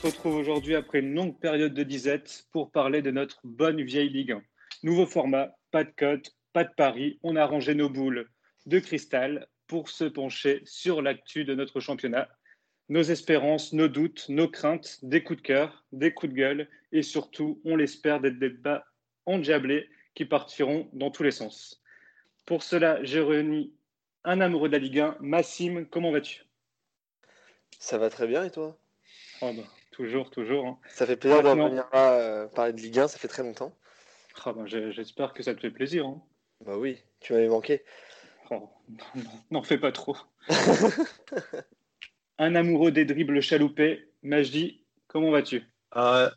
se retrouve aujourd'hui après une longue période de disette pour parler de notre bonne vieille Ligue 1. Nouveau format, pas de cote, pas de pari, on a rangé nos boules de cristal pour se pencher sur l'actu de notre championnat, nos espérances, nos doutes, nos craintes, des coups de cœur, des coups de gueule et surtout, on l'espère, des débats endiablés qui partiront dans tous les sens. Pour cela, j'ai réuni un amoureux de la Ligue 1, Massim, comment vas-tu? Ça va très bien et toi? Oh bah, Toujours, toujours. Hein. Ça fait plaisir de revenir euh, parler de Ligue 1, ça fait très longtemps. Oh bah, J'espère que ça te fait plaisir. Hein. Bah oui, tu m'avais manqué. Oh, N'en fais pas trop. un amoureux des dribbles chaloupés, Majdi, comment vas-tu? Ah,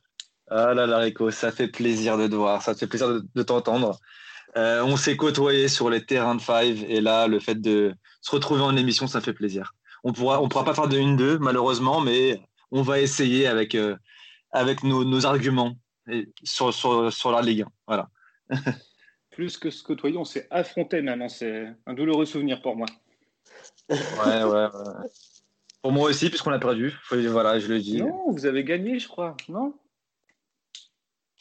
ah, là là, Rico, ça fait plaisir de te voir, ça fait plaisir de, t'entendre. Euh, on s'est côtoyé sur les terrains de Five et là, le fait de se retrouver en émission, ça fait plaisir. On ne pourra, on pourra pas faire de 1-2, malheureusement, mais on va essayer avec, euh, avec nos, arguments sur, sur, la Ligue 1. Voilà. Plus que se côtoyer, on s'est affronté maintenant. C'est un douloureux souvenir pour moi. Ouais, ouais, ouais. Pour moi aussi, puisqu'on a perdu. Voilà, je le dis. Non, vous avez gagné, je crois. Non?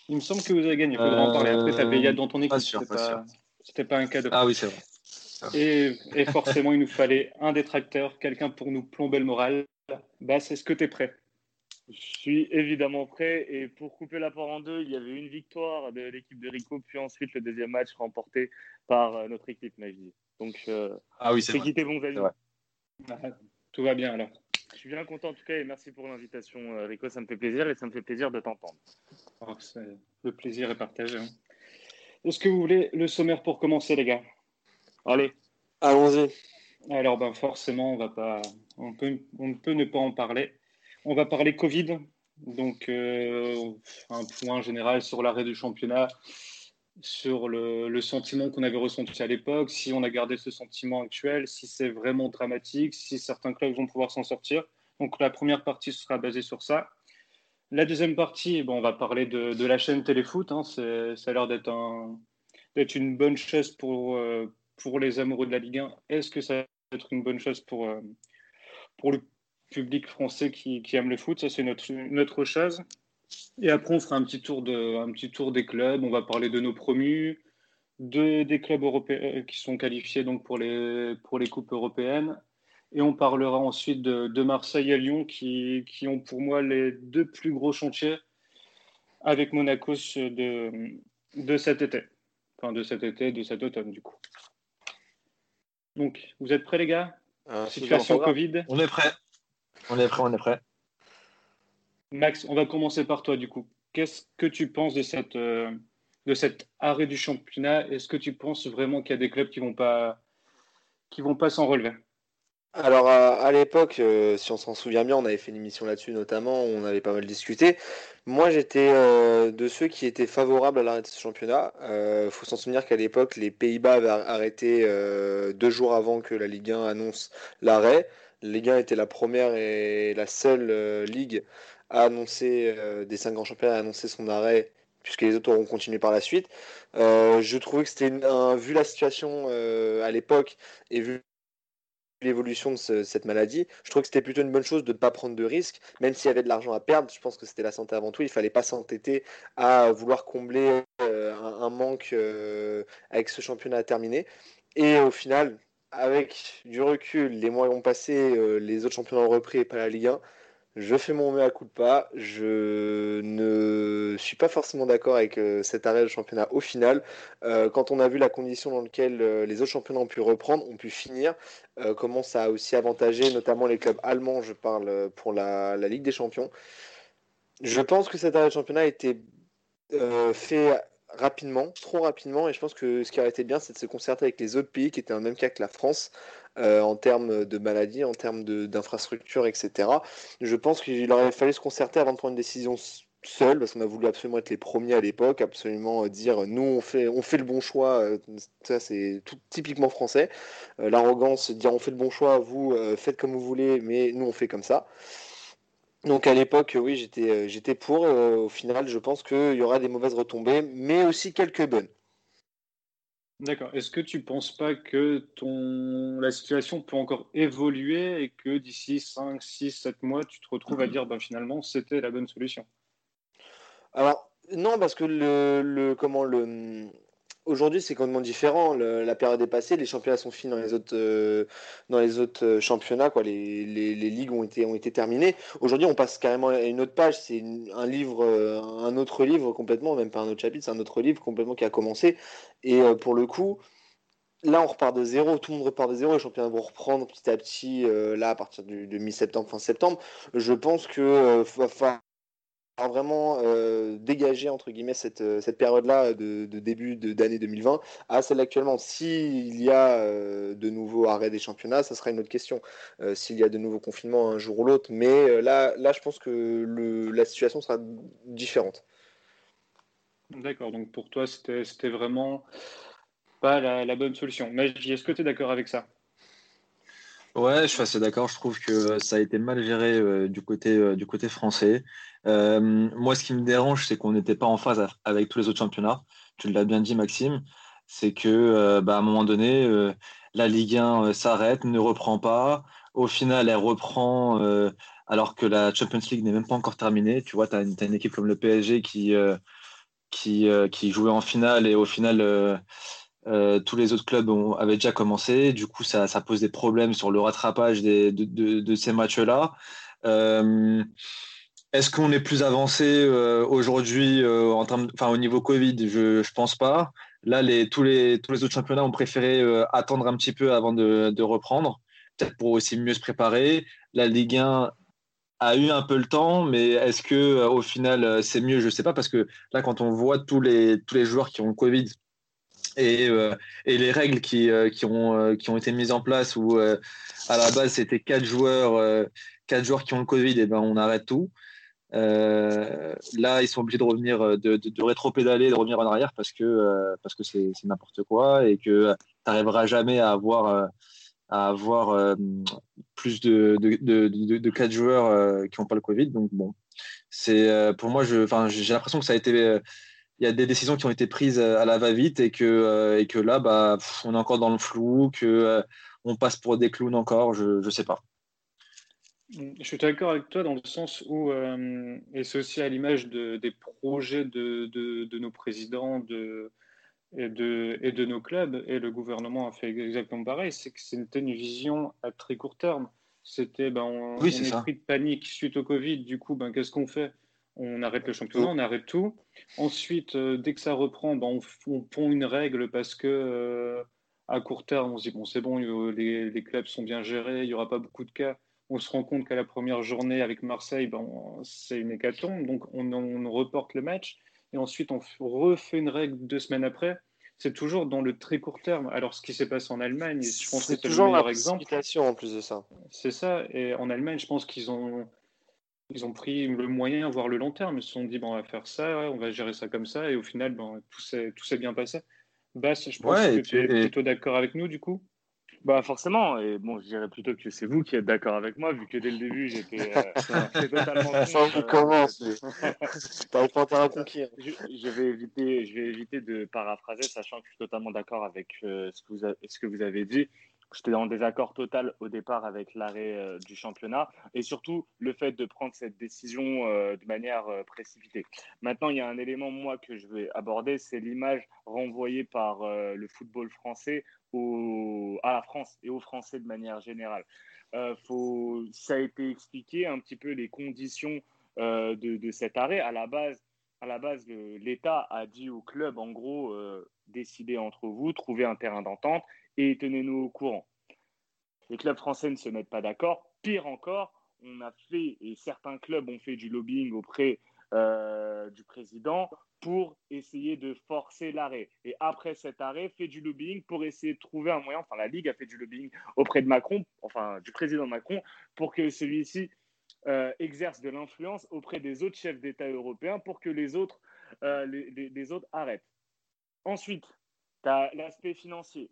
Il me semble que vous avez gagné. Il faudra en parler. Après, tu avais Yad dans ton équipe. C'était pas, pas, pas, un cadeau. Ah oui, c'est vrai. Et, et, forcément, il nous fallait un détracteur, quelqu'un pour nous plomber le moral. Bah, c'est ce que tu es prêt? Je suis évidemment prêt. Et pour couper la part en deux, il y avait une victoire de l'équipe de Rico, puis ensuite le deuxième match remporté par euh, notre équipe Majdi. Donc, euh, ah oui, c'est quitté bons amis. Ah, tout va bien alors. Je suis bien content en tout cas et merci pour l'invitation, euh, Rico. Ça me fait plaisir et ça me fait plaisir de t'entendre. Oh, le plaisir est partagé. Hein. Est-ce que vous voulez le sommaire pour commencer, les gars? Allez, allons-y. Alors, ben, forcément, on va pas, on peut, on peut ne pas en parler. On va parler Covid. Donc, euh, un point général sur l'arrêt du championnat, sur le, sentiment qu'on avait ressenti à l'époque, si on a gardé ce sentiment actuel, si c'est vraiment dramatique, si certains clubs vont pouvoir s'en sortir. Donc, la première partie sera basée sur ça. La deuxième partie, bon, on va parler de, la chaîne Téléfoot. Hein. ça a l'air d'être un, une bonne chose pour, euh, pour les amoureux de la Ligue 1. Est-ce que ça va être une bonne chose pour, euh, pour le public français qui, aime le foot. Ça, c'est notre, notre chose. Et après, on fera un petit, tour de, un petit tour des clubs. On va parler de nos promus, de, des clubs européens euh, qui sont qualifiés donc pour, les, pour les coupes européennes. Et on parlera ensuite de, Marseille et Lyon qui, qui, ont pour moi les deux plus gros chantiers avec Monaco de, de cet été. Enfin, de cet été, de cet automne, du coup. Donc, vous êtes prêts, les gars? Euh, Situation Covid On est prêts. On est prêt, on est prêt. Max, on va commencer par toi du coup. Qu'est-ce que tu penses de, cette, euh, de cet arrêt du championnat? Est-ce que tu penses vraiment qu'il y a des clubs qui vont pas qui vont pas s'en relever? Alors à, l'époque, euh, si on s'en souvient bien, on avait fait une émission là-dessus notamment, on avait pas mal discuté. Moi j'étais euh, de ceux qui étaient favorables à l'arrêt de ce championnat. Il faut s'en souvenir qu'à l'époque, les Pays-Bas avaient arrêté deux jours avant que la Ligue 1 annonce l'arrêt. Ligue 1 était la première et la seule euh, ligue à annoncer, euh, des cinq grands championnats, à annoncer son arrêt, puisque les autres auront continué par la suite. Euh, je trouvais que c'était, vu la situation à l'époque et vu l'évolution de cette maladie, je trouvais que c'était plutôt une bonne chose de ne pas prendre de risques, même s'il y avait de l'argent à perdre. Je pense que c'était la santé avant tout. Il fallait pas s'entêter à vouloir combler un, manque avec ce championnat terminé. Et au final, avec du recul, les mois ont passé, euh, les autres championnats ont repris et pas la Ligue 1. Je fais mon mea pas. Je ne suis pas forcément d'accord avec euh, cet arrêt de championnat au final. Euh, quand on a vu la condition dans laquelle les autres championnats ont pu reprendre, ont pu finir, comment ça a aussi avantagé notamment les clubs allemands, je parle pour la, la Ligue des Champions. Je pense que cet arrêt de championnat a été fait rapidement, trop rapidement. Et je pense que ce qui aurait été bien, c'est de se concerter avec les autres pays qui étaient dans le même cas que la France. Euh, en termes de maladies, en termes d'infrastructures, etc. Je pense qu'il aurait fallu se concerter avant de prendre une décision seul, parce qu'on a voulu absolument être les premiers à l'époque, absolument euh, dire nous on fait, on fait le bon choix, euh, ça c'est tout typiquement français. L'arrogance, dire on fait le bon choix, vous faites comme vous voulez, mais nous on fait comme ça. Donc à l'époque, oui, j'étais, euh, j'étais pour. Euh, au final, je pense qu'il y aura des mauvaises retombées, mais aussi quelques bonnes. D'accord. Est-ce que tu ne penses pas que ton... la situation peut encore évoluer et que d'ici 5, 6, 7 mois, tu te retrouves à dire ben, finalement c'était la bonne solution? Alors, non, parce que le, le comment le aujourd'hui c'est complètement différent. la période est passée, les championnats sont finis dans les autres euh, dans les autres euh, championnats, quoi. Les, les, les, ligues ont été ont été terminées. Aujourd'hui, on passe carrément à une autre page. C'est un livre, euh, un autre livre complètement, même pas un autre chapitre, c'est un autre livre complètement qui a commencé. Et pour le coup, là, on repart de zéro, tout le monde repart de zéro, les championnats vont reprendre petit à petit, là, à partir du, de mi-septembre, fin septembre. Je pense que vraiment euh, dégager entre guillemets cette, euh, cette période-là de, de, début d'année 2020 à celle actuellement. S'il y a euh, de nouveaux arrêts des championnats, ça sera une autre question. S'il y a de nouveaux confinements un jour ou l'autre, mais là, là, je pense que la situation sera différente. D'accord, donc pour toi, c'était vraiment pas la, la bonne solution. Mais est-ce que tu es d'accord avec ça? Ouais, je suis assez d'accord. Je trouve que ça a été mal géré du, côté, du côté français. Euh, moi, ce qui me dérange, c'est qu'on n'était pas en phase avec tous les autres championnats. Tu l'as bien dit, Maxime. C'est que, euh, bah, à un moment donné, euh, la Ligue 1 s'arrête, ne reprend pas. Au final, elle reprend alors que la Champions League n'est même pas encore terminée. Tu vois, tu as, une équipe comme le PSG qui, qui, qui jouait en finale et au final, tous les autres clubs avaient déjà commencé. Du coup, ça, pose des problèmes sur le rattrapage de, ces matchs-là. Euh, est-ce qu'on est plus avancé euh, aujourd'hui euh, au niveau Covid? Je ne pense pas. Là, tous, les, autres championnats ont préféré euh, attendre un petit peu avant de, reprendre, peut-être pour aussi mieux se préparer. La Ligue 1 a eu un peu le temps, mais est-ce que au final c'est mieux? Je ne sais pas parce que là, quand on voit tous les, joueurs qui ont Covid et, et les règles qui, qui, ont, qui ont été mises en place où à la base c'était quatre joueurs, quatre joueurs qui ont le Covid, et ben on arrête tout. Euh, là, ils sont obligés de revenir, euh, de, de, rétro-pédaler, de revenir en arrière parce que euh, parce que c'est n'importe quoi et que tu n'arriveras jamais à avoir à avoir plus de, de, de, quatre joueurs qui n'ont pas le Covid. Donc bon, c'est pour moi, j'ai l'impression que ça a été il y a des décisions qui ont été prises à la va-vite et que, et que là, bah, on est encore dans le flou, que on passe pour des clowns encore, je ne sais pas. Je suis d'accord avec toi dans le sens où, euh, et c'est aussi à l'image de, des projets de, de, de, nos présidents de, et, de, et de nos clubs, et le gouvernement a fait exactement pareil, c'est que c'était une vision à très court terme. C'était, ben, on, oui, on est, pris de panique suite au Covid, du coup, ben, qu'est-ce qu'on fait? On arrête le championnat, on arrête tout. Ensuite, euh, dès que ça reprend, ben, on, on, pond une règle parce que euh, à court terme, on se dit, bon, c'est bon, les, les clubs sont bien gérés, il n'y aura pas beaucoup de cas on se rend compte qu'à la première journée avec Marseille, ben, c'est une hécatombe, donc on, reporte le match et ensuite on refait une règle deux semaines après. C'est toujours dans le très court terme. Alors, ce qui s'est passé en Allemagne, je pense que c'est toujours le meilleur exemple. en plus de ça. C'est ça. Et en Allemagne, je pense qu'ils ont, ils ont pris le moyen, voire le long terme. Ils se sont dit, bon, on va faire ça, on va gérer ça comme ça. Et au final, ben, tout s'est bien passé. Bass, je pense que tu es plutôt d'accord avec nous, du coup? Bah forcément, et bon, je dirais plutôt que c'est vous qui êtes d'accord avec moi, vu que dès le début, j'étais euh, totalement... Ça commence, à conquérir. Je, je, vais éviter, je vais éviter de paraphraser, sachant que je suis totalement d'accord avec euh, ce, que vous ce que vous avez dit. J'étais en désaccord total au départ avec l'arrêt euh, du championnat et surtout le fait de prendre cette décision euh, de manière euh, précipitée. Maintenant, il y a un élément, moi, que je vais aborder, c'est l'image renvoyée par le football français au, à la France et aux Français de manière générale. Ça a été expliqué un petit peu les conditions de, de, cet arrêt. À la base, à la base, l'État a dit au club, en gros, décidez entre vous, trouvez un terrain d'entente et tenez-nous au courant. Les clubs français ne se mettent pas d'accord. Pire encore, on a fait, et certains clubs ont fait du lobbying auprès euh, du président pour essayer de forcer l'arrêt. Et après cet arrêt, fait du lobbying pour essayer de trouver un moyen, enfin la Ligue a fait du lobbying auprès de Macron, enfin du président Macron, pour que celui-ci euh, exerce de l'influence auprès des autres chefs d'État européens pour que les autres, euh, les, les autres arrêtent. Ensuite, tu as l'aspect financier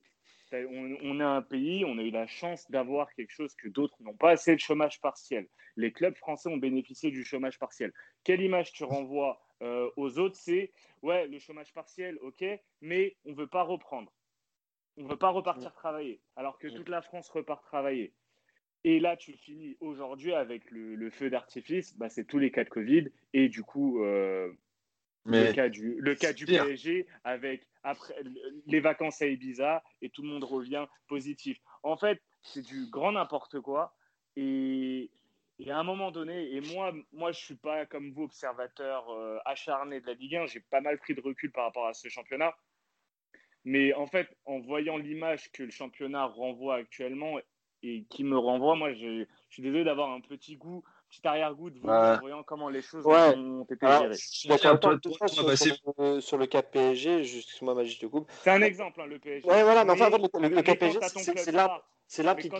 on, est un pays, on a eu la chance d'avoir quelque chose que d'autres n'ont pas, c'est le chômage partiel. Les clubs français ont bénéficié du chômage partiel. Quelle image tu renvoies euh, aux autres? C'est ouais, le chômage partiel, ok, mais on ne veut pas reprendre. On ne veut pas repartir travailler, alors que toute la France repart travailler. Et là, tu finis aujourd'hui avec le, feu d'artifice, bah, c'est tous les cas de Covid. Et du coup, euh, le cas du, le cas du PSG avec après, les vacances à Ibiza et tout le monde revient positif. En fait, c'est du grand n'importe quoi. Et, à un moment donné, et moi, moi je ne suis pas comme vous, observateur euh, acharné de la Ligue 1, j'ai pas mal pris de recul par rapport à ce championnat. Mais en fait, en voyant l'image que le championnat renvoie actuellement et qui me renvoie, moi, je, suis désolé d'avoir un petit goût, petit arrière-goût de voyant comment les choses ont été gérées. sur, le cas PSG, juste moi, Magie, je te coupe. C'est un exemple, hein, le PSG. Ouais, voilà, mais enfin, le, cas PSG, c'est là. C'est là qui,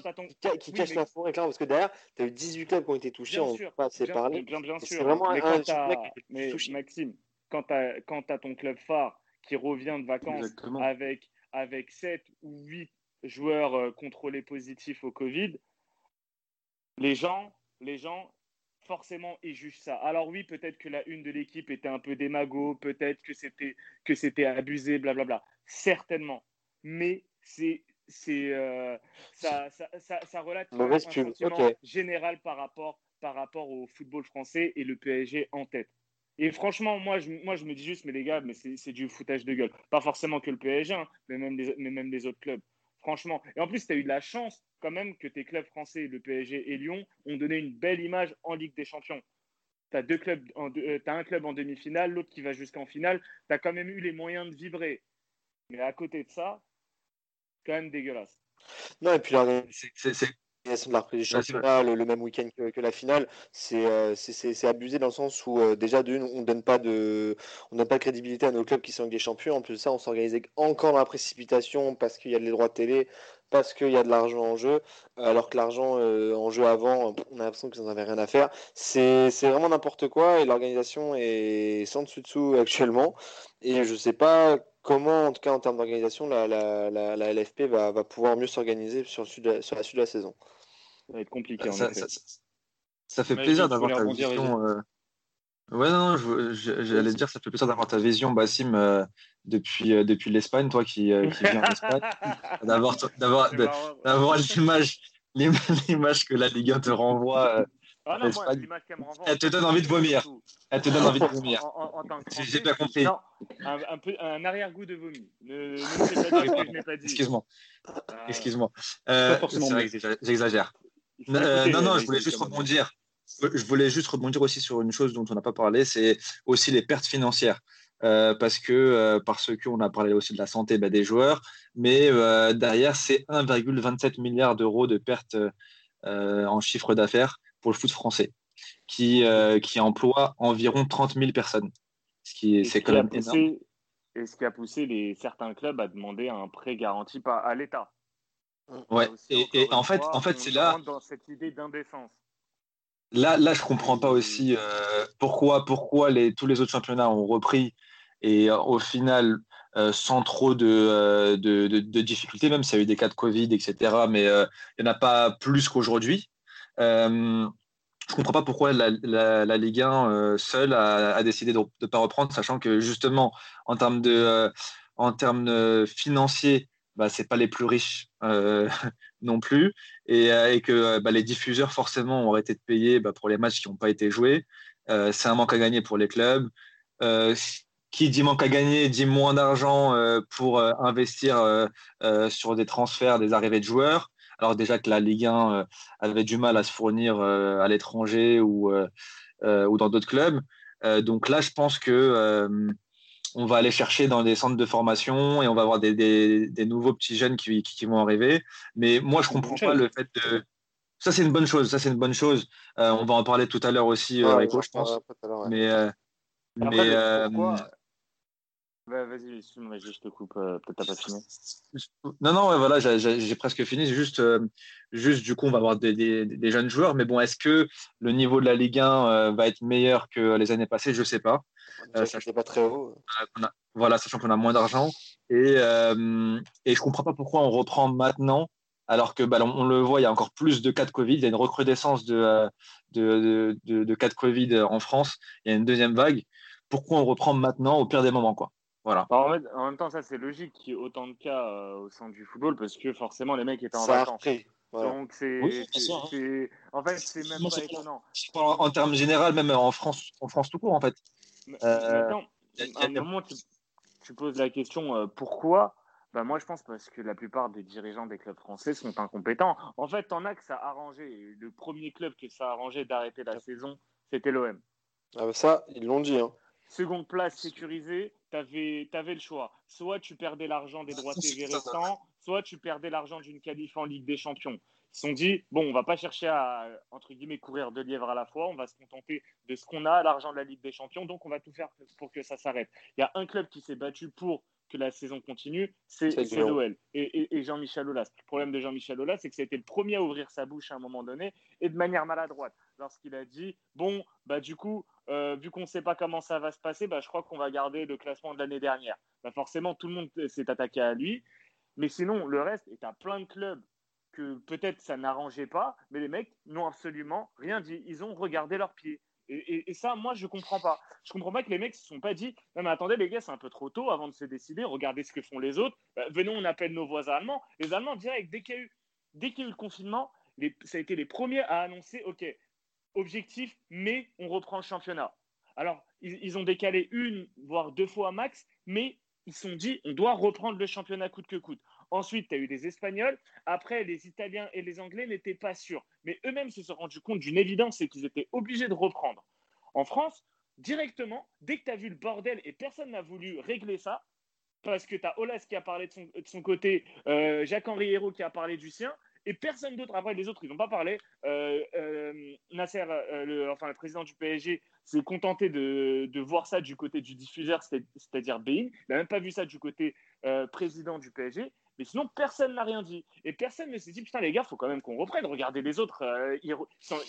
qui, cache la forêt, parce que derrière, tu as eu 18 clubs qui ont été touchés, on ne peut pas parler. Bien, bien, sûr. C'est vraiment mais un, mais Maxime, quand tu as, ton club phare qui revient de vacances avec, avec 7 ou 8 joueurs euh, contrôlés positifs au Covid, les gens, les gens, forcément, ils jugent ça. Alors oui, peut-être que la une de l'équipe était un peu démago, peut-être que c'était que c'était abusé, blablabla. Certainement. Mais c'est c'est euh, ça, ça, ça, relate un sentiment général par rapport par rapport au football français et le PSG en tête. Et franchement, moi je, moi, je me dis juste, mais les gars, mais c'est du foutage de gueule. Pas forcément que le PSG, hein, mais, même les, mais même les autres clubs. Franchement. Et en plus, tu as eu de la chance quand même que tes clubs français, le PSG et Lyon, ont donné une belle image en Ligue des Champions. Tu as, as un club en demi-finale, l'autre qui va jusqu'en finale. Tu as quand même eu les moyens de vibrer. Mais à côté de ça, quand même dégueulasse. Non, et puis c'est de la reprise du championnat le, même week-end que, la finale, euh, c'est abusé dans le sens où euh, déjà d'une, on donne pas de, on donne pas de crédibilité à nos clubs qui sont des champions. En plus de ça, on s'organisait encore dans la précipitation parce qu'il y a les droits de télé, parce qu'il y a de l'argent en jeu, alors que l'argent euh, en jeu avant, on a l'impression qu'ils n'en avaient rien à faire. C'est vraiment n'importe quoi et l'organisation est sans dessus dessous actuellement. Et je sais pas comment, en tout cas en termes d'organisation, la, la, la, LFP va, va, pouvoir mieux s'organiser sur, sur, la suite de la saison? Ça va être compliqué. Ça, ça, ça, fait plaisir d'avoir ta vision. Euh... Ouais, non, j'allais dire, ça fait plaisir d'avoir ta vision, Bassim, euh, depuis, euh, depuis l'Espagne, toi qui, euh, qui viens d'Espagne, d'avoir l'image l'image que la Ligue 1 te renvoie ah non, moi, l'image qu'elle me renvoie. Elle te donne envie de vomir. Elle te donne envie de vomir. J'ai bien compris. Non, un, un, peu, un arrière-goût de vomi. Ne, ne pas pas dit. Excuse-moi. Ah. Excuse-moi. Euh, J'exagère. Euh, non, non, je voulais juste rebondir. Je voulais juste rebondir aussi sur une chose dont on n'a pas parlé, c'est aussi les pertes financières. Euh, parce que euh, parce qu'on a parlé aussi de la santé bah, des joueurs, mais euh, derrière c'est 1,27 milliard d'euros de pertes euh, en chiffre d'affaires pour le foot français, qui, euh, qui emploie environ 30 000 personnes. Ce qui c'est quand même énorme. Et ce qui a poussé les, certains clubs à demander un prêt garanti par, à l'État. Ouais, et, et en fait, en fait c'est là. Dans cette idée d'indécence. Là, là, je comprends pas aussi euh, pourquoi, pourquoi les, tous les autres championnats ont repris et au final, sans trop de, de, de, de, difficultés, même s'il y a eu des cas de Covid, etc. Mais il n'y en a pas plus qu'aujourd'hui. Euh, je comprends pas pourquoi la, la, Ligue 1 euh, seule a, décidé de ne pas reprendre, sachant que justement, en termes, de, euh, en termes financiers, bah, ce pas les plus riches non plus, et, et que bah, les diffuseurs forcément ont arrêté de payer bah, pour les matchs qui n'ont pas été joués. c'est un manque à gagner pour les clubs. qui dit manque à gagner dit moins d'argent pour investir sur des transferts, des arrivées de joueurs alors déjà que la Ligue 1 euh, avait du mal à se fournir euh, à l'étranger ou, euh, ou dans d'autres clubs. donc là, je pense que on va aller chercher dans des centres de formation et on va avoir des, des, nouveaux petits jeunes qui, qui, vont arriver. Mais moi, je comprends pas le fait de. Ça, c'est une bonne chose. Ça, c'est une bonne chose. on va en parler tout à l'heure aussi, avec je pense. Mais, mais vas-y, excuse-moi, je te coupe, euh, peut-être t'as pas fini. Non, non, voilà, j'ai presque fini. Juste, euh, juste, du coup, on va avoir des, des, jeunes joueurs. Mais bon, est-ce que le niveau de la Ligue 1 euh, va être meilleur que les années passées? Je ne sais pas. ça n'est pas très haut. voilà, sachant qu'on a moins d'argent. Et, et je ne comprends pas pourquoi on reprend maintenant, alors que bah, on, le voit, il y a encore plus de cas de Covid. Il y a une recrudescence de, de, de, de cas de Covid en France. Il y a une deuxième vague. Pourquoi on reprend maintenant au pire des moments quoi? Voilà. En, même temps, ça c'est logique qu'il y ait autant de cas au sein du football parce que forcément les mecs étaient en vacances. Donc c'est, hein. en fait c'est même pas étonnant. En, termes généraux, même en France, en France tout court en fait. Maintenant, à un moment tu, tu, poses la question pourquoi? Bah moi, je pense parce que la plupart des dirigeants des clubs français sont incompétents. En fait, t'en as que ça a arrangé. Le premier club que ça a arrangé d'arrêter la saison, c'était l'OM. Ah bah ça, ils l'ont dit. Hein. Seconde place sécurisée, tu avais, avais, le choix. Soit tu perdais l'argent des droits TV restants, soit tu perdais l'argent d'une qualif en Ligue des Champions. Ils se sont dit, bon, on va pas chercher à, entre guillemets, courir deux lièvres à la fois, on va se contenter de ce qu'on a, l'argent de la Ligue des Champions, donc on va tout faire pour que ça s'arrête. Il y a un club qui s'est battu pour que la saison continue, c'est l'OL et, Jean-Michel Aulas. Le problème de Jean-Michel Aulas, c'est que c'était le premier à ouvrir sa bouche à un moment donné et de manière maladroite, lorsqu'il a dit Bon, bah, du coup, euh, vu qu'on ne sait pas comment ça va se passer, bah, je crois qu'on va garder le classement de l'année dernière. Bah, forcément, tout le monde s'est attaqué à lui. Mais sinon, le reste est à plein de clubs que peut-être ça n'arrangeait pas, mais les mecs n'ont absolument rien dit. Ils ont regardé leurs pieds. Et, ça, moi, je comprends pas. Je comprends pas que les mecs se sont pas dit Non, mais attendez, les gars, c'est un peu trop tôt avant de se décider. Regardez ce que font les autres. Bah, venons, on appelle nos voisins allemands. Les Allemands, direct, dès qu'il y a eu le confinement, ça a été les premiers à annoncer Ok, objectif, mais on reprend le championnat. Alors, ils, ont décalé une, voire deux fois max, mais ils se sont dit On doit reprendre le championnat coûte que coûte. Ensuite, tu as eu des Espagnols. Après, les Italiens et les Anglais n'étaient pas sûrs. Mais eux-mêmes se sont rendus compte d'une évidence, c'est qu'ils étaient obligés de reprendre. En France, directement, dès que tu as vu le bordel et personne n'a voulu régler ça, parce que tu as Olas qui a parlé de son, côté, euh, Jacques-Henri Hérault qui a parlé du sien, et personne d'autre. Après, les autres, ils n'ont pas parlé. Euh, euh, Nasser, le, enfin, le président du PSG, s'est contenté de, de, voir ça du côté du diffuseur, c'est-à-dire Bein. Il n'a même pas vu ça du côté président du PSG. Mais sinon, personne n'a rien dit. Et personne ne s'est dit, putain, les gars, il faut quand même qu'on reprenne. Regardez les autres, euh, ils,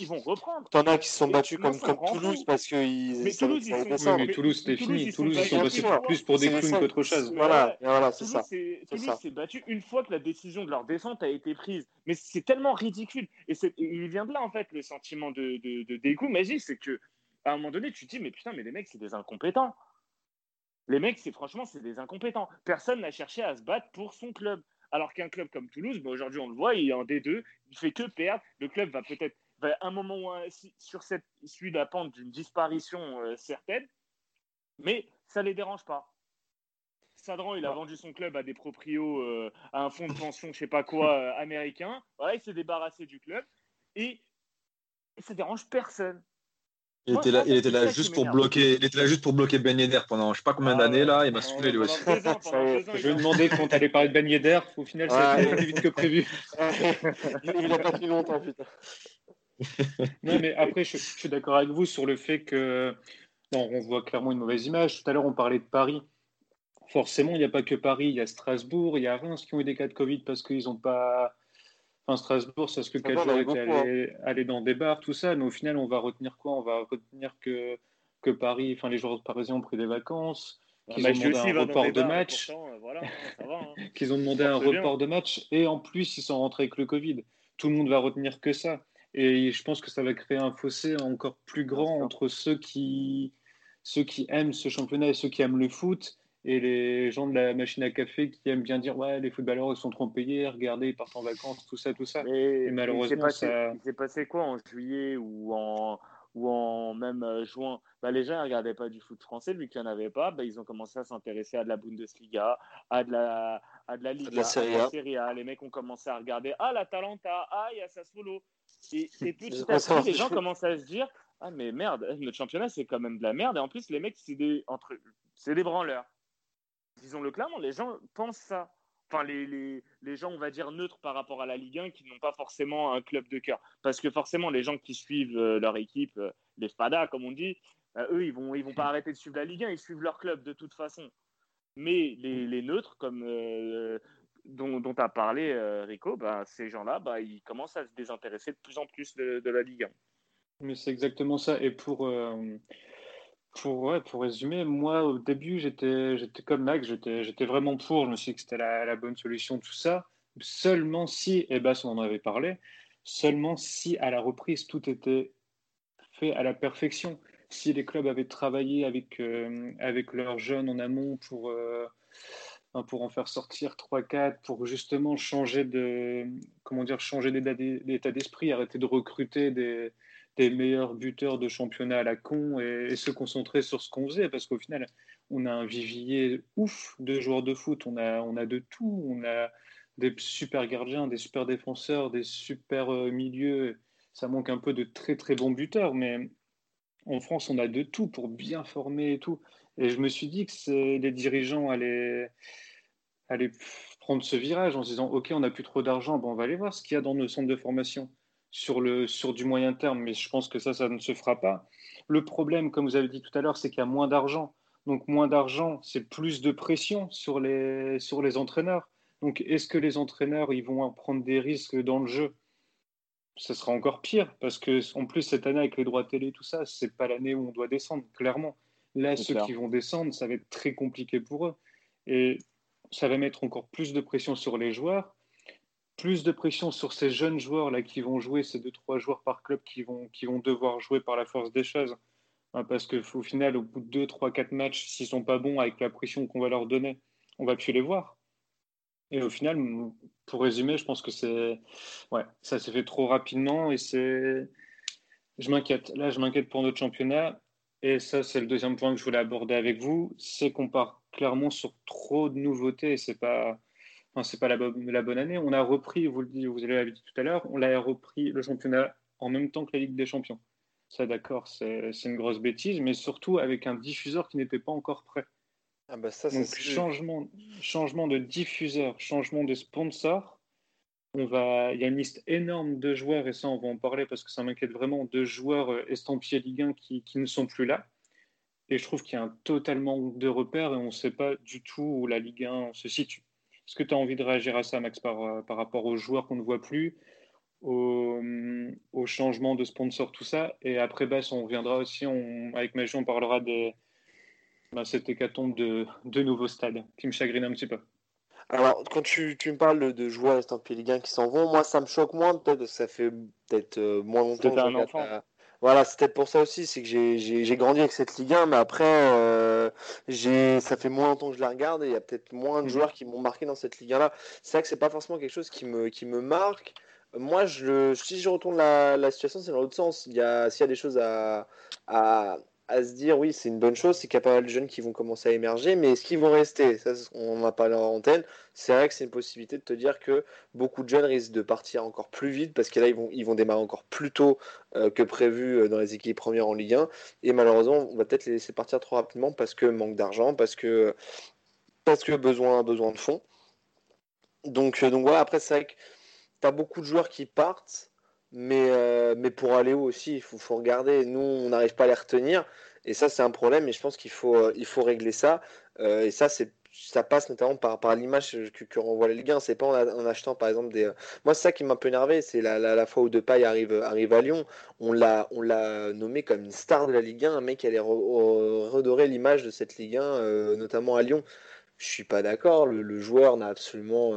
vont reprendre. T'en as qui se sont battus comme, Toulouse parce qu'ils. Mais Toulouse, ils sont... mais Toulouse, c'était fini. Toulouse, ils sont battus plus pour des clowns qu'autre chose. Voilà, voilà c'est ça. Toulouse s'est battu une fois que la décision de leur descente a été prise. Mais c'est tellement ridicule. Et il vient de là, en fait, le sentiment de, de, de dégoût magique. C'est que, à un moment donné, tu te dis, mais putain, mais les mecs, c'est des incompétents. Les mecs, c'est franchement, c'est des incompétents. Personne n'a cherché à se battre pour son club. Alors qu'un club comme Toulouse, bah, aujourd'hui, on le voit, il est en D2, il fait que perdre. Le club va peut-être, à un moment ou un, sur cette, suite la pente d'une disparition euh, certaine, mais ça ne les dérange pas. Sadran, il a vendu son club à des proprios, euh, à un fonds de pension, je sais pas quoi, euh, américain. Voilà, il s'est débarrassé du club et ça dérange personne. Il était là, il était là juste pour bloquer, il était là juste pour bloquer Ben Yedder pendant je sais pas combien ah d'années là, il m'a saoulé lui aussi. je me demandais quand allait parler de Ben Yedder, au final ça a été plus vite que prévu. il n'a pas pris longtemps putain. non mais après je, suis d'accord avec vous sur le fait que bon, on voit clairement une mauvaise image. Tout à l'heure on parlait de Paris. Forcément il n'y a pas que Paris, il y a Strasbourg, il y a Reims qui ont eu des cas de Covid parce qu'ils n'ont pas Enfin, Strasbourg, ça se que jours était allé, aller dans des bars, tout ça, mais au final, on va retenir quoi? On va retenir que, que Paris, enfin, les joueurs parisiens ont pris des vacances, qu'ils ont demandé un report de match, qu'ils ont demandé un report de match, et en plus, ils sont rentrés avec le Covid. Tout le monde va retenir que ça. Et je pense que ça va créer un fossé encore plus grand entre ceux qui, ceux qui aiment ce championnat et ceux qui aiment le foot et les gens de la machine à café qui aiment bien dire ouais les footballeurs ils sont trop payés regardez ils partent en vacances tout ça tout ça. Et, malheureusement ça il s'est passé quoi en juillet ou en ou en même euh, juin? Bah, les gens ne regardaient pas du foot français vu qu'il n'y en avait pas. Bah, ils ont commencé à s'intéresser à de la Bundesliga à de la à de la Liga, la Serie A. les mecs ont commencé à regarder ah la Talenta ah il y a Sassuolo. Et, et petit à petit les gens commencent à se dire ah mais merde notre championnat c'est quand même de la merde. Et en plus les mecs c'est des entre c'est des branleurs disons-le clairement, les gens pensent ça. Enfin, les, gens, on va dire, neutres par rapport à la Ligue 1, qui n'ont pas forcément un club de cœur. Parce que forcément, les gens qui suivent euh, leur équipe, euh, les FADA, comme on dit, euh, eux, ils vont, ils vont pas arrêter de suivre la Ligue 1, ils suivent leur club de toute façon. Mais les, neutres, comme dont, dont tu as parlé, Rico, bah, ces gens-là, bah, ils commencent à se désintéresser de plus en plus de, de la Ligue 1. Mais c'est exactement ça. Et pour, pour, pour résumer, moi au début j'étais, comme Max, j'étais, vraiment pour, je me suis dit que c'était la, bonne solution, tout ça. Seulement si, et Bass on en avait parlé, seulement si à la reprise tout était fait à la perfection. si les clubs avaient travaillé avec, euh, avec leurs jeunes en amont pour, euh, pour en faire sortir 3-4, pour justement changer de changer d'état d'esprit, arrêter de recruter des, des, meilleurs buteurs de championnat à la con et, se concentrer sur ce qu'on faisait, parce qu'au final, on a un vivier ouf de joueurs de foot, on a, on a de tout, on a des super gardiens, des super défenseurs, des super euh, milieux. Ça manque un peu de très très bons buteurs, mais en France, on a de tout pour bien former et tout. Et je me suis dit que les dirigeants allaient, allaient, prendre ce virage en se disant Ok, on n'a plus trop d'argent, bon, on va aller voir ce qu'il y a dans nos centres de formation sur, le, sur du moyen terme. Mais je pense que ça, ça ne se fera pas. Le problème, comme vous avez dit tout à l'heure, c'est qu'il y a moins d'argent. Donc, moins d'argent, c'est plus de pression sur les, sur les entraîneurs. Donc, est-ce que les entraîneurs ils vont prendre des risques dans le jeu? Ce sera encore pire parce que en plus cette année avec les droits télé tout ça, c'est pas l'année où on doit descendre clairement. Là, ceux qui vont descendre, ça va être très compliqué pour eux et ça va mettre encore plus de pression sur les joueurs, plus de pression sur ces jeunes joueurs là qui vont jouer, ces deux trois joueurs par club qui vont qui vont devoir jouer par la force des choses. Hein, parce qu'au final, au bout de 2, 3, 4 matchs, s'ils sont pas bons avec la pression qu'on va leur donner, on va plus les voir. Et au final, pour résumer, je pense que c'est. Ouais, ça s'est fait trop rapidement et c'est. Je m'inquiète. Là, je m'inquiète pour notre championnat. Et ça, c'est le deuxième point que je voulais aborder avec vous. C'est qu'on part clairement sur trop de nouveautés c'est pas. Enfin, c'est pas la, bonne, la bonne année. On a repris, vous le dites, vous l'avez dit tout à l'heure, on a repris le championnat en même temps que la Ligue des Champions. Ça, d'accord, c'est une grosse bêtise, mais surtout avec un diffuseur qui n'était pas encore prêt. Ah bah ça, Donc, changement, changement de diffuseur, changement de sponsor. On va, il y a une liste énorme de joueurs, et ça, on va en parler parce que ça m'inquiète vraiment, de joueurs euh, estampillés Ligue 1 qui, qui ne sont plus là. Et je trouve qu'il y a un total manque de repères et on ne sait pas du tout où la Ligue 1 se situe. Est-ce que tu as envie de réagir à ça, Max, par, euh, par rapport aux joueurs qu'on ne voit plus, au, au, changement de sponsor, tout ça? Et après, on reviendra aussi, on, avec Magie, on parlera des, bah, cette hécatombe de, de nouveaux stades qui me chagrine un petit peu. Alors, quand tu, tu me parles de joueurs estampillés Ligue 1 qui s'en vont, moi, ça me choque moins, peut-être, que ça fait peut-être euh, moins longtemps que un enfant. Voilà, c'est peut-être pour ça aussi, c'est que j'ai grandi avec cette Ligue 1, mais après, euh, ça fait moins longtemps que je la regarde et il y a peut-être moins de mhm. joueurs qui m'ont marqué dans cette Ligue 1 là. C'est vrai que c'est pas forcément quelque chose qui me, qui me marque. Moi, je, si je retourne la, la situation, c'est dans l'autre sens. Il y a, s'il y a des choses à, à, à se dire oui, c'est une bonne chose, c'est qu'il y a pas mal de jeunes qui vont commencer à émerger, mais est-ce qu'ils vont rester? Ça, On n'a pas leur antenne. C'est vrai que c'est une possibilité de te dire que beaucoup de jeunes risquent de partir encore plus vite parce que là, ils vont, ils vont démarrer encore plus tôt euh, que prévu euh, dans les équipes premières en Ligue 1. Et malheureusement, on va peut-être les laisser partir trop rapidement parce que manque d'argent, parce que, parce que besoin, besoin de fonds. Donc, euh, donc voilà, après, c'est vrai que tu as beaucoup de joueurs qui partent mais, euh, mais pour aller où aussi, il faut, regarder. Nous, on n'arrive pas à les retenir. Et ça, c'est un problème. Et je pense qu'il faut, euh, il faut régler ça. Euh, et ça, c'est ça passe notamment par, par l'image que, que renvoie les Ligue C'est pas en, achetant par exemple des. Moi, c'est ça qui m'a un peu énervé. C'est la, la, fois où Depay arrive, arrive à Lyon. On l'a, on l'a nommé comme une star de la Ligue 1, un mec qui allait redorer l'image de cette Ligue 1, notamment à Lyon. Je suis pas d'accord. Le, joueur n'a absolument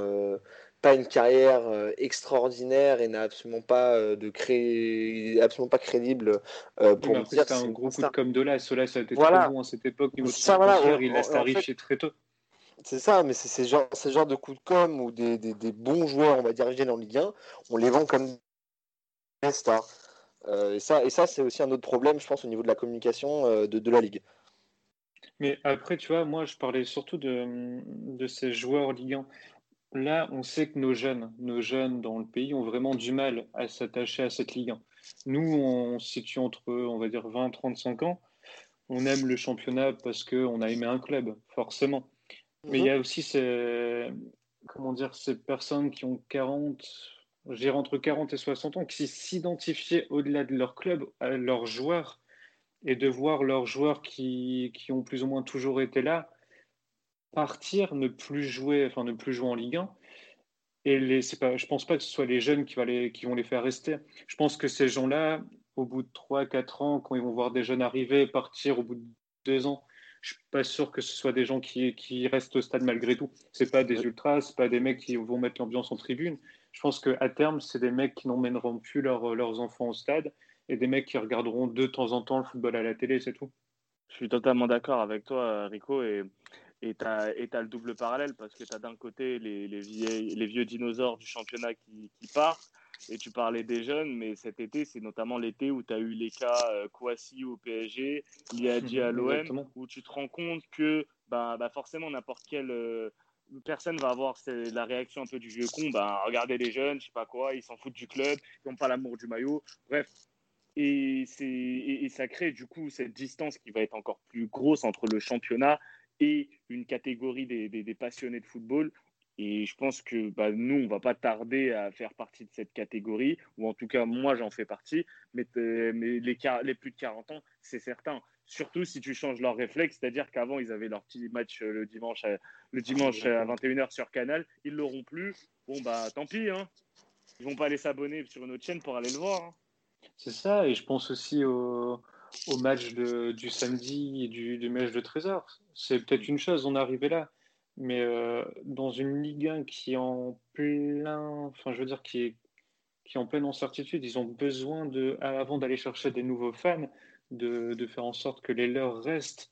pas une carrière euh, extraordinaire et n'a absolument pas euh, de cré... absolument pas crédible euh, pour dire c'est un gros coup de com de là. Cela ça a été très bon à cette époque niveau ça, voilà, il laisse arriver très tôt. c'est ça, mais c'est ce genre, genre de coup de com où des, des, des, bons joueurs, on va dire, viennent en Ligue 1, on les vend comme des stars. et ça, et ça c'est aussi un autre problème, je pense, au niveau de la communication de, de, la Ligue. Mais après, tu vois, moi, je parlais surtout de, de ces joueurs Ligue 1 là, on sait que nos jeunes, nos jeunes dans le pays ont vraiment du mal à s'attacher à cette Ligue 1. Nous, on se situe entre, on va dire, 20 35 ans. On aime le championnat parce qu'on a aimé un club, forcément. Mais il y a aussi ces, comment dire, ces personnes qui ont 40, je entre 40 et 60 ans, qui s'identifiaient au-delà de leur club, à leurs joueurs, et de voir leurs joueurs qui, qui ont plus ou moins toujours été là, partir, ne plus jouer, enfin ne plus jouer en Ligue 1. Et les, pas, je pense pas que ce soit les jeunes qui, les, qui vont les faire rester. Je pense que ces gens-là, au bout de 3-4 ans, quand ils vont voir des jeunes arriver, partir au bout de 2 ans, je suis pas sûr que ce soit des gens qui, qui restent au stade malgré tout. C'est pas des ultras, c'est pas des mecs qui vont mettre l'ambiance en tribune. Je pense qu'à terme, c'est des mecs qui n'emmèneront plus leurs enfants au stade et des mecs qui regarderont de temps en temps le football à la télé, c'est tout. Je suis totalement d'accord avec toi, Rico, et et tu as, le double parallèle parce que tu as d'un côté les, les, les, vieux dinosaures du championnat qui, qui, partent, et tu parlais des jeunes, mais cet été, c'est notamment l'été où tu as eu les cas euh, Kouassi au PSG, Liadji à l'OM, où tu te rends compte que bah, bah forcément n'importe quelle euh, personne va avoir la réaction un peu du vieux con, bah, regardez les jeunes, je sais pas quoi, ils s'en foutent du club, ils n'ont pas l'amour du maillot, bref. Et, et, et ça crée du coup cette distance qui va être encore plus grosse entre le championnat et une catégorie des, passionnés de football et je pense que bah, nous, on ne va pas tarder à faire partie de cette catégorie, ou en tout cas, moi, j'en fais partie. Mais, mais les, plus de 40 ans, c'est certain. Surtout si tu changes leur réflexe, c'est-à-dire qu'avant, ils avaient leur petit match euh, le dimanche à, le dimanche à 21h sur Canal. Ils ne l'auront plus. Bon, bah tant pis. Hein. Ils vont pas aller s'abonner sur une autre chaîne pour aller le voir. Hein. C'est ça. Et je pense aussi au, au match de, du samedi et du, du match de Trésor. C'est peut-être une chose, on est arrivé là. Mais euh, dans une Ligue 1 qui est en plein, enfin je veux dire qui est, qui en pleine incertitude, ils ont besoin de, avant d'aller chercher des nouveaux fans, de, de, faire en sorte que les leurs restent.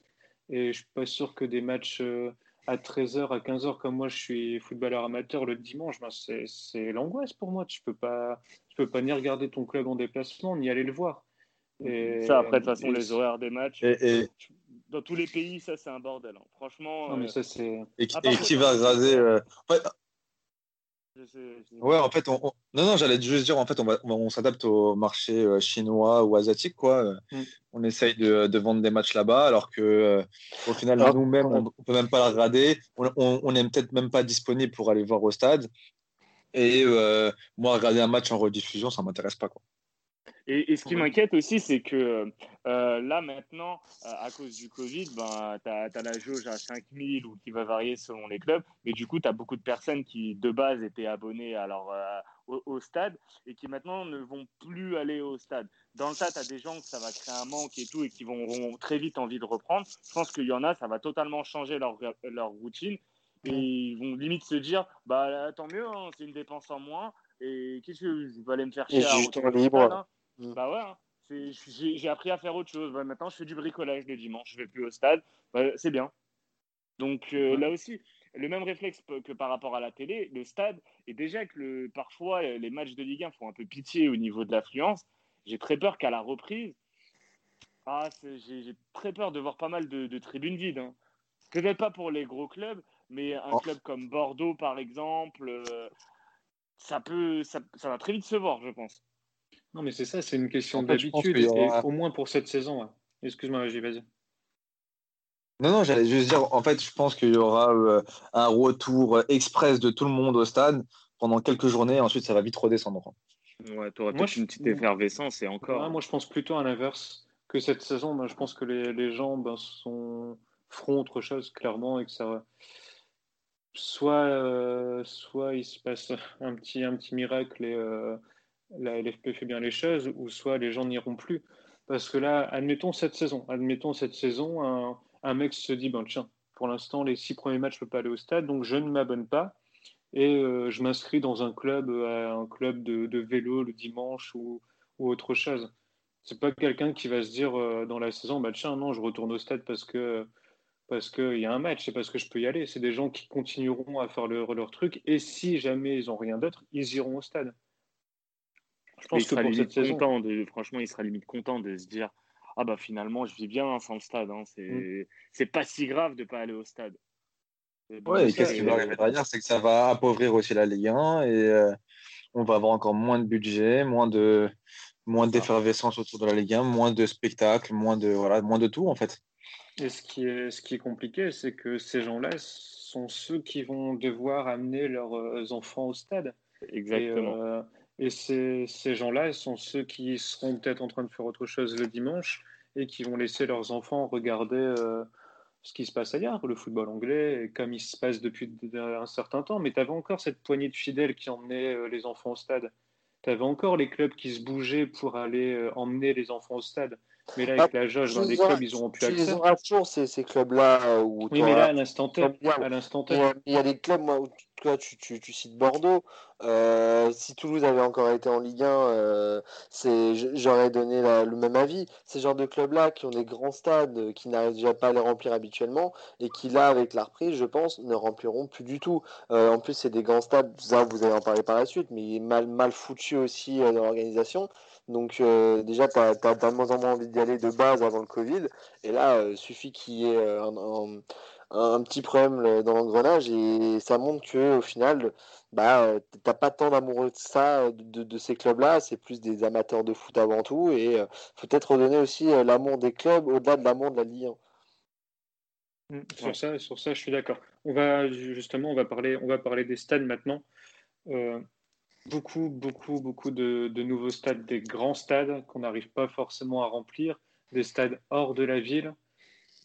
Et je suis pas sûr que des matchs euh, à 13h, à 15h, comme moi je suis footballeur amateur le dimanche, ben c'est l'angoisse pour moi. Tu peux pas, tu peux pas ni regarder ton club en déplacement, ni aller le voir. Et, ça, après, de toute façon, les horaires des matchs. et, dans tous les pays, ça c'est un bordel. Hein. Franchement. Non, mais ça, c'est... Et, qui va raser. Euh... Ouais, en fait, on, non, non, j'allais juste dire, en fait, on, va, on, s'adapte au marché euh, chinois ou asiatique, quoi. Mm. On essaye de, de, vendre des matchs là-bas, alors que euh, au final, nous-mêmes, on, ne peut même pas la regarder. On n'est peut-être même pas disponible pour aller voir au stade. Et euh, moi, regarder un match en rediffusion, ça m'intéresse pas, quoi. Et, ce qui m'inquiète aussi, c'est que euh, là, maintenant, euh, à cause du Covid, ben, tu as, la jauge à 5000 ou qui va varier selon les clubs. Mais du coup, tu as beaucoup de personnes qui, de base, étaient abonnées alors, euh, au, stade et qui maintenant ne vont plus aller au stade. Dans le tas, tu as des gens que ça va créer un manque et tout et qui vont, auront très vite envie de reprendre. Je pense qu'il y en a, ça va totalement changer leur, leur routine. Et ils vont limite se dire, bah tant mieux, hein, c'est une dépense en moins. Et qu'est-ce que je vais aller me faire chier à libre. Mm. Bah ouais, hein. j'ai appris à faire autre chose. Bah, maintenant, je fais du bricolage le dimanche, je vais plus au stade. Bah, c'est bien. Donc euh, là aussi, le même réflexe que par rapport à la télé, le stade, et déjà que le, parfois les matchs de Ligue 1 font un peu pitié au niveau de l'affluence, j'ai très peur qu'à la reprise, ah, j'ai très peur de voir pas mal de, tribunes vides. Hein. Peut-être pas pour les gros clubs, mais un oh. club comme Bordeaux, par exemple, euh, ça, peut, ça va très vite se voir, je pense. Non, mais c'est ça, c'est une question d'habitude, au moins pour cette saison. Excuse-moi, j'y vas-y. Non, non, j'allais juste dire, en fait, je pense qu'il y aura euh, un retour express de tout le monde au stade pendant quelques journées, ensuite ça va vite redescendre. Ouais, tu aurais peut-être une petite effervescence et encore. moi, je pense plutôt à l'inverse, que cette saison, ben, je pense que les, les gens ben, sont, feront autre chose, clairement, et que ça soit, euh, soit il se passe un petit, miracle et, euh, la LFP fait bien les choses, ou soit les gens n'iront plus. Parce que là, admettons cette saison, admettons cette saison, un, mec se dit, ben tiens, pour l'instant, les six premiers matchs, je ne peux pas aller au stade, donc je ne m'abonne pas et euh, je m'inscris dans un club, un club de, vélo le dimanche ou, autre chose. C'est pas quelqu'un qui va se dire dans la saison, bah tiens, non, je retourne au stade parce que parce qu'il y a un match, c'est parce que je peux y aller. C'est des gens qui continueront à faire leur, leur truc et si jamais ils n'ont rien d'autre, ils iront au stade. Je pense que pour cette saison, de, franchement, il sera limite content de se dire ah bah finalement je vis bien sans le stade. Hein. Mm. C'est pas si grave de pas aller au stade. ouais, et qu'est-ce qui va arriver derrière, c'est que ça va appauvrir aussi la Ligue 1 et euh, on va avoir encore moins de budget, moins de moins d'effervescence autour de la Ligue 1, moins de spectacles, moins de voilà, moins de tout en fait. Et ce qui est ce qui est compliqué, c'est que ces gens-là sont ceux qui vont devoir amener leurs euh, enfants au stade. Exactement. Euh, et ces, ces gens-là sont ceux qui seront peut-être en train de faire autre chose le dimanche et qui vont laisser leurs enfants regarder euh, ce qui se passe ailleurs, le football anglais, comme il se passe depuis un certain temps. Mais tu avais encore cette poignée de fidèles qui emmenaient euh, les enfants au stade. Tu avais encore les clubs qui se bougeaient pour aller euh, emmener les enfants au stade. Mais là, avec ah, la jauge dans les clubs, ils n'auront plus accès. toujours ces, ces clubs-là. oui, mais là, à l'instant T. Il y a des clubs, tu, cites Bordeaux. Euh, si Toulouse avait encore été en Ligue 1, euh, j'aurais donné le même avis. Ces genres de clubs-là qui ont des grands stades qui n'arrivent déjà pas à les remplir habituellement et qui, là, avec la reprise, je pense, ne rempliront plus du tout. en plus, c'est des grands stades, ça, vous allez en parler par la suite, mais mal, mal foutu aussi dans l'organisation. Donc euh, déjà, tu as, de moins en moins envie d'y aller de base avant le Covid. Et là, il euh, suffit qu'il y ait euh, un, petit problème dans l'engrenage et ça montre que au final, bah, t'as pas tant d'amoureux de ça, de, ces clubs-là. C'est plus des amateurs de foot avant tout. Et il faut peut-être redonner aussi l'amour des clubs au-delà de l'amour de la Ligue 1. Mmh, sur, ça, sur ça, je suis d'accord. On va justement, on va parler, on va parler des stades maintenant beaucoup, beaucoup, beaucoup de, nouveaux stades, des grands stades qu'on n'arrive pas forcément à remplir, des stades hors de la ville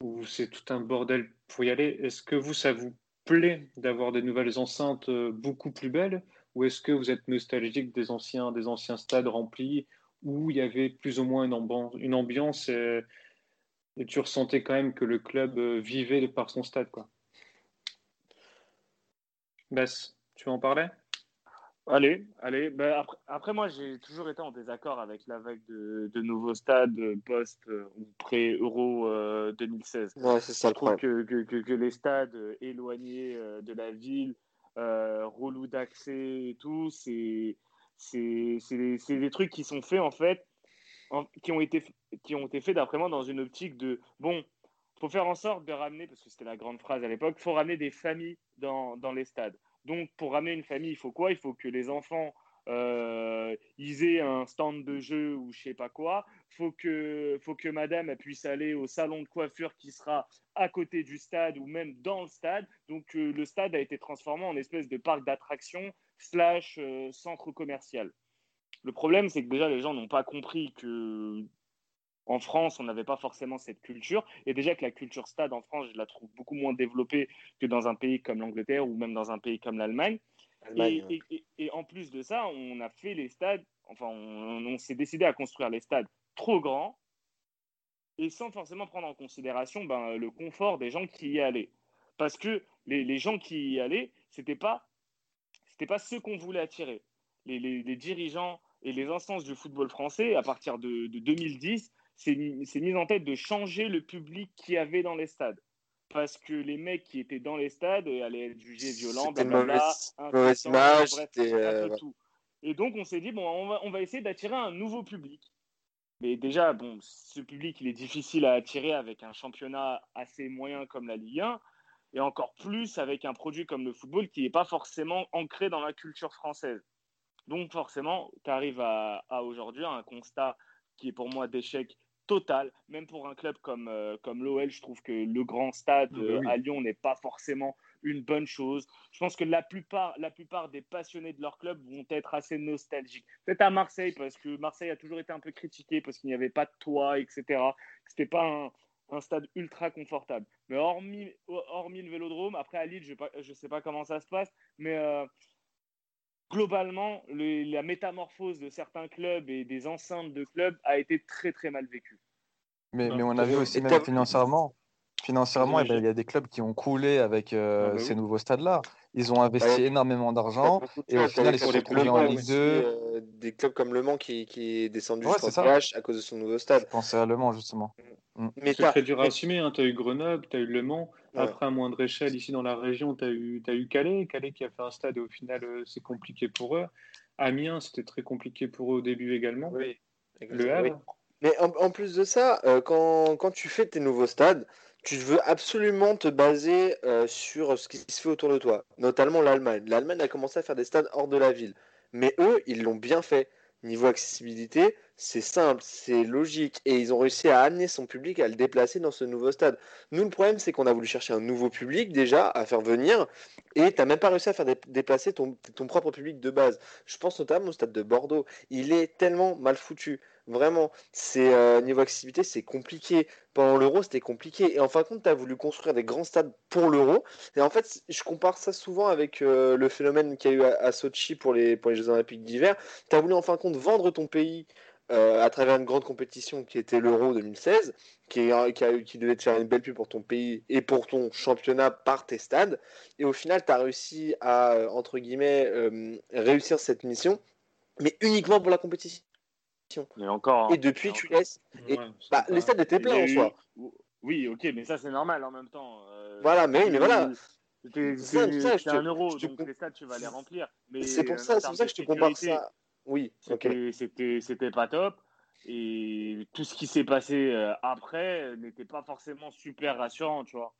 où c'est tout un bordel pour y aller. Est-ce que vous, ça vous plaît d'avoir des nouvelles enceintes euh, beaucoup plus belles? Ou est-ce que vous êtes nostalgique des anciens, des anciens stades remplis où il y avait plus ou moins une, ambiance, ambiance et, tu ressentais quand même que le club euh, vivait par son stade quoi? Bess, tu en parler? Allez, allez. Ben, après, moi, j'ai toujours été en désaccord avec la vague de, nouveaux stades post euh, ou pré-Euro 2016. Euh, ouais, c'est ça Je trouve que, que, les stades éloignés euh, de la ville, relous d'accès et tout, c'est des trucs qui sont faits en fait, qui, ont été, qui ont été faits d'après moi dans une optique de bon, faut faire en sorte de ramener, parce que c'était la grande phrase à l'époque, faut ramener des familles dans, dans les stades. Donc, pour ramener une famille, il faut quoi? Il faut que les enfants euh, ils aient un stand de jeu ou je sais pas quoi. Faut que, faut que madame puisse aller au salon de coiffure qui sera à côté du stade ou même dans le stade. Donc euh, le stade a été transformé en espèce de parc d'attractions slash euh, centre commercial. Le problème, c'est que déjà les gens n'ont pas compris que en France, on n'avait pas forcément cette culture. Et déjà que la culture stade en France, je la trouve beaucoup moins développée que dans un pays comme l'Angleterre ou même dans un pays comme l'Allemagne. Et, en plus de ça, on a fait les stades, enfin, on, s'est décidé à construire les stades trop grands et sans forcément prendre en considération ben, le confort des gens qui y allaient. Parce que les, gens qui y allaient, ce n'était pas, pas ceux qu'on voulait attirer. Les, dirigeants et les instances du football français, à partir de, de 2010, c'est mis en tête de changer le public qu'il y avait dans les stades. Parce que les mecs qui étaient dans les stades allaient être jugés violents, blablabla, mauvaise image, euh, tout. Et donc on s'est dit, bon, on va, on va essayer d'attirer un nouveau public. Mais déjà, bon, ce public, il est difficile à attirer avec un championnat assez moyen comme la Ligue 1, et encore plus avec un produit comme le football qui n'est pas forcément ancré dans la culture française. Donc forcément, tu arrives à, à aujourd'hui un constat qui est pour moi d'échec total. Même pour un club comme, euh, comme l'OL, je trouve que le grand stade ah bah euh, à Lyon n'est pas forcément une bonne chose. Je pense que la plupart, la plupart des passionnés de leur club vont être assez nostalgiques. Peut-être à Marseille, parce que Marseille a toujours été un peu critiqué parce qu'il n'y avait pas de toit, etc. C'était pas un, stade ultra confortable. Mais hormis, hormis le vélodrome, après à Lille, je ne sais pas comment ça se passe, mais euh, globalement, la métamorphose de certains clubs et des enceintes de clubs a été très très mal vécue. Mais, mais on a vu aussi même financièrement, financièrement, eh ben, il y a des clubs qui ont coulé avec euh, ah bah ces nouveaux stades-là. Ils ont investi énormément d'argent et au final, ils sont retrouvés en Ligue 2. Euh, des clubs comme Le Mans qui, qui est descendu ouais, jusqu'en à cause de son nouveau stade. Je pensais à Le Mans, justement. Mm. Mais c'est très dur à assumer. Hein. Tu as eu Grenoble, tu as eu Le Mans. Après, à moindre échelle, ici dans la région, tu as, eu, as eu Calais. Calais qui a fait un stade et au final, euh, c'est compliqué pour eux. Amiens, c'était très compliqué pour eux au début également. Oui. Le Havre. Mais en, plus de ça, quand, quand, tu fais tes nouveaux stades, tu veux absolument te baser euh, sur ce qui se fait autour de toi, notamment l'Allemagne. L'Allemagne a commencé à faire des stades hors de la ville, mais eux, ils l'ont bien fait. Niveau accessibilité, c'est simple, c'est logique, et ils ont réussi à amener son public à le déplacer dans ce nouveau stade. Nous, le problème, c'est qu'on a voulu chercher un nouveau public déjà à faire venir, et tu n'as même pas réussi à faire déplacer ton propre public de base. Je pense notamment au stade de Bordeaux. Il est tellement mal foutu. Vraiment, c'est euh, niveau accessibilité, c'est compliqué. Pendant l'Euro, c'était compliqué. Et en fin de compte, tu as voulu construire des grands stades pour l'Euro. Et en fait, je compare ça souvent avec euh, le phénomène qu'il y a eu à, Sochi pour les, Jeux Olympiques d'hiver. Tu as voulu en fin de compte vendre ton pays euh, à travers une grande compétition qui était l'Euro 2016, qui, devait te faire une belle pub pour ton pays et pour ton championnat par tes stades. Et au final, tu as réussi à, entre guillemets, réussir cette mission, mais uniquement pour la compétition. Et encore. Et depuis, tu laisses. Et, bah, Les stades étaient pleins en soi. Oui, ok, mais ça c'est normal en même temps. voilà, mais, mais voilà. C'est un euro, donc les stades, tu vas les remplir. C'est pour, ça, pour ça que je te compare ça. Oui, c'était pas top. Et tout ce qui s'est passé euh, après n'était pas forcément super rassurant, tu vois.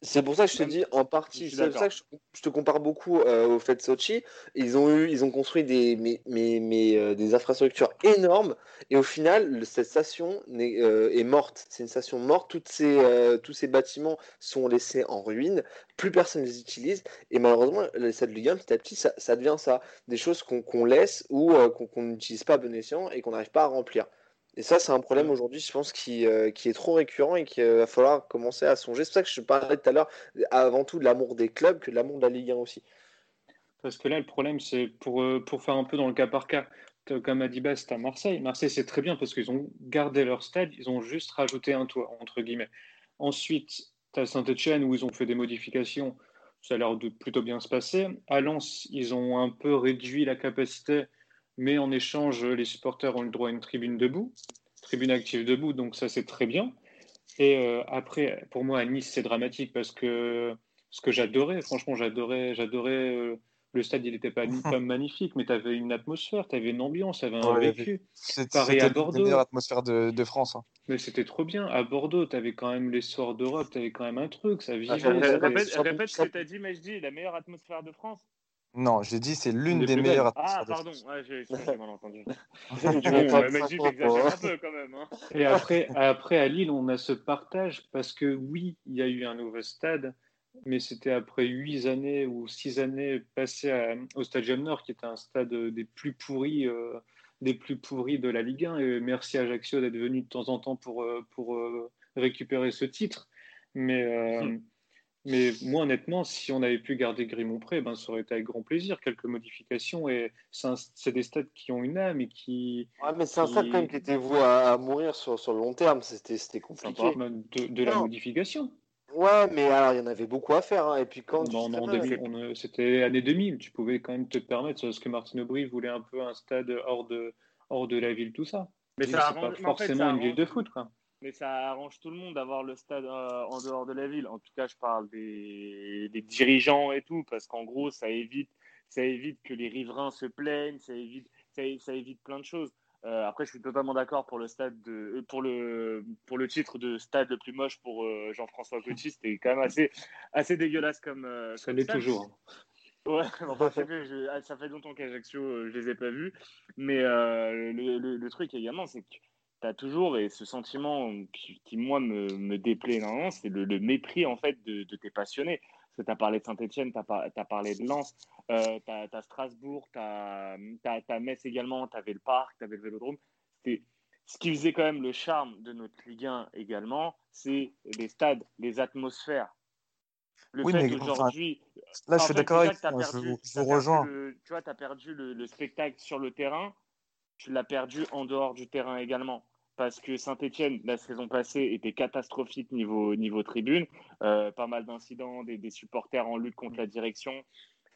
C'est pour ça que je te dis en partie, c'est pour ça que je, te compare beaucoup euh, au fait de Sochi. Ils ont eu, ils ont construit des, mais, mais, euh, des infrastructures énormes et au final, cette station est, euh, est morte. C'est une station morte. Toutes ces, tous ces bâtiments sont laissés en ruine. Plus personne les utilise et malheureusement, cette Ligue 1, petit à petit, ça, ça devient ça, des choses qu'on laisse ou qu'on n'utilise pas à bon escient et qu'on n'arrive pas à remplir. Et ça, c'est un problème aujourd'hui, je pense, qui, euh, qui est trop récurrent et qu'il va falloir commencer à songer. C'est pour ça que je parlais tout à l'heure avant tout de l'amour des clubs que de l'amour de la Ligue 1 aussi. Parce que là, le problème, c'est pour, euh, pour faire un peu dans le cas par cas. Comme a dit Bast, c'est à Marseille. Marseille, c'est très bien parce qu'ils ont gardé leur stade, ils ont juste rajouté un toit, entre guillemets. Ensuite, tu as Saint-Etienne où ils ont fait des modifications. Ça a l'air de plutôt bien se passer. À Lens, ils ont un peu réduit la capacité mais en échange, les supporters ont le droit à une tribune debout, tribune active debout, donc ça c'est très bien. Et euh, après, pour moi, à Nice, c'est dramatique parce que ce que j'adorais, franchement, j'adorais, j'adorais. Euh, le stade, il n'était pas, pas, magnifique, mais tu avais une atmosphère, tu avais une ambiance, tu avais un vécu. C'était à Bordeaux. la meilleure atmosphère de, de France. Hein. Mais c'était trop bien. À Bordeaux, tu avais quand même les soirs d'Europe, tu avais quand même un truc, ça vivait. Ah, répète, répète ce que tu as dit, Majdi, la meilleure atmosphère de France non, j'ai dit c'est l'une des meilleures Ah, pardon, ouais, j'ai mal entendu. un peu quand même. Hein. Et après, après, à Lille, on a ce partage parce que oui, il y a eu un nouveau stade, mais c'était après huit années ou six années passées au Stadium Nord, qui était un stade des plus pourris. Euh, des plus pourris de la Ligue 1 et merci à Ajaccio d'être venu de temps en temps pour, euh, pour euh, récupérer ce titre mais hmm. Mais moi, honnêtement, si on avait pu garder Grimont-Pré, ben, ça aurait été avec grand plaisir. Quelques modifications. Et c'est des stades qui ont une âme et qui. Ouais, mais c'est un stade quand même qui était voué à, mourir sur, sur, le long terme. C'était compliqué. De, de la modification. Ouais, mais alors il y en avait beaucoup à faire. Hein. Et puis quand. Non, non, c'était année 2000. Tu pouvais quand même te permettre, parce que Martine Aubry voulait un peu un stade hors de, hors de la ville, tout ça. Mais ça pas forcément une ville de foot, quoi mais ça arrange tout le monde d'avoir le stade euh, en dehors de la ville. En tout cas, je parle des, dirigeants et tout, parce qu'en gros, ça évite, ça évite que les riverains se plaignent, ça évite, ça, évite plein de choses. Euh, après, je suis totalement d'accord pour le stade de, euh, pour le pour le titre de stade le plus moche pour Jean-François Coty. C'était quand même assez assez dégueulasse comme. ça l'est toujours. Ouais, enfin, ça, fait, ça, fait, longtemps qu'Ajaccio, je les ai pas vus. Mais le, le, le, truc également, c'est que tu as toujours, et ce sentiment qui, moi, me, me déplaît énormément, c'est le, mépris, en fait, de, tes passionnés. Parce que tu as parlé de Saint-Etienne, tu as, parlé de Lens, euh, tu as, Strasbourg, tu as, as, Metz également, tu avais le parc, tu avais le vélodrome. Ce qui faisait quand même le charme de notre Ligue 1 également, c'est les stades, les atmosphères. Le oui, fait aujourd'hui. là, je suis d'accord avec toi, je, vous rejoins. tu vois, tu as perdu le spectacle sur le terrain tu l'as perdu en dehors du terrain également. Parce que Saint-Etienne, la saison passée, était catastrophique niveau, niveau tribune. Euh, pas mal d'incidents, des, supporters en lutte contre la direction.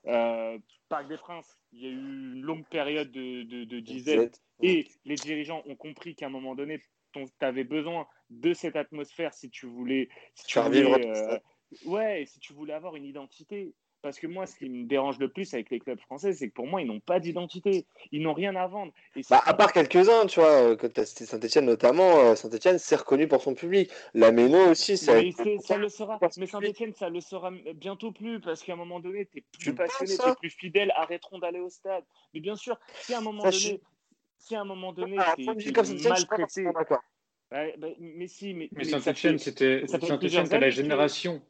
Euh, Parc des Princes, il y a eu une longue période de, de, de Et les dirigeants ont compris qu'à un moment donné, tu avais besoin de cette atmosphère si tu voulais. Si tu voulais euh, ouais, si tu voulais avoir une identité. Parce que moi, ce qui me dérange le plus avec les clubs français, c'est que pour moi, ils n'ont pas d'identité. Ils n'ont rien à vendre. bah, à part quelques-uns, tu vois, euh, quand tu as cité Saint-Etienne notamment, euh, Saint-Etienne, c'est reconnu pour son public. La Méno aussi, ça, ça le sera. Mais Saint-Etienne, ça le sera bientôt plus, parce qu'à un moment donné, tu es plus passionné, tu es plus fidèle, arrêteront d'aller au stade. Mais bien sûr, si à un moment donné, si à un moment donné, ah, tu es, maltraité. Bah, bah, mais si, mais, mais Saint-Etienne, c'était Saint-Etienne, la génération.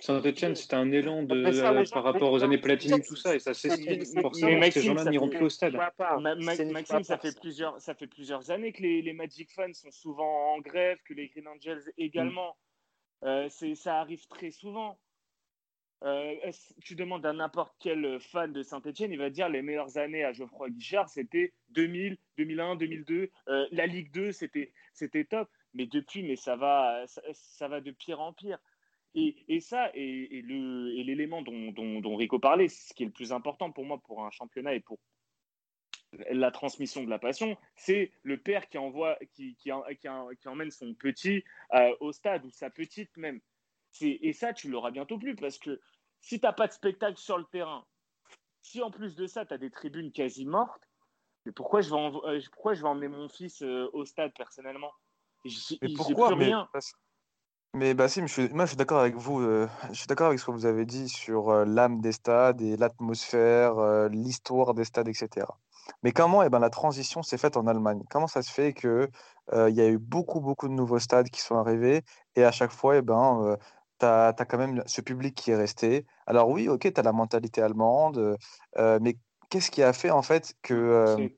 Saint-Etienne, c'était un élan de, euh, par rapport aux années platine, tout ça, et ça s'explique forcément. ces gens-là n'iront plus au stade. Maxime, ça fait, plusieurs, ça fait plusieurs années que les, les, Magic Fans sont souvent en grève, que les Green Angels également. Mm. Euh, ça arrive très souvent. euh, tu demandes à n'importe quel fan de Saint-Etienne, il va dire les meilleures années à Geoffroy Guichard, c'était 2000, 2001, 2002. la Ligue 2, c'était top. Mais depuis, mais ça va, ça, va de pire en pire. Et, ça, et, l'élément dont, dont, Rico parlait, ce qui est le plus important pour moi pour un championnat et pour la transmission de la passion, c'est le père qui envoie, qui, qui, qui, emmène son petit euh, au stade ou sa petite même. Et ça, tu l'auras bientôt plus parce que si tu n'as pas de spectacle sur le terrain, si en plus de ça, tu as des tribunes quasi mortes, mais pourquoi je vais, euh, pourquoi je vais emmener mon fils euh, au stade personnellement? Mais pourquoi? plus rien. Mais je suis, moi je suis d'accord avec vous. je suis d'accord avec ce que vous avez dit sur l'âme des stades et l'atmosphère, l'histoire des stades, etc. Mais comment eh ben, la transition s'est faite en Allemagne? Comment ça se fait qu'il il y a eu beaucoup, beaucoup de nouveaux stades qui sont arrivés et à chaque fois, eh ben, tu as, quand même ce public qui est resté? Alors oui, ok, tu as la mentalité allemande, mais qu'est-ce qui a fait en fait que,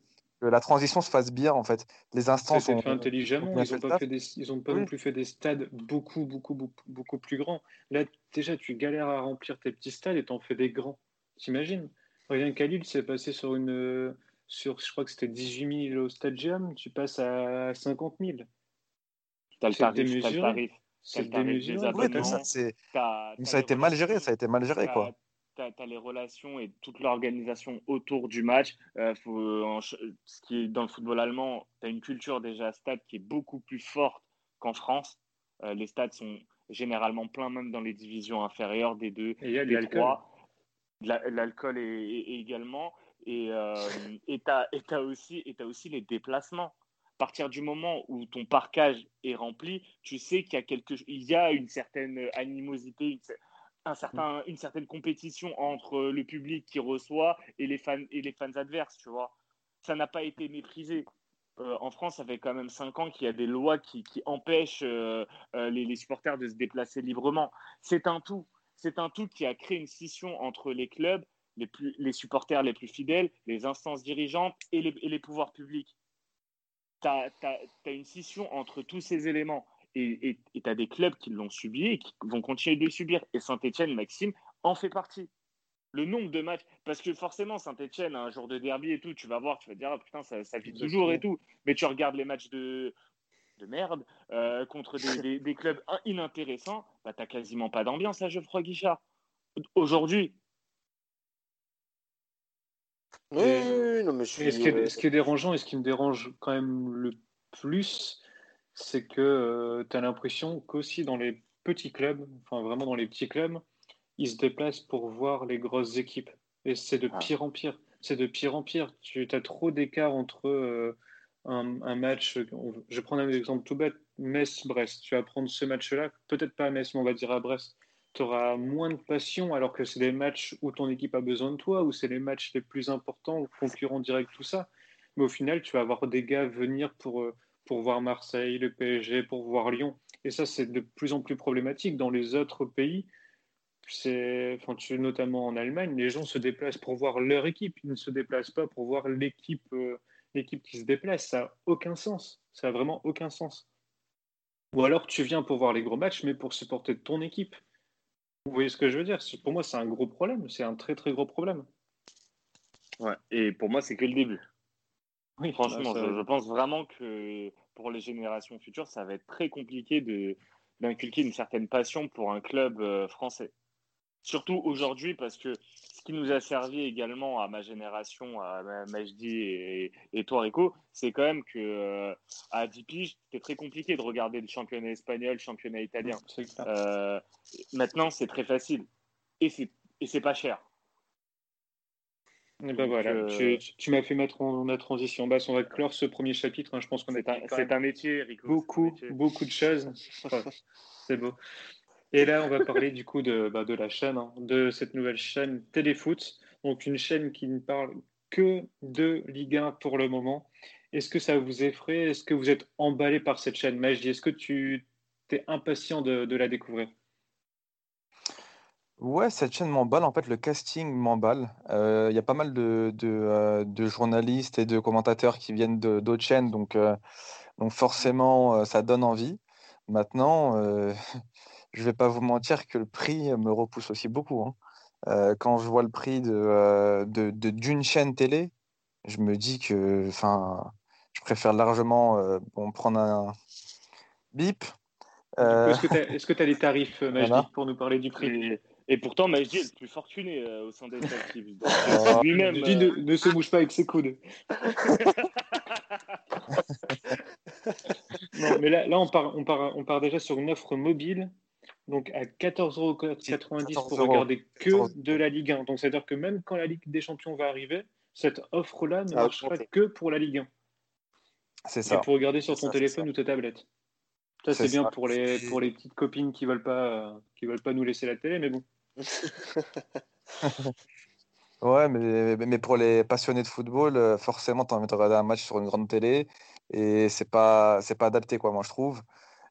la transition se fasse bien en fait Les instances ont fait intelligemment. Ils n'ont pas, fait des, ont pas non plus fait des stades beaucoup, beaucoup, beaucoup, beaucoup plus grands. Là, déjà, tu galères à remplir tes petits stades et t'en fais des grands. T'imagines? Rien qu'à Lille, c'est passé sur une sur, je crois que c'était 18 000 au Stadium, tu passes à 50 000. Tu as le tarif, C'est démesuré. Oui, ça, ça a été mal géré, ça a été mal géré, quoi. Tu as, les relations et toute l'organisation autour du match. Euh, faut, ce qui est dans le football allemand, tu as une culture déjà stade qui est beaucoup plus forte qu'en France. Euh, les stades sont généralement pleins, même dans les divisions inférieures des deux, et il y a des trois. L'alcool est, également. Et euh, tu as, aussi, aussi les déplacements. À partir du moment où ton parcage est rempli, tu sais qu'il y a, quelque, il y a une certaine animosité, une certaine compétition entre le public qui reçoit et les fans, et les fans adverses, tu vois. Ça n'a pas été méprisé. Euh, en France, ça fait quand même cinq ans qu'il y a des lois qui, empêchent euh, euh, les, supporters de se déplacer librement. C'est un tout. C'est un tout qui a créé une scission entre les clubs les, plus, les supporters les plus fidèles, les instances dirigeantes et les, et les pouvoirs publics. Tu as, une scission entre tous ces éléments. Et tu as des clubs qui l'ont subi et qui vont continuer de le subir. Et Saint-Etienne, Maxime, en fait partie. Le nombre de matchs, parce que forcément, Saint-Etienne, un jour de derby et tout, tu vas voir, tu vas te dire, ah, putain, ça, ça vit toujours et tout. Mais tu regardes les matchs de, de merde euh, contre des, des, clubs inintéressants, bah, tu n'as quasiment pas d'ambiance à Geoffroy Guichard. Aujourd'hui, oui, non, mais je suis... ce, qui est, ce, qui est, dérangeant et ce qui me dérange quand même le plus, c'est que euh, tu as l'impression qu'aussi dans les petits clubs, enfin vraiment dans les petits clubs, ils se déplacent pour voir les grosses équipes. Et c'est de ah. pire en pire. C'est de pire en pire. Tu as trop d'écart entre euh, un, un, match. Je vais prendre un exemple tout bête Metz-Brest. Tu vas prendre ce match-là, peut-être pas à Metz, mais on va dire à Brest tu auras moins de passion alors que c'est des matchs où ton équipe a besoin de toi, où c'est les matchs les plus importants, concurrents directs, tout ça. Mais au final, tu vas avoir des gars venir pour, euh, pour voir Marseille, le PSG, pour voir Lyon. Et ça, c'est de plus en plus problématique. Dans les autres pays, enfin, notamment en Allemagne, les gens se déplacent pour voir leur équipe. Ils ne se déplacent pas pour voir l'équipe, euh, qui se déplace. Ça n'a aucun sens. Ça n'a vraiment aucun sens. Ou alors tu viens pour voir les gros matchs, mais pour supporter ton équipe. Vous voyez ce que je veux dire? Pour moi, c'est un gros problème. C'est un très très gros problème. Et pour moi, c'est que le début. Oui, Franchement, bah, je, pense vraiment que pour les générations futures, ça va être très compliqué d'inculquer une certaine passion pour un club euh, français. Surtout aujourd'hui, parce que ce qui nous a servi également à ma génération, à Majdi et, et toi, Rico, c'est quand même que euh, à 10 piges, c'était très compliqué de regarder le championnat espagnol, le championnat italien. Euh, maintenant, c'est très facile. Et c'est pas cher. Et ben voilà, euh, tu, m'as fait mettre en, la transition. Bah, on va clore ce premier chapitre. Hein. Je pense qu'on est. C'est un, métier, Rico. Beaucoup, beaucoup de choses. c'est beau. Et là, on va parler du coup de, bah, de la chaîne, hein, de cette nouvelle chaîne Téléfoot. Donc, une chaîne qui ne parle que de Ligue 1 pour le moment. Est-ce que ça vous effraie? Est-ce que vous êtes emballé par cette chaîne? Magie Est-ce que tu es impatient de, de la découvrir? Ouais, cette chaîne m'emballe. En fait, le casting m'emballe. Euh, il y a pas mal de, de, euh, de, journalistes et de commentateurs qui viennent d'autres chaînes, donc, euh, donc forcément, ça donne envie. Maintenant, je vais pas vous mentir que le prix me repousse aussi beaucoup. Hein. Euh, quand je vois le prix de, euh, de, d'une chaîne télé, je me dis que enfin, je préfère largement euh, bon, prendre un bip. Est-ce que tu as, les tarifs, magiques pour nous parler du prix? Et, pourtant, Majdi est le plus fortuné au sein des actifs. Oh. Lui-même ne, se bouge pas avec ses coudes. non, mais là, là on, part, on, part, on part déjà sur une offre mobile donc à 14,90€ pour regarder que de la Ligue 1. Donc c'est-à-dire que même quand la Ligue des Champions va arriver, cette offre-là ne ah, marchera que pour la Ligue 1. C'est ça. Et pour regarder sur ton téléphone ou ta tablette. Ça c'est bien pour les pour les petites copines qui veulent pas qui veulent pas nous laisser la télé, mais bon. ouais, mais, mais pour les passionnés de football, euh, forcément, tu as envie de regarder un match sur une grande télé et c'est pas pas adapté quoi, moi je trouve.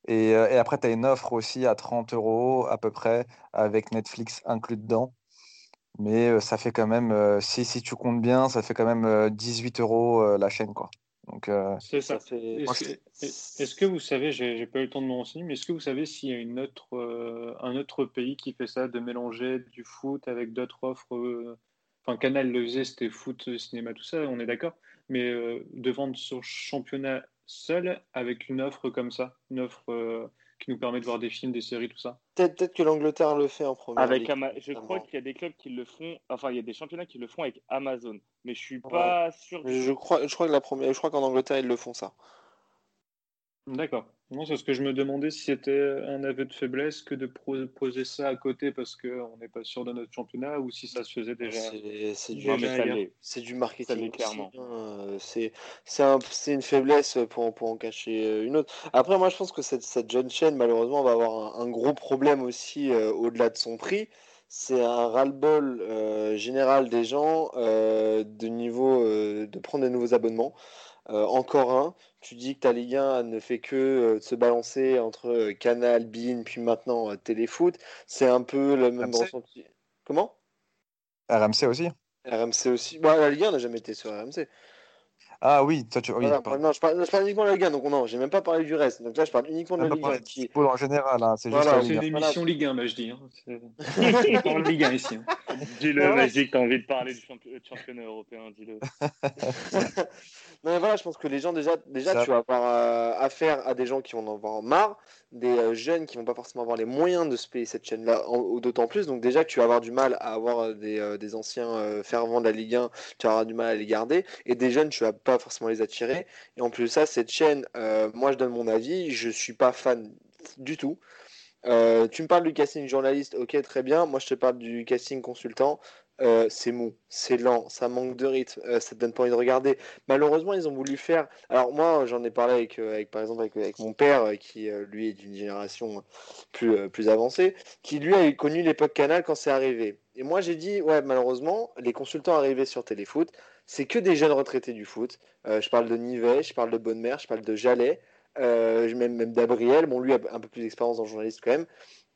Et, euh, après, tu as une offre aussi à 30 euros à peu près, avec Netflix inclus dedans. Mais euh, ça fait quand même, si, si tu comptes bien, ça fait quand même 18 euros la chaîne. Quoi. Donc, c'est ça. Est-ce que, vous savez, j'ai pas eu le temps de me renseigner, mais est-ce que vous savez s'il y a une autre, un autre pays qui fait ça, de mélanger du foot avec d'autres offres Enfin, Canal le faisait, c'était foot, cinéma, tout ça, on est d'accord. Mais de vendre sur championnat seul avec une offre comme ça, une offre euh, qui nous permet de voir des films, des séries, tout ça Peut-être que l'Angleterre le fait en premier. Avec je crois qu'il y a des clubs qui le font, enfin il y a des championnats qui le font avec Amazon, mais je suis pas sûr. Je crois, je crois que la première, je crois qu'en Angleterre ils le font ça. D'accord. Non, c'est ce que je me demandais si c'était un aveu de faiblesse que de poser ça à côté parce qu'on n'est pas sûr de notre championnat ou si ça se faisait déjà. C'est du, du, marketing. clairement. Hein. C'est une faiblesse pour, pour en cacher euh, une autre. Après, moi, je pense que cette, cette jeune chaîne, malheureusement, va avoir un, gros problème aussi euh, au-delà de son prix. C'est un ras-le-bol euh, général des gens de niveau de prendre de nouveaux abonnements. encore un tu dis que ta Ligue 1 ne fait que euh, se balancer entre euh, Canal, Bein, puis maintenant euh, Téléfoot, c'est un peu le même ressenti. Comment? RMC aussi RMC aussi. Bah, la Ligue 1 n'a jamais été sur RMC. Ah oui, toi tu. Oui, non, je parle, je parle, uniquement de la Ligue 1, donc non, j'ai même pas parlé du reste. Donc là, je parle uniquement de la Ligue 1. Qui... en général, hein, c'est juste une émission Ligue 1, bah, je dis. Hein. On parle Ligue 1 ici. Hein. Dis-le, Magic, t'as envie de parler du championnat européen, dis-le. non, mais voilà, je pense que les gens, déjà, déjà tu vas avoir euh, affaire à des gens qui vont en avoir marre, des euh, jeunes qui vont pas forcément avoir les moyens de se payer cette chaîne-là, d'autant plus. Donc, déjà, tu vas avoir du mal à avoir euh, des, des anciens fervents de la Ligue 1, tu vas avoir du mal à les garder. Et des jeunes, tu vas pas forcément les attirer. Et en plus de ça, cette chaîne, moi, je donne mon avis, je suis pas fan du tout. Tu me parles du casting journaliste, ok, très bien. Moi, je te parle du casting consultant. Euh, c'est mou, c'est lent, ça manque de rythme, euh, ça te donne pas envie de regarder. Malheureusement, ils ont voulu faire. Alors moi, j'en ai parlé avec, euh, avec par exemple avec, mon père, qui lui est d'une génération plus, plus avancée, qui lui a connu l'époque Canal quand c'est arrivé. Et moi, j'ai dit, ouais, malheureusement, les consultants arrivés sur Téléfoot, c'est que des jeunes retraités du foot. je parle de Nivet, je parle de Bonne-Mère, je parle de Jalais, même, même d'Abriel. Bon, lui a un peu plus d'expérience dans le journaliste quand même.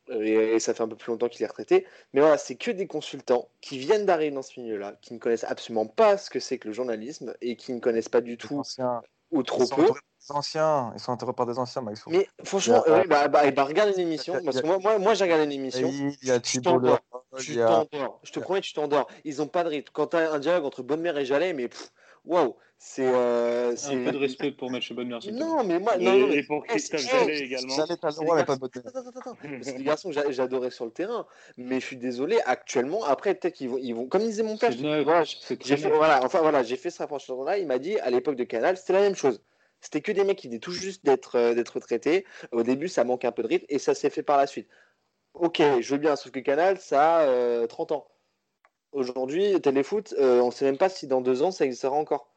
Euh, et, ça fait un peu plus longtemps qu'il est retraité. Mais voilà, c'est que des consultants qui viennent d'arriver dans ce milieu-là, qui ne connaissent absolument pas ce que c'est que le journalisme et qui ne connaissent pas du tout ou trop peu. Anciens, ils sont interrogés par des anciens. Mais franchement, euh, bah, bah, bah, regarde les émissions, parce que moi, moi, moi j'ai regardé une émission. Il y a tu t'endors. Je te promets, tu t'endors. Ils n'ont pas de rythme. Quand tu as un dialogue entre Bonne Mère et Jalais, mais waouh, c'est. Euh, un peu de respect pour Mathieu Bonne Mère. Non, mais moi. Non, et, pour Christophe Jallet également. Jallet, pas le droit, mais pas Bonne Mère. Attends, attends, attends. C'est des garçons que j'adorais sur le terrain, mais je suis désolé, actuellement, après, peut-être qu'ils vont, ils vont. Comme disait mon père, j'ai fait, voilà, enfin voilà, j'ai fait ce rapprochement-là. Il m'a dit, à l'époque de Canal, c'était la même chose. C'était que des mecs qui venaient tout juste d'être euh, d'être traités. Au début, ça manque un peu de rythme et ça s'est fait par la suite. Ok, je veux bien, sauf que Canal, ça a euh, 30 ans. Aujourd'hui, Téléfoot, euh, on ne sait même pas si dans deux ans ça existera encore.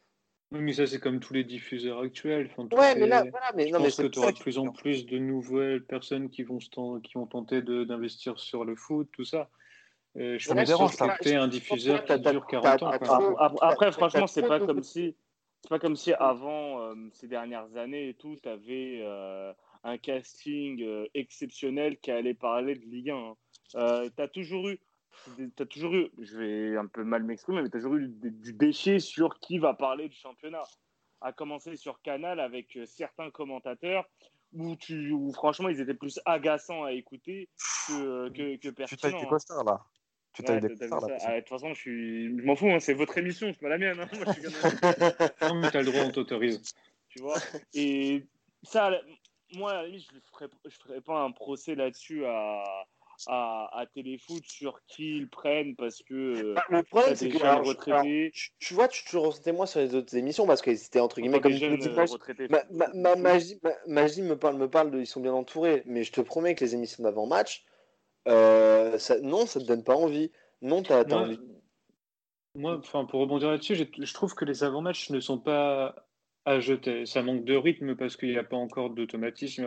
Oui, mais ça, c'est comme tous les diffuseurs actuels. ouais, mais là, voilà, mais je non, pense que tu auras de plus en plus de nouvelles personnes qui vont, qui vont tenter d'investir sur le foot, tout ça. Euh, je pense que tu un diffuseur qui dure 40 ans. Après, franchement, c'est pas comme si. C'est pas comme si avant euh, ces dernières années et tout, tu avais euh, un casting exceptionnel qui allait parler de Ligue 1. tu as toujours eu tu as toujours eu, je vais un peu mal m'exprimer, mais tu as toujours eu du, déchet sur qui va parler du championnat. À commencer sur Canal avec euh, certains commentateurs où, tu, où franchement, ils étaient plus agaçants à écouter que, que, que pertinents. Tu tailles des costards, là. Tu tailles des costards, là. Ah, de toute façon, je, suis... je m'en fous, hein, c'est votre émission, c'est pas la mienne. Hein. Moi, je suis non, mais t'as le droit, on t'autorise. Tu vois Et ça, moi, à la limite, je ne ferais, je ferais pas un procès là-dessus à à, à téléfoot sur qui ils prennent parce que bah, le problème c'est que alors, tu, vois tu, tu ressentais moi sur les autres émissions parce que c'était entre guillemets comme jeunes retraités. ma, ma, ma, magie, magie, me parle me parle de ils sont bien entourés mais je te promets que les émissions d'avant match euh, ça, non ça te donne pas envie. Non t'as as envie. moi enfin pour rebondir là-dessus je trouve que les avant matchs ne sont pas à jeter. Ça manque de rythme parce qu'il n'y a pas encore d'automatisme, il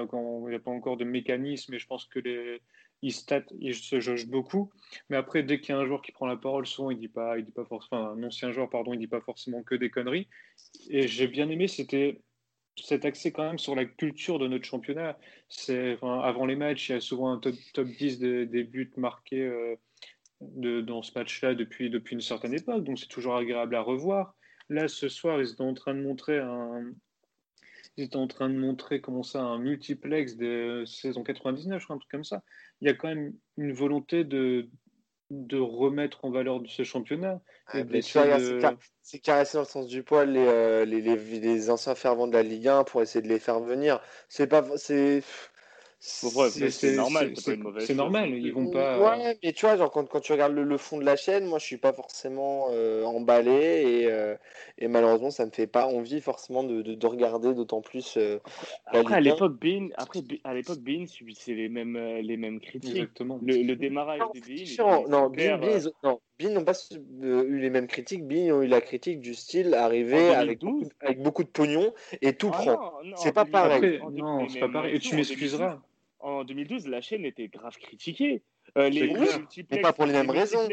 n'y a pas encore de mécanisme, et je pense que les, il, se jauge beaucoup. Mais après, dès qu'il y a un joueur qui prend la parole, souvent il dit pas, il dit pas forcément, un ancien joueur, pardon, il dit pas forcément que des conneries. Et j'ai bien aimé, c'était cet accès quand même sur la culture de notre championnat. Avant les matchs, il y a souvent un top, top 10 des, buts marqués euh, dans ce match-là depuis, depuis une certaine époque. Donc c'est toujours agréable à revoir. Là, ce soir, ils étaient en train de montrer un, ils étaient en train de montrer comment ça, un multiplex de saison 99, je crois, un truc comme ça. Il y a quand même une volonté de, de remettre en valeur ce championnat. Ah, c'est caresser dans le sens du poil les, euh, les, les, les, anciens fervents de la Ligue 1 pour essayer de les faire venir. C'est pas. C'est c'est normal, c'est normal, ils vont pas. Ouais, mais tu vois, genre, quand, quand tu regardes le, fond de la chaîne, moi je suis pas forcément euh, emballé et, euh, et, malheureusement ça me fait pas envie forcément de, de, de regarder d'autant plus. Euh, après, à l'époque, Bean, après à l'époque, Bean subissait les mêmes, les mêmes critiques. Exactement. Le, le démarrage non, de Bean. Non, Bean, non, Bean n'ont pas eu les mêmes critiques. Bean ont eu la critique du style arriver avec, avec, beaucoup de pognon et tout ah prend. C'est pas pareil. non, c'est pas pareil. Et tu m'excuseras en 2012, la chaîne était grave critiquée. Euh, les mais pas pour les mêmes raisons.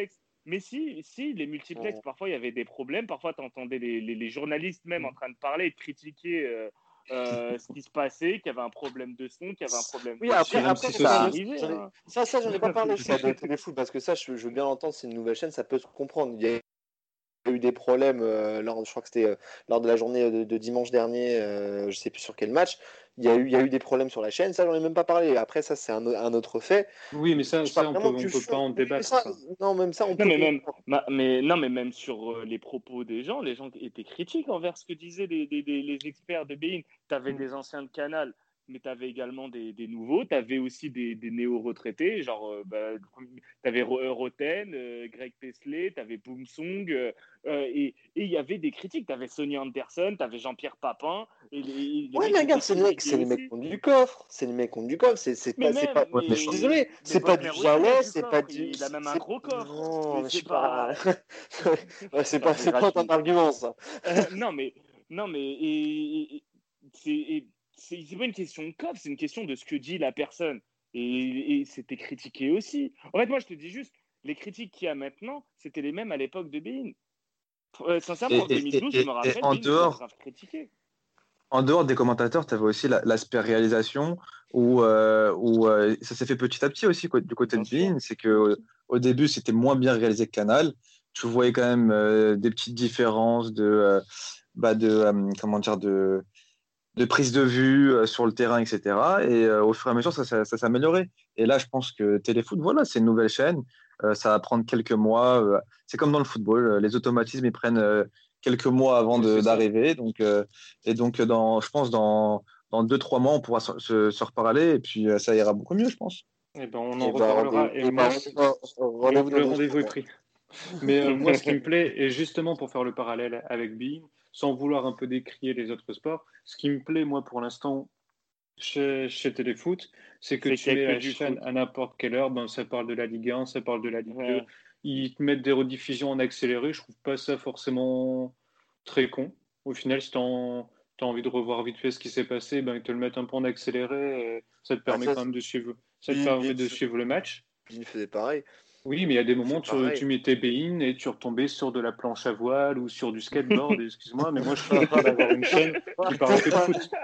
Mais si, si, les multiplex, parfois il y avait des problèmes. Parfois, tu entendais les, les, journalistes même en train de parler et de critiquer euh, euh, ce qui se passait, qu'il y avait un problème de son, qu'il y avait un problème oui, après, après ça, arrivé, hein. ça, ça, j'en ai pas parlé ça, de téléfoot parce que ça, je, je veux bien l'entendre, c'est une nouvelle chaîne, ça peut se comprendre. Il y a eu des problèmes lors, je crois que c'était lors de la journée de, dimanche dernier, je sais plus sur quel match il y, a eu, il y a eu des problèmes sur la chaîne, ça j'en ai même pas parlé. Après, ça c'est un, un, autre fait. Oui, mais ça, ça on peut, on peut pas en débattre. non, même ça, on non, peut. Mais même, mais, non, mais même sur euh, les propos des gens, les gens étaient critiques envers ce que disaient les, les, les experts de Bein. Tu avais mm. des anciens de Canal mais tu avais également des, des nouveaux, tu avais aussi des, des néo-retraités, genre euh, bah, tu avais Roten, euh, Greg Pesley, tu avais Boomsong, euh, et il y avait des critiques, tu avais Sonny Anderson, tu avais Jean-Pierre Papin. Et les, ouais, mais regarde, c'est les, mecs, les mecs qui ont du coffre, c'est les mecs qui ont du coffre, c'est pas, même, pas, mais, je suis désolé, c'est pas du Jaouet, c'est pas du. Il a même un gros coffre. Non, mais je sais pas. c'est pas, pas ton argument, ça. non, mais. Non, mais. Et, c'est pas une question de coffre, c'est une question de ce que dit la personne. Et, c'était critiqué aussi. En fait, moi, je te dis juste, les critiques qu'il y a maintenant, c'était les mêmes à l'époque de Bein. Euh, sincèrement, en 2012, je me rappelle, en dehors, critiqué. En dehors des commentateurs, tu avais aussi l'aspect réalisation où, euh, où euh, ça s'est fait petit à petit aussi du côté de Bein. C'est que au début, c'était moins bien réalisé que Canal. Tu voyais quand même des petites différences de, bah de comment dire, de, de prise de vue euh, sur le terrain, etc. Et euh, au fur et à mesure, ça, ça, ça s'est amélioré. Et là, je pense que Téléfoot, voilà, c'est une nouvelle chaîne. Euh, ça va prendre quelques mois. c'est comme dans le football, les automatismes, ils prennent quelques mois avant d'arriver. Donc, et donc, dans, je pense, dans, dans deux, trois mois, on pourra se, se, reparler et puis ça ira beaucoup mieux, je pense. Et eh ben, on en reparlera. et moi, le rendez-vous est pris. Mais moi, ce qui me plaît, et justement pour faire le parallèle avec Beam, sans vouloir un peu décrier les autres sports, ce qui me plaît, moi, pour l'instant, chez, chez Téléfoot, c'est que tu mets la chaîne à n'importe quelle heure, ben, ça parle de la Ligue 1, ça parle de la Ligue 2, ils te mettent des rediffusions en accéléré, je trouve pas ça forcément très con. Au final, si tu as envie de revoir vite fait ce qui s'est passé, ben, ils te le mettent un peu en accéléré, ça te ah, permet quand même de suivre, ça te permet de suivre le match. Il faisait pareil. Oui, mais il y a des moments où tu, mettais Bein et tu retombais sur de la planche à voile ou sur du skateboard, excuse-moi, mais moi je suis en train d'avoir une chaîne qui parle que de foot.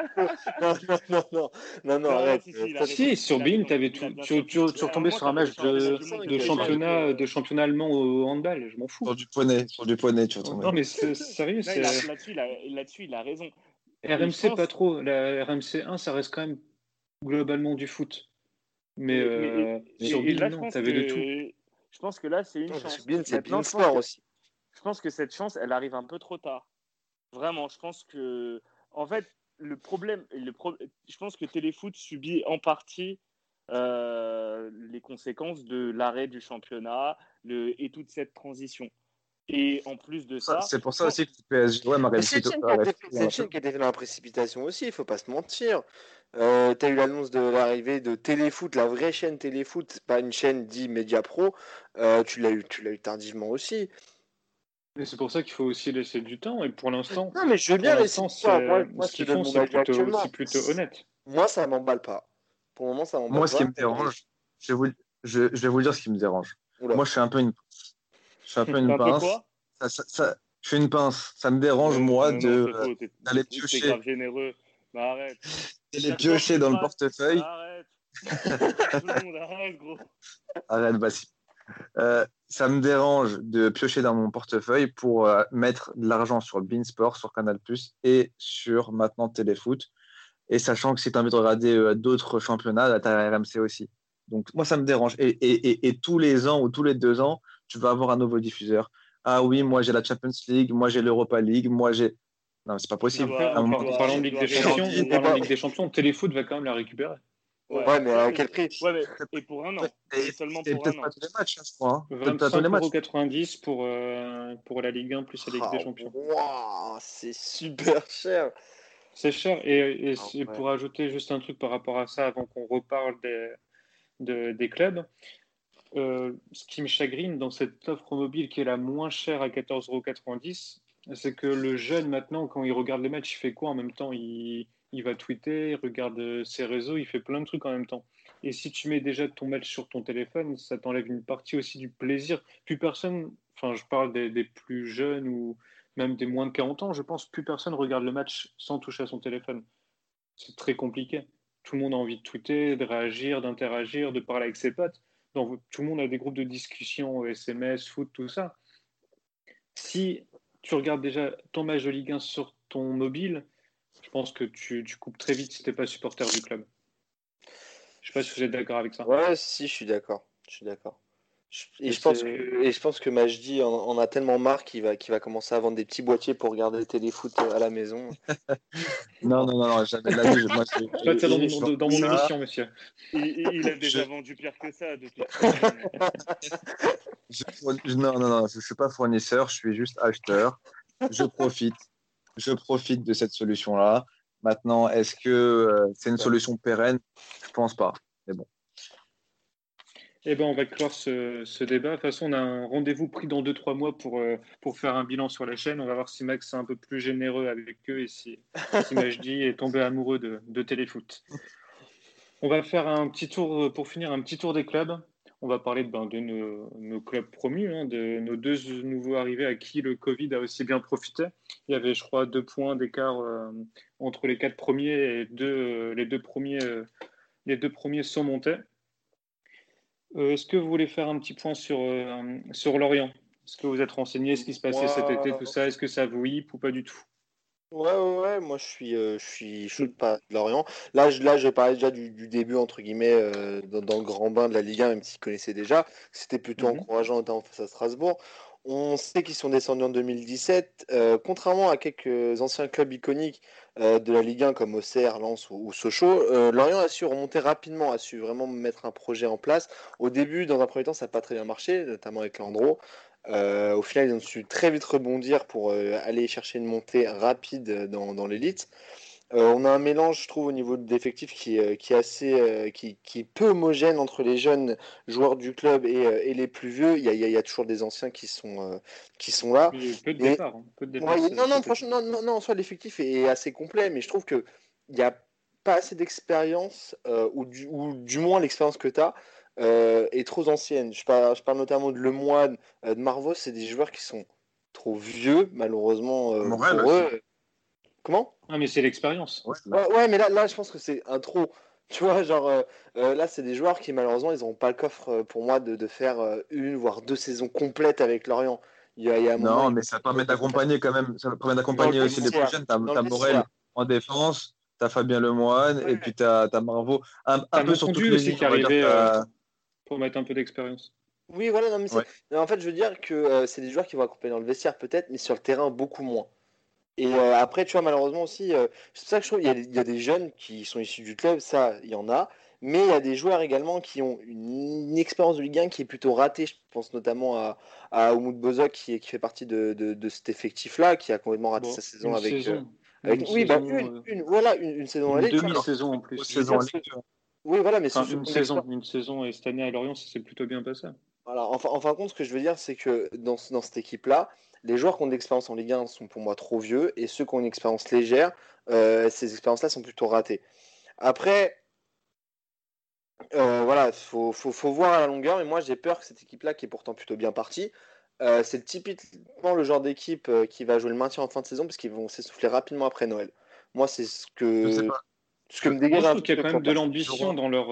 Non, non, non, non, non, non arrête. Si, sur Bein, avais tout, tu, tu, retombais sur un match de, de, championnat, de championnat allemand au handball, je m'en fous. Sur du poney, sur du poney, tu retombais. Non, mais sérieux, Là-dessus, il, a raison. RMC, pas trop. La RMC 1, ça reste quand même globalement du foot. Mais, euh, sur Bean, non, t'avais de tout. Je pense que là, c'est une chance. c'est bien sport aussi. Je pense que cette chance, elle arrive un peu trop tard. Vraiment, je pense que. En fait, le problème, le je pense que Téléfoot subit en partie euh, les conséquences de l'arrêt du championnat le, et toute cette transition. Et en plus de ça. c'est pour ça aussi que le PSG ouais, C'est une chaîne qui a été dans la précipitation aussi, il ne faut pas se mentir. Euh, tu as eu l'annonce de l'arrivée de Téléfoot, la vraie chaîne Téléfoot, pas une chaîne dit Media Pro. Euh, tu l'as eu, tu l'as eu tardivement aussi. Mais c'est pour ça qu'il faut aussi laisser du temps. Et pour l'instant, non, mais je veux bien laisser Moi, moi ce qu'ils font, c'est plutôt, plutôt, honnête. Moi, ça m'emballe pas. Pour le moment, ça m'emballe Moi, ce qui me dérange, je vais, vous, je, je vais vous dire ce qui me dérange. Moi, je suis un peu une, je suis un peu une pince. Ça, ça, ça, je suis une pince. Ça me dérange, moi, de d'aller piocher. généreux. Bah, arrête. D'aller piocher dans le portefeuille. Arrête. Tout le monde arrête, gros. Arrête, Bassi. Euh, ça me dérange de piocher dans mon portefeuille pour euh, mettre de l'argent sur Beansport, sur Canal et sur maintenant Téléfoot. Et sachant que si tu as envie de regarder euh, d'autres championnats, tu as RMC aussi. Donc moi, ça me dérange. Et, et, et, tous les ans ou tous les deux ans, tu vas avoir un nouveau diffuseur. Ah oui, moi j'ai la Champions League, moi j'ai l'Europa League, moi j'ai. Non, c'est pas possible. En parlant de Ligue des Champions, Ligue des Champions, Téléfoot va quand même la récupérer. Ouais, mais à quel prix? Ouais, mais, Et pour un an. Et, seulement pour un an. Pas tous les matchs, hein, je crois. Hein. 25,90€ pour, euh, pour la Ligue 1 plus la Ligue des ah, Champions. Wow, c'est super cher. C'est cher. Et, et ah, pour ajouter juste un truc par rapport à ça, avant qu'on reparle des, de, des clubs, euh, ce qui me chagrine dans cette offre mobile qui est la moins chère à 14,90€, c'est que le jeune maintenant, quand il regarde les matchs, il fait quoi en même temps? Il va tweeter, il regarde euh, ses réseaux, il fait plein de trucs en même temps. Et si tu mets déjà ton match sur ton téléphone, ça t'enlève une partie aussi du plaisir. Plus personne, enfin je parle des, plus jeunes ou même des moins de 40 ans, je pense, plus personne regarde le match sans toucher à son téléphone. C'est très compliqué. Tout le monde a envie de tweeter, de réagir, d'interagir, de parler avec ses potes. Tout le monde a des groupes de discussion, SMS, foot, tout ça. Si tu regardes déjà ton match de Ligue 1 sur ton mobile, je pense que tu, tu coupes très vite si tu n'es pas supporter du club. Je ne sais pas si vous êtes d'accord avec ça. Ouais, si, je suis d'accord. Je suis d'accord. Et je, pense que, et je pense que Majdi en, a tellement marre qu'il va, commencer à vendre des petits boîtiers pour regarder le téléfoot à la maison. non, non, non, non jamais la vie. Moi, je, pas ça dans, mon, dans mon émission, monsieur. Il, il a déjà vendu pire que ça. De non, non, non, je ne suis pas fournisseur, je suis juste acheteur. Je profite je profite de cette solution-là. Maintenant, est-ce que euh, c'est une solution pérenne? Je ne pense pas. Mais bon. Eh ben, on va clore ce, débat. De toute façon, on a un rendez-vous pris dans 2-3 mois pour, euh, pour faire un bilan sur la chaîne. On va voir si Max est un peu plus généreux avec eux et si, si Majdi est tombé amoureux de, de téléfoot. On va faire un petit tour, pour finir, un petit tour des clubs on va parler de, ben, de nos, clubs promus, hein, de nos deux nouveaux arrivés à qui le Covid a aussi bien profité. Il y avait, je crois, deux points d'écart euh, entre les quatre premiers et deux, euh, les, deux premiers, les deux premiers sont montés. Est-ce que vous voulez faire un petit point sur, sur Lorient? Est-ce que vous êtes renseigné ce qui se passait cet été, tout ça? Est-ce que ça vous hype ou pas du tout? Ouais, ouais, ouais, moi je suis, euh, je suis chaud de pas de Lorient. Là, je, là, je parlais déjà du, début, entre guillemets, euh, dans, le grand bain de la Ligue 1, même s'ils connaissaient déjà. C'était plutôt mmh encourageant notamment face à Strasbourg. On sait qu'ils sont descendus en 2017. Euh, contrairement à quelques anciens clubs iconiques de la Ligue 1 comme Auxerre, Lens ou, Sochaux, Lorient a su remonter rapidement, a su vraiment mettre un projet en place. Au début, dans un premier temps, ça n'a pas très bien marché, notamment avec Landreau. Euh, au final, ils ont su très vite rebondir pour euh, aller chercher une montée rapide dans, l'élite. Euh, on a un mélange, je trouve, au niveau d'effectifs qui, qui, est assez, qui, qui, peu homogène entre les jeunes joueurs du club et, les plus vieux. Il y, a, il y, a, toujours des anciens qui sont, qui sont là. peu de départ. Hein. non, non, franchement, non, non, en soi, l'effectif est assez complet, mais je trouve qu'il n'y a pas assez d'expérience, ou, du, ou du moins l'expérience que tu as, euh, est trop ancienne. Je parle, je parle notamment de Lemoine, euh, de Marvos, c'est des joueurs qui sont trop vieux, malheureusement euh, pour eux. Comment? Ah, mais c'est l'expérience. Ouais, mais là, là, je pense que c'est un trop. Tu vois, genre, là, c'est des joueurs qui, malheureusement, ils n'auront pas le coffre pour moi de, de, faire une, voire deux saisons complètes avec Lorient. Il y a, il y a non, mais ça permet d'accompagner quand même. Ça permet d'accompagner aussi les prochaines. T'as Morel en défense, tu as Fabien Lemoine et puis tu as, Marvo. Un, peu sur toutes les aussi qui arrivait euh, pour mettre un peu d'expérience. Oui, voilà, non, mais en fait, je veux dire que euh, c'est des joueurs qui vont accompagner dans le vestiaire peut-être, mais sur le terrain beaucoup moins. Et euh, après, tu vois, malheureusement aussi, c'est ça que je trouve, il y, a, des jeunes qui sont issus du club, ça, il y en a, mais il y a des joueurs également qui ont une, expérience de Ligue 1 qui est plutôt ratée. Je pense notamment à, à Bozok qui, qui, fait partie de, de, cet effectif-là, qui a complètement raté sa saison avec. avec oui, bah, une, voilà, une, saison Une demi-saison en plus. Oui, voilà, mais enfin, une, saison, une saison, et cette année à Lorient, ça s'est plutôt bien passé. Voilà, enfin, en fin de compte, ce que je veux dire, c'est que dans, dans cette équipe-là, les joueurs qui ont de l'expérience en Ligue 1 sont pour moi trop vieux, et ceux qui ont une expérience légère, euh, ces expériences-là sont plutôt ratées. Après, euh, voilà, il faut, faut, faut, voir à la longueur, mais moi j'ai peur que cette équipe-là, qui est pourtant plutôt bien partie, euh, c'est typiquement le genre d'équipe qui va jouer le maintien en fin de saison, parce qu'ils vont s'essouffler rapidement après Noël. Moi, c'est ce que ce que me dégage un qu'il y a quand même de l'ambition dans leur.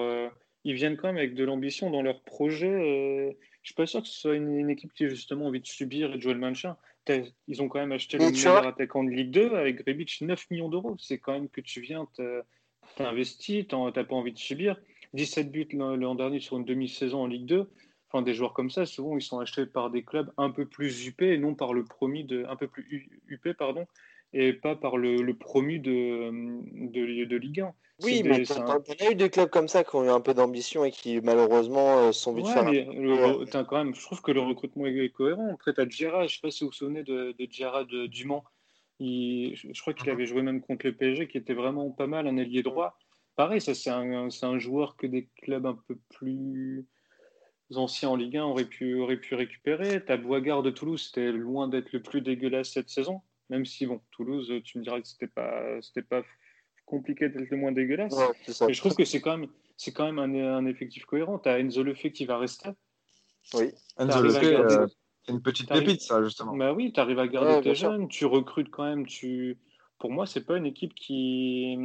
Ils viennent quand même avec de l'ambition dans leur projet. Euh, je suis pas sûr que ce soit une, équipe qui a justement envie de subir et de jouer le maintien. Ils ont quand même acheté le meilleur attaquant de Ligue 2 avec Rebic 9 millions d'euros. C'est quand même que tu viens, t'as investi, t'as pas envie de subir. 17 buts l'an dernier sur une demi-saison en Ligue 2. Enfin, des joueurs comme ça, souvent, ils sont achetés par des clubs un peu plus UP et non par le promis de, un peu plus UP, pardon, et pas par le, le promu de, de, de, Ligue 1. Oui, mais tu as eu des clubs comme ça qui ont eu un peu d'ambition et qui malheureusement euh, sont vite ouais, mais quand même, je trouve que le recrutement est cohérent. Après, tu as Gérard, je ne sais pas si vous vous souvenez de, de Gérard Dumont. Il, je crois qu'il mhm. avait joué même contre le PSG, qui était vraiment pas mal, un ailier droit. Pareil, ça c'est un, un, joueur que des clubs un peu plus anciens en Ligue 1 auraient pu, auraient pu récupérer. Tu as Boisgard de Toulouse, c'était loin d'être le plus dégueulasse cette saison. Même si, bon, Toulouse, tu me diras que c'était pas, c'était pas compliqué d'être le moins dégueulasse. mais je trouve que c'est quand même, c'est quand même un, effectif cohérent. Tu as Enzo Lefebvre qui va rester. Oui, Enzo Lefebvre, euh, c'est une petite pépite, ça, justement. Bah oui, tu arrives à garder tes jeunes, tu recrutes quand même. Tu... Pour moi, c'est pas une équipe qui,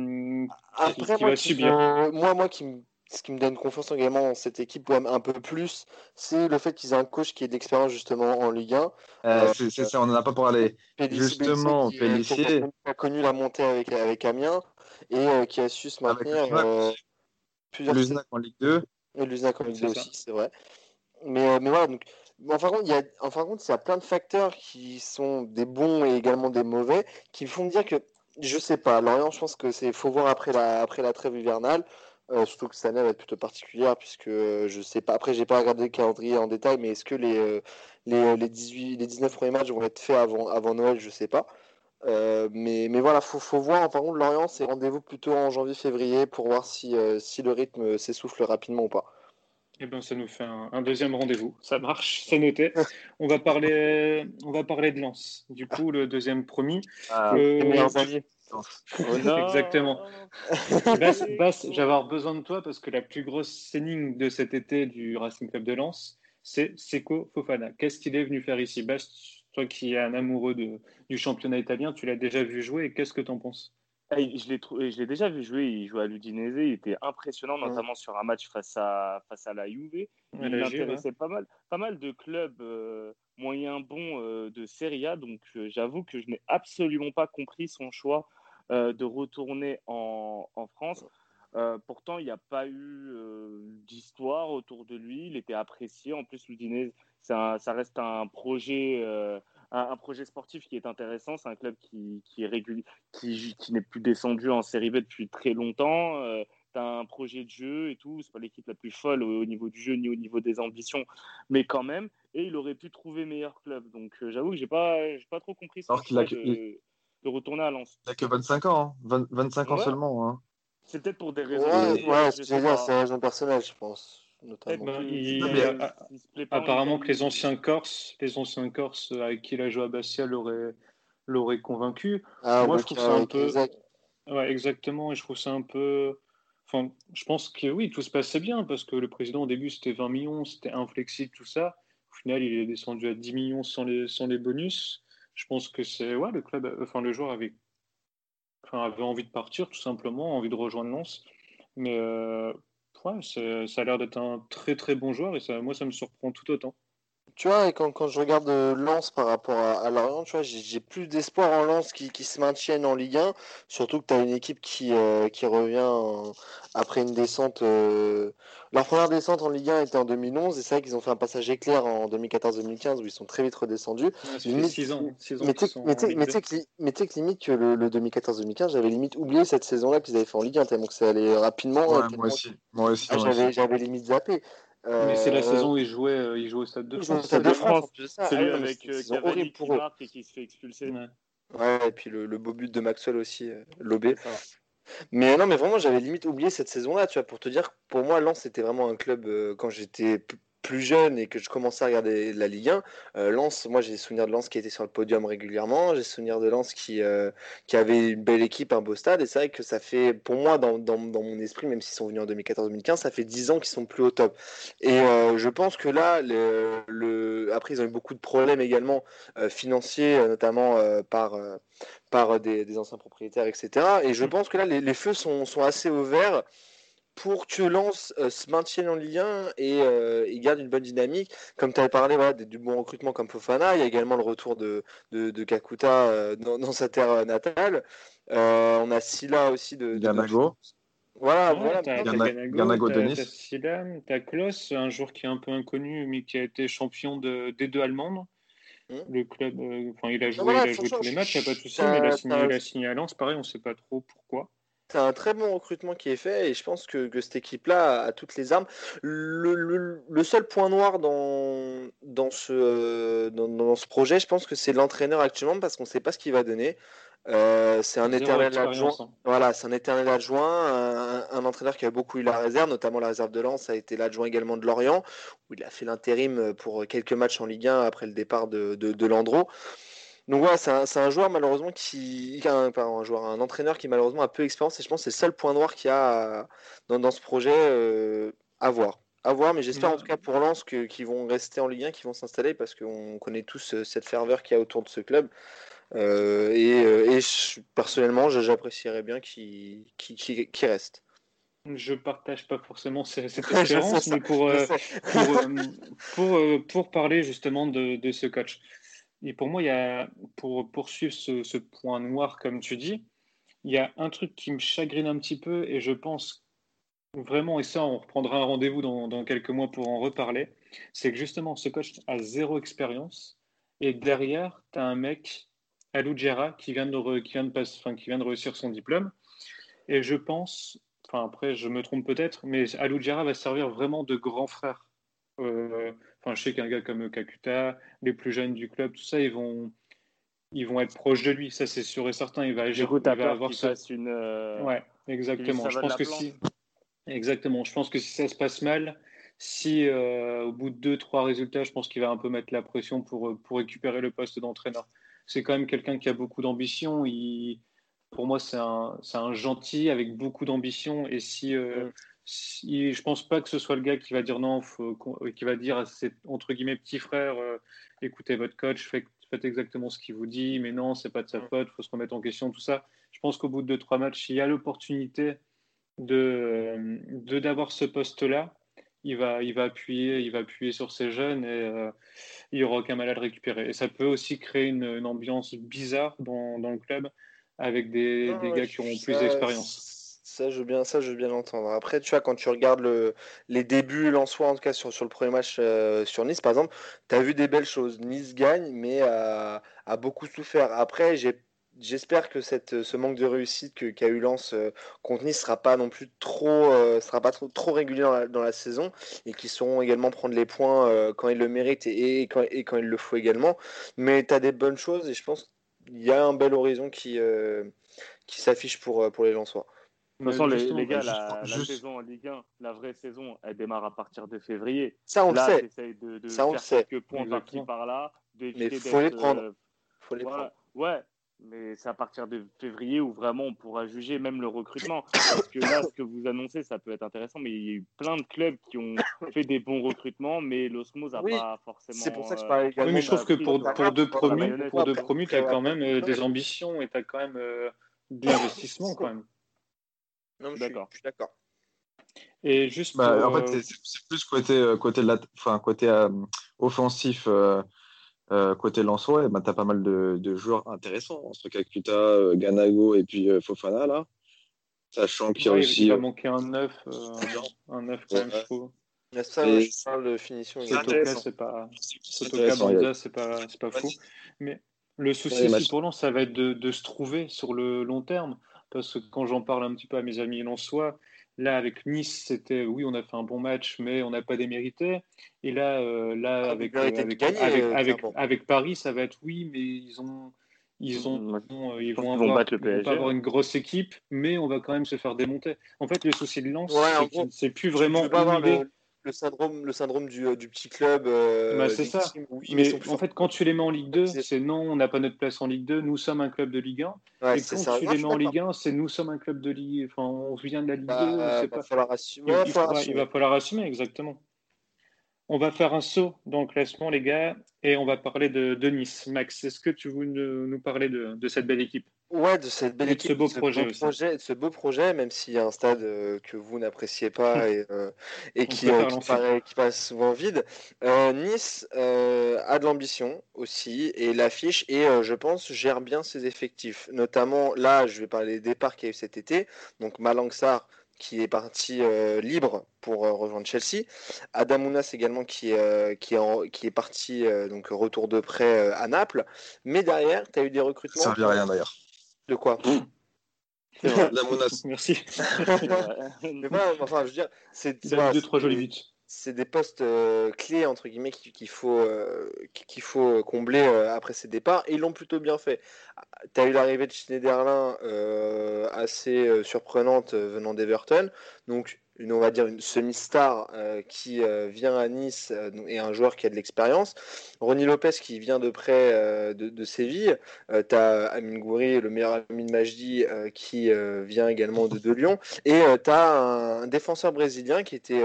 Après, va subir. Moi, moi qui me ce qui me donne confiance également dans cette équipe, même un peu plus, c'est le fait qu'ils aient un coach qui ait d'expérience justement en Ligue 1. Euh, euh, c'est ça, on n'en a pas parlé. justement, Pellissier. Qui a connu la montée avec, avec Amiens et euh, qui a su se maintenir plusieurs Luznac en Ligue 2. Et Luznac en Ligue 2 aussi, c'est vrai. Mais, mais voilà, donc, en fin, de compte, il y a, en fin de compte, il y a plein de facteurs qui sont des bons et également des mauvais qui font dire que, je sais pas, Lorient, je pense que c'est faut voir après la, après la trêve hivernale. Euh, surtout que cette année va être plutôt particulière puisque euh, je sais pas. Après, j'ai pas regardé le calendrier en détail, mais est-ce que les, euh, les, les, 18, les 19 premiers matchs vont être faits avant, avant Noël? Je sais pas. mais, mais voilà, faut, faut voir. Par contre, Lorient, c'est rendez-vous plutôt en janvier-février pour voir si, si le rythme s'essouffle rapidement ou pas. Eh ben, ça nous fait un, deuxième rendez-vous. Ça marche, c'est noté. on, va parler, on va parler de Lens. Du coup, le deuxième promis. Ah, euh, Oh Exactement. Bass, j'avais besoin de toi parce que la plus grosse énigme de cet été du Racing Club de Lens, c'est Seco Fofana. Qu'est-ce qu'il est venu faire ici? Bass, toi qui es un amoureux de, du championnat italien, tu l'as déjà vu jouer. Et qu'est-ce que tu en penses? Ah, je l'ai déjà vu jouer, il jouait à l'Udinese, il était impressionnant, notamment sur un match face à, face à la Juve. Il intéressait pas, mal, pas mal de clubs euh, moyens bons euh, de Serie A, donc euh, j'avoue que je n'ai absolument pas compris son choix de retourner en, en France. pourtant, il n'y a pas eu d'histoire autour de lui, il était apprécié. En plus, l'Udinese, ça, ça, reste un projet un, projet sportif qui est intéressant. C'est un club qui, qui est qui, qui n'est plus descendu en Série B depuis très longtemps. Euh, tu as un projet de jeu et tout. C'est pas l'équipe la plus folle au, niveau du jeu ni au niveau des ambitions, mais quand même. Et il aurait pu trouver meilleur club. Donc euh, j'avoue que j'ai pas, j'ai pas trop compris de, de, retourner à Lens. Il a que 25 ans, 25 hein. ans seulement. Hein. C'est peut-être pour des raisons. Ouais, ouais c'est un raison personnelle, je pense. Eh ben, apparemment que les anciens Corses, les anciens Corses avec qui il a joué à Bastia l'auraient convaincu. Ah, Moi, je trouve ça un peu. Ouais, exactement. Et je trouve ça un peu. Enfin, je pense que oui, tout se passait bien parce que le président au début c'était 20 millions, c'était inflexible, tout ça. Au final, il est descendu à 10 millions sans les, sans les bonus. Je pense que c'est ouais, le club, enfin le joueur avait, envie de partir tout simplement, envie de rejoindre Lens. Mais euh, ça a l'air d'être un très très bon joueur et ça, moi ça me surprend tout autant. Tu vois, quand, quand je regarde euh, Lens par rapport à, Lorient, tu vois, j'ai plus d'espoir en Lens qui, qui, se maintiennent en Ligue 1, surtout que tu as une équipe qui, euh, qui revient après une descente. Euh, leur première descente en Ligue 1 était en 2011, et c'est vrai qu'ils ont fait un passage éclair en 2014-2015 où ils sont très vite redescendus. Ouais, 6 ans. mais tu sais que limite que le, 2014-2015, j'avais limite oublié cette saison-là qu'ils avaient fait en Ligue 1, tellement que ça allait rapidement. moi aussi. Moi aussi, ah, j'avais limite zappé. Mais c'est la euh, saison où il jouait, euh, il jouait au Stade de France. Stade de France, celui ah avec euh, Cavani qui marque et qui se fait expulser. Ouais. et puis le, beau but de Maxwell aussi, lobé. Mais non, mais vraiment, j'avais limite oublié cette saison-là, tu vois, pour te dire, pour moi, Lens, c'était vraiment un club, quand j'étais plus jeune et que je commençais à regarder la Ligue 1, euh, Lens, moi j'ai des souvenirs de Lens qui était sur le podium régulièrement, j'ai des souvenirs de Lens qui, euh, qui avait une belle équipe, un beau stade, et c'est vrai que ça fait, pour moi, dans, dans, dans mon esprit, même s'ils sont venus en 2014-2015, ça fait 10 ans qu'ils sont plus au top. Et euh, je pense que là, le, le, après ils ont eu beaucoup de problèmes également financiers, notamment par, par des, des, anciens propriétaires, etc. Et je mmh. pense que là, les, les feux sont, sont assez ouverts pour que Lens euh, se maintienne en Ligue 1 et, euh, garde une bonne dynamique. Comme tu avais parlé voilà, du bon recrutement comme Fofana, il y a également le retour de, de, Kakuta euh, dans, sa terre natale. on a Silla aussi de. Ganago. Voilà, voilà. Ganago, Denis. Silla, tu Klos, un joueur qui est un peu inconnu, mais qui a été champion de, des deux allemandes. Hmm. Le club, enfin, il a joué, il a joué tous les matchs, il n'y a pas de souci, mais il a, signé, il a signé à Lens, pareil, on ne sait pas trop pourquoi. C'est un très bon recrutement qui est fait et je pense que, que cette équipe-là a, toutes les armes. Le, le, seul point noir dans, dans, ce, euh, dans, dans, ce projet, je pense que c'est l'entraîneur actuellement parce qu'on ne sait pas ce qu'il va donner. Euh, c'est un éternel adjoint. Hein. Voilà, c'est un éternel adjoint, un, entraîneur qui a beaucoup eu la réserve, notamment la réserve de Lens, a été l'adjoint également de Lorient, où il a fait l'intérim pour quelques matchs en Ligue 1 après le départ de, de, de Landreau. Donc voilà, c'est un, joueur malheureusement qui. Un, un joueur, un entraîneur qui malheureusement a peu d'expérience et je pense que c'est le seul point noir qu'il y a dans, ce projet euh, à voir. À voir, mais j'espère en tout cas pour Lens qu'ils vont rester en Ligue 1, qu'ils vont s'installer parce qu'on connaît tous euh, cette ferveur qu'il y a autour de ce club. Euh, et, personnellement, j'apprécierais bien qu'il reste. Je partage pas forcément cette espérance, mais pour, pour, pour, parler justement de, de ce coach. Et pour moi, il y a, pour poursuivre ce, point noir, comme tu dis, il y a un truc qui me chagrine un petit peu et je pense vraiment, et ça, on reprendra un rendez-vous dans, quelques mois pour en reparler, c'est que justement, ce coach a zéro expérience et derrière, tu as un mec, Alou Djera, qui vient de, qui qui vient de réussir son diplôme. Et je pense, enfin après, je me trompe peut-être, mais Alou Djera va servir vraiment de grand frère. Euh, je sais qu'un gars comme Kakuta, les plus jeunes du club, tout ça, ils vont, ils vont être proches de lui. Ça, c'est sûr et certain. Il va agir. il va avoir une. Euh, ouais, exactement. Je pense que si. Exactement. Je pense que si ça se passe mal, si euh, au bout de deux, trois résultats, je pense qu'il va un peu mettre la pression pour, euh, pour récupérer le poste d'entraîneur. C'est quand même quelqu'un qui a beaucoup d'ambition. Il, pour moi, c'est un, un, gentil avec beaucoup d'ambition. Et si, mm si, je pense pas que ce soit le gars qui va dire non, qui va dire à ses entre guillemets petits frères, euh, écoutez votre coach, faites, exactement ce qu'il vous dit, mais non, c'est pas de sa faute, faut se remettre en question, tout ça. Je pense qu'au bout de deux trois matchs, il y a l'opportunité de d'avoir ce poste-là. Il va, il va appuyer, il va appuyer sur ses jeunes et euh, il n'y aura aucun mal à le récupérer. Et ça peut aussi créer une, ambiance bizarre dans, dans, le club avec des, des gars qui auront plus d'expérience. Ça, je veux bien, ça, je veux bien l'entendre. Après, tu vois, quand tu regardes le, les débuts soi en tout cas sur, le premier match euh, sur Nice, par exemple, tu as vu des belles choses. Nice gagne, mais a, beaucoup souffert. Après, j'espère que ce manque de réussite qu'a eu Lens euh, contre Nice sera pas non plus trop, euh, sera pas trop, régulier dans la, saison et qu'ils sauront également prendre les points quand ils le méritent et, quand, et, il le faut également. Mais tu as des bonnes choses et je pense qu'il y a un bel horizon qui, s'affiche pour, pour les Lensois. De toute façon, les, gars, la, saison en Ligue 1, la vraie saison, elle démarre à partir de février. Ça, on le sait. De, de ça, on faire quelques points par-ci par-là. Mais il faut les prendre. Euh, faut les prendre. Ouais, mais c'est à partir de février où vraiment on pourra juger même le recrutement. Parce que là, ce que vous annoncez, ça peut être intéressant, mais il y a eu plein de clubs qui ont fait des bons recrutements, mais l'osmose n'a pas forcément. C'est pour ça que je parlais également. Oui, mais je trouve que pour, pour, deux promus, pour deux promus, tu as quand même euh, des ambitions et tu as quand même euh, de l'investissement quand même. Non, je, d'accord. je suis d'accord. Et juste bah, en fait, euh, c'est plus côté, euh, côté, la, enfin, côté euh, offensif côté Lensois, ben, tu as pas mal de, joueurs intéressants entre Kakuta, Ganago et puis Fofana là. Sachant qu'il y a aussi. Il va manquer un 9, un 9 quand même, je trouve. Ça, et... je parle de finition. c'est pas. Sotoka, c'est pas, pas fou. Mais le souci aussi pour nous, ça va être de, de, se trouver sur le long terme. Parce que quand j'en parle un petit peu à mes amis soi là, avec Nice, c'était oui, on a fait un bon match, mais on n'a pas démérité. Et là, euh, là ah, avec, avec, avec, euh, avec, Paris, ça va être oui, mais ils ont. Ils, ont, euh, ils vont, avoir, ils vont pas avoir une grosse équipe, mais on va quand même se faire démonter. En fait, le souci de Lens, c'est plus vraiment le syndrome, le syndrome du, euh, du petit club. Euh, bah, c'est ça. mais en fait, quand tu les mets en Ligue 2, c'est non, on n'a pas notre place en Ligue 2, nous sommes un club de Ligue 1. et quand tu les mets en Ligue 1, c'est nous sommes un club de Ligue Enfin, on vient de la Ligue 2. Bah, il, va falloir assumer. Il, va falloir assumer, exactement. On va faire un saut dans le classement, les gars, et on va parler de, de Nice. Max, est-ce que tu veux nous parler de, de cette belle équipe? Ouais, de cette belle équipe, ce beau, projet, ce beau projet, même s'il y a un stade euh, que vous n'appréciez pas et, euh, et qui, euh, qui, passe souvent vide. nice a de l'ambition aussi et l'affiche et je pense gère bien ses effectifs. Notamment là, je vais parler des départs qu'il y a eu cet été. Donc Malangsar qui est parti libre pour rejoindre Chelsea. Adamounas également qui, est, qui, est qui est parti donc retour de prêt à Naples. Mais derrière, tu as eu des recrutements. Ça ne à rien d'ailleurs. De quoi? La menace. Merci. mais enfin, je veux dire, c'est deux, trois jolis buts. C'est des postes euh, clés entre guillemets qu'il faut euh, qu'il faut combler euh, après ses départs et ils l'ont plutôt bien fait. Tu as eu l'arrivée de Schneiderlin assez surprenante venant d'Everton, donc une, on va dire une semi-star euh, qui euh, vient à Nice euh, et un joueur qui a de l'expérience. Ronny Lopez qui vient de près de, Séville. tu as Amin le meilleur ami de Majdi, qui vient également de, de Lyon. Et tu as un, défenseur brésilien qui était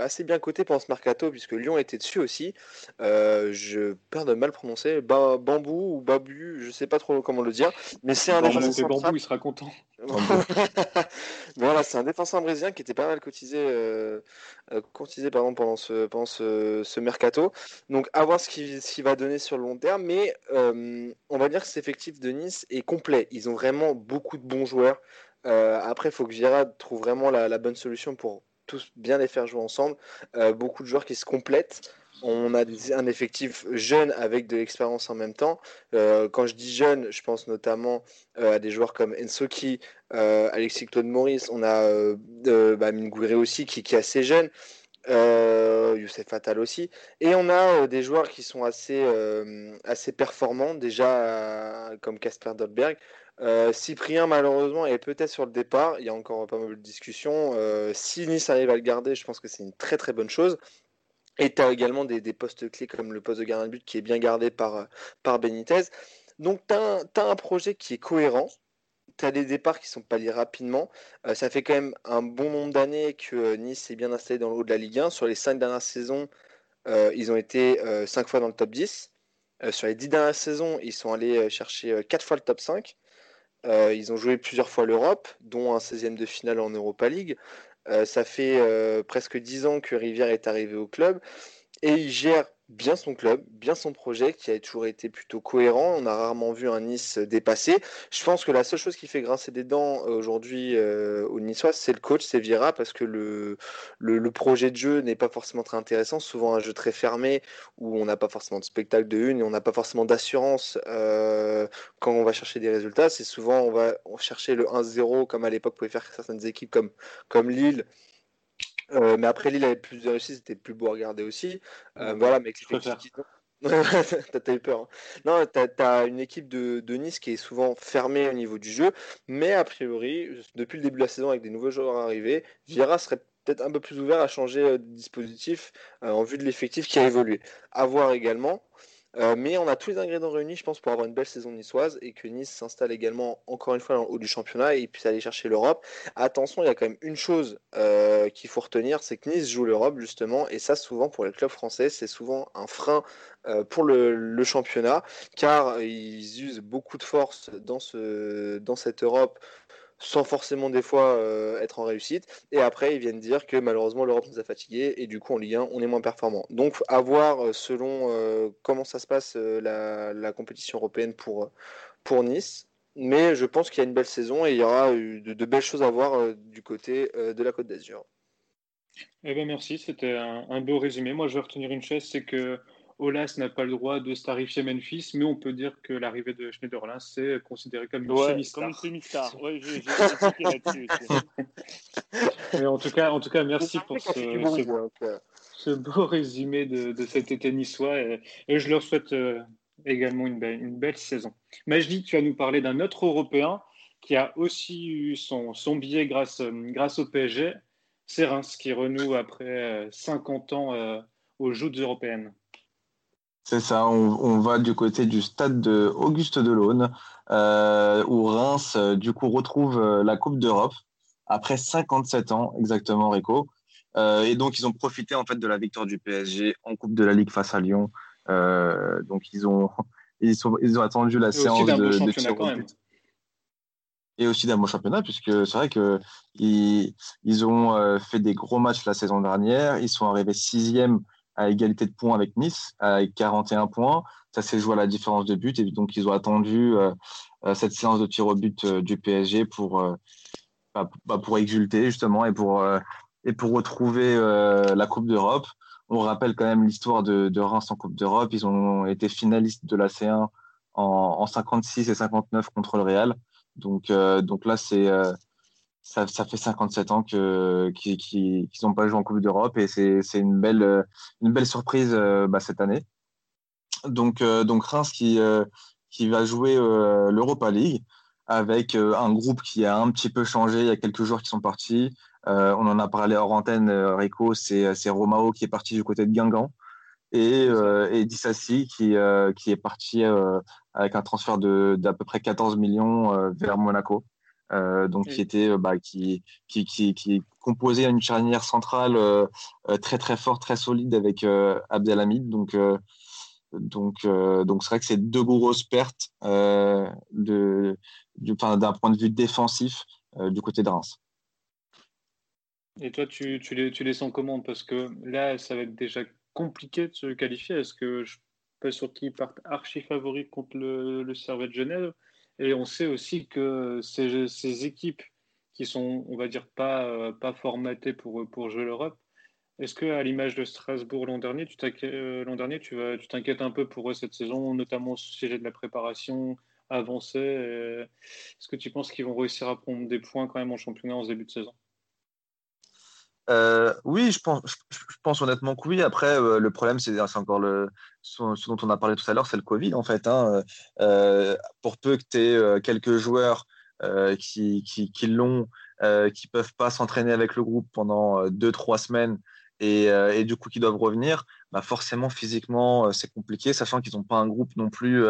assez bien coté pendant ce mercato, puisque Lyon était dessus aussi. je perds de mal prononcer. bambou ou Babu, je sais pas trop comment le dire. Mais c'est un défenseur. Bambou, il sera content. voilà, c'est un défenseur brésilien qui était pas mal cotisé, euh, euh pendant, ce, pendant ce, mercato. Donc, à voir ce qu'il va donner sur le long terme. Mais euh, on va dire que cet effectif de Nice est complet. Ils ont vraiment beaucoup de bons joueurs. Après, il faut que Girard trouve vraiment la, la, bonne solution pour tous bien les faire jouer ensemble. beaucoup de joueurs qui se complètent on a un effectif jeune avec de l'expérience en même temps. Euh, quand je dis jeune, je pense notamment euh, à des joueurs comme Ensoki, euh, Alexis Claude Maurice, on a euh, bah, aussi qui, est assez jeune. Youssef Fatal aussi. Et on a des joueurs qui sont assez, assez performants, déjà comme Casper Dolberg. Cyprien, malheureusement, est peut-être sur le départ. Il y a encore pas mal de discussions. si Nice arrive à le garder, je pense que c'est une très très bonne chose. Et tu as également des, postes clés comme le poste de gardien de but qui est bien gardé par, euh, Benitez. Donc tu as, un projet qui est cohérent. Tu as des départs qui sont palliés rapidement. Euh, ça fait quand même un bon nombre d'années que euh, Nice est bien installé dans le haut de la Ligue 1. Sur les cinq dernières saisons, ils ont été cinq fois dans le top 10. sur les dix dernières saisons, ils sont allés chercher quatre fois le top 5. ils ont joué plusieurs fois l'Europe, dont un 16e de finale en Europa League. Euh, ça fait euh, presque dix ans que Rivière est arrivé au club et il gère bien son club, bien son projet qui a toujours été plutôt cohérent. On a rarement vu un Nice dépasser. Je pense que la seule chose qui fait grincer des dents euh, aujourd'hui au Niçois, c'est le coach, c'est Vira, parce que le, le, projet de jeu n'est pas forcément très intéressant. Souvent un jeu très fermé où on n'a pas forcément de spectacle de une et on n'a pas forcément d'assurance quand on va chercher des résultats. C'est souvent on va chercher le 1-0 comme à l'époque pouvait faire certaines équipes comme, comme Lille euh, mais après, Lille avait plus de réussite, c'était plus beau à regarder aussi. Euh, voilà, mais t'as eu peur. Hein. Non, t'as as une équipe de, de, Nice qui est souvent fermée au niveau du jeu, mais a priori, depuis le début de la saison, avec des nouveaux joueurs arrivés, Vieira serait peut-être un peu plus ouvert à changer euh, de dispositif en vue de l'effectif qui a évolué. À voir également. Euh, mais on a tous les ingrédients réunis, je pense, pour avoir une belle saison niçoise et que Nice s'installe également encore une fois dans le haut du championnat et puisse aller chercher l'Europe. Attention, il y a quand même une chose euh, qu'il faut retenir, c'est que Nice joue l'Europe justement et ça souvent pour les clubs français, c'est souvent un frein euh, pour le, championnat car ils usent beaucoup de force dans, ce, dans cette Europe sans forcément des fois être en réussite. Et après, ils viennent dire que malheureusement l'Europe nous a fatigués et du coup en Ligue 1, on est moins performant. Donc à voir selon comment ça se passe la, compétition européenne pour, pour Nice. Mais je pense qu'il y a une belle saison et il y aura de, belles choses à voir euh, du côté euh, de la Côte d'Azur. Eh ben merci, c'était un, beau résumé. Moi, je vais retenir une chose, c'est que Olas n'a pas le droit de starifier Memphis, mais on peut dire que l'arrivée de Schneiderlin, c'est considéré comme une semi-star. Comme une semi-star, j'ai là-dessus Mais en tout cas, en tout cas merci pour ce, beau résumé de, cet été niçois. Et, et je leur souhaite euh, également une belle, une belle saison. Majdi, tu vas nous parler d'un autre Européen qui a aussi eu son, son billet grâce, grâce au PSG. C'est Reims qui renoue après 50 euh, ans euh, aux joutes européennes. C'est ça, on, va du côté du stade de Auguste Delaune, euh, où Reims, du coup, retrouve la Coupe d'Europe après 57 ans, exactement, Rico. et donc, ils ont profité en fait de la victoire du PSG en Coupe de la Ligue face à Lyon euh, donc ils ont, ils, sont, ils ont attendu la séance de, de et aussi d'un bon championnat, puisque c'est vrai qu'ils ils ont euh, fait des gros matchs la saison dernière. Ils sont arrivés sixième à égalité de points avec Nice, avec 41 points. Ça s'est joué à la différence de but. Et donc, ils ont attendu euh, cette séance de tir au but du PSG pour, bah, bah, pour exulter, justement, et pour, et pour retrouver la Coupe d'Europe. On rappelle quand même l'histoire de, Reims en Coupe d'Europe. Ils ont été finalistes de la C1 en, 56 et 59 contre le Real. Donc, euh, donc là, c'est euh, ça, fait 57 ans qu'ils n'ont pas joué en Coupe d'Europe et c'est une belle, une belle surprise euh, bah, cette année. Donc, donc Reims qui, qui va jouer l'Europa League avec un groupe qui a un petit peu changé. Il y a quelques joueurs qui sont partis. Euh, on en a parlé hors antenne, euh, Rico, c'est Romao qui est parti du côté de Guingamp et, euh, et Dissassi qui, qui est parti avec un transfert d'à peu près 14 millions vers Monaco. Donc qui était bah, qui, qui, qui, qui, composait une charnière centrale très très forte, très solide avec Abdelhamid. Donc donc donc c'est vrai que c'est deux grosses pertes de d'un point de vue défensif du côté de Reims. Et toi, tu, tu, les, tu les sens comment? Parce que là, ça va être déjà compliqué de se qualifier. Est-ce que je suis pas sûr qu'ils partent archi favoris contre le, le Servette Genève? Et on sait aussi que ces, ces équipes qui sont, on va dire, pas, euh, pas formatées pour, pour jouer l'Europe, est-ce que à l'image de Strasbourg l'an dernier, tu euh, t'inquiètes un peu pour eux cette saison, notamment au sujet de la préparation avancée Est-ce que tu penses qu'ils vont réussir à prendre des points quand même en championnat en début de saison? Euh, oui, je pense, je, pense honnêtement que oui. Après, euh, le problème, c'est encore le, ce, dont on a parlé tout à l'heure, c'est le Covid, en fait. Hein. Euh, pour peu que tu aies quelques joueurs qui, qui, qui l'ont, qui peuvent pas s'entraîner avec le groupe pendant deux, trois semaines et, et, du coup qui doivent revenir, bah forcément, physiquement, c'est compliqué, sachant qu'ils n'ont pas un groupe non plus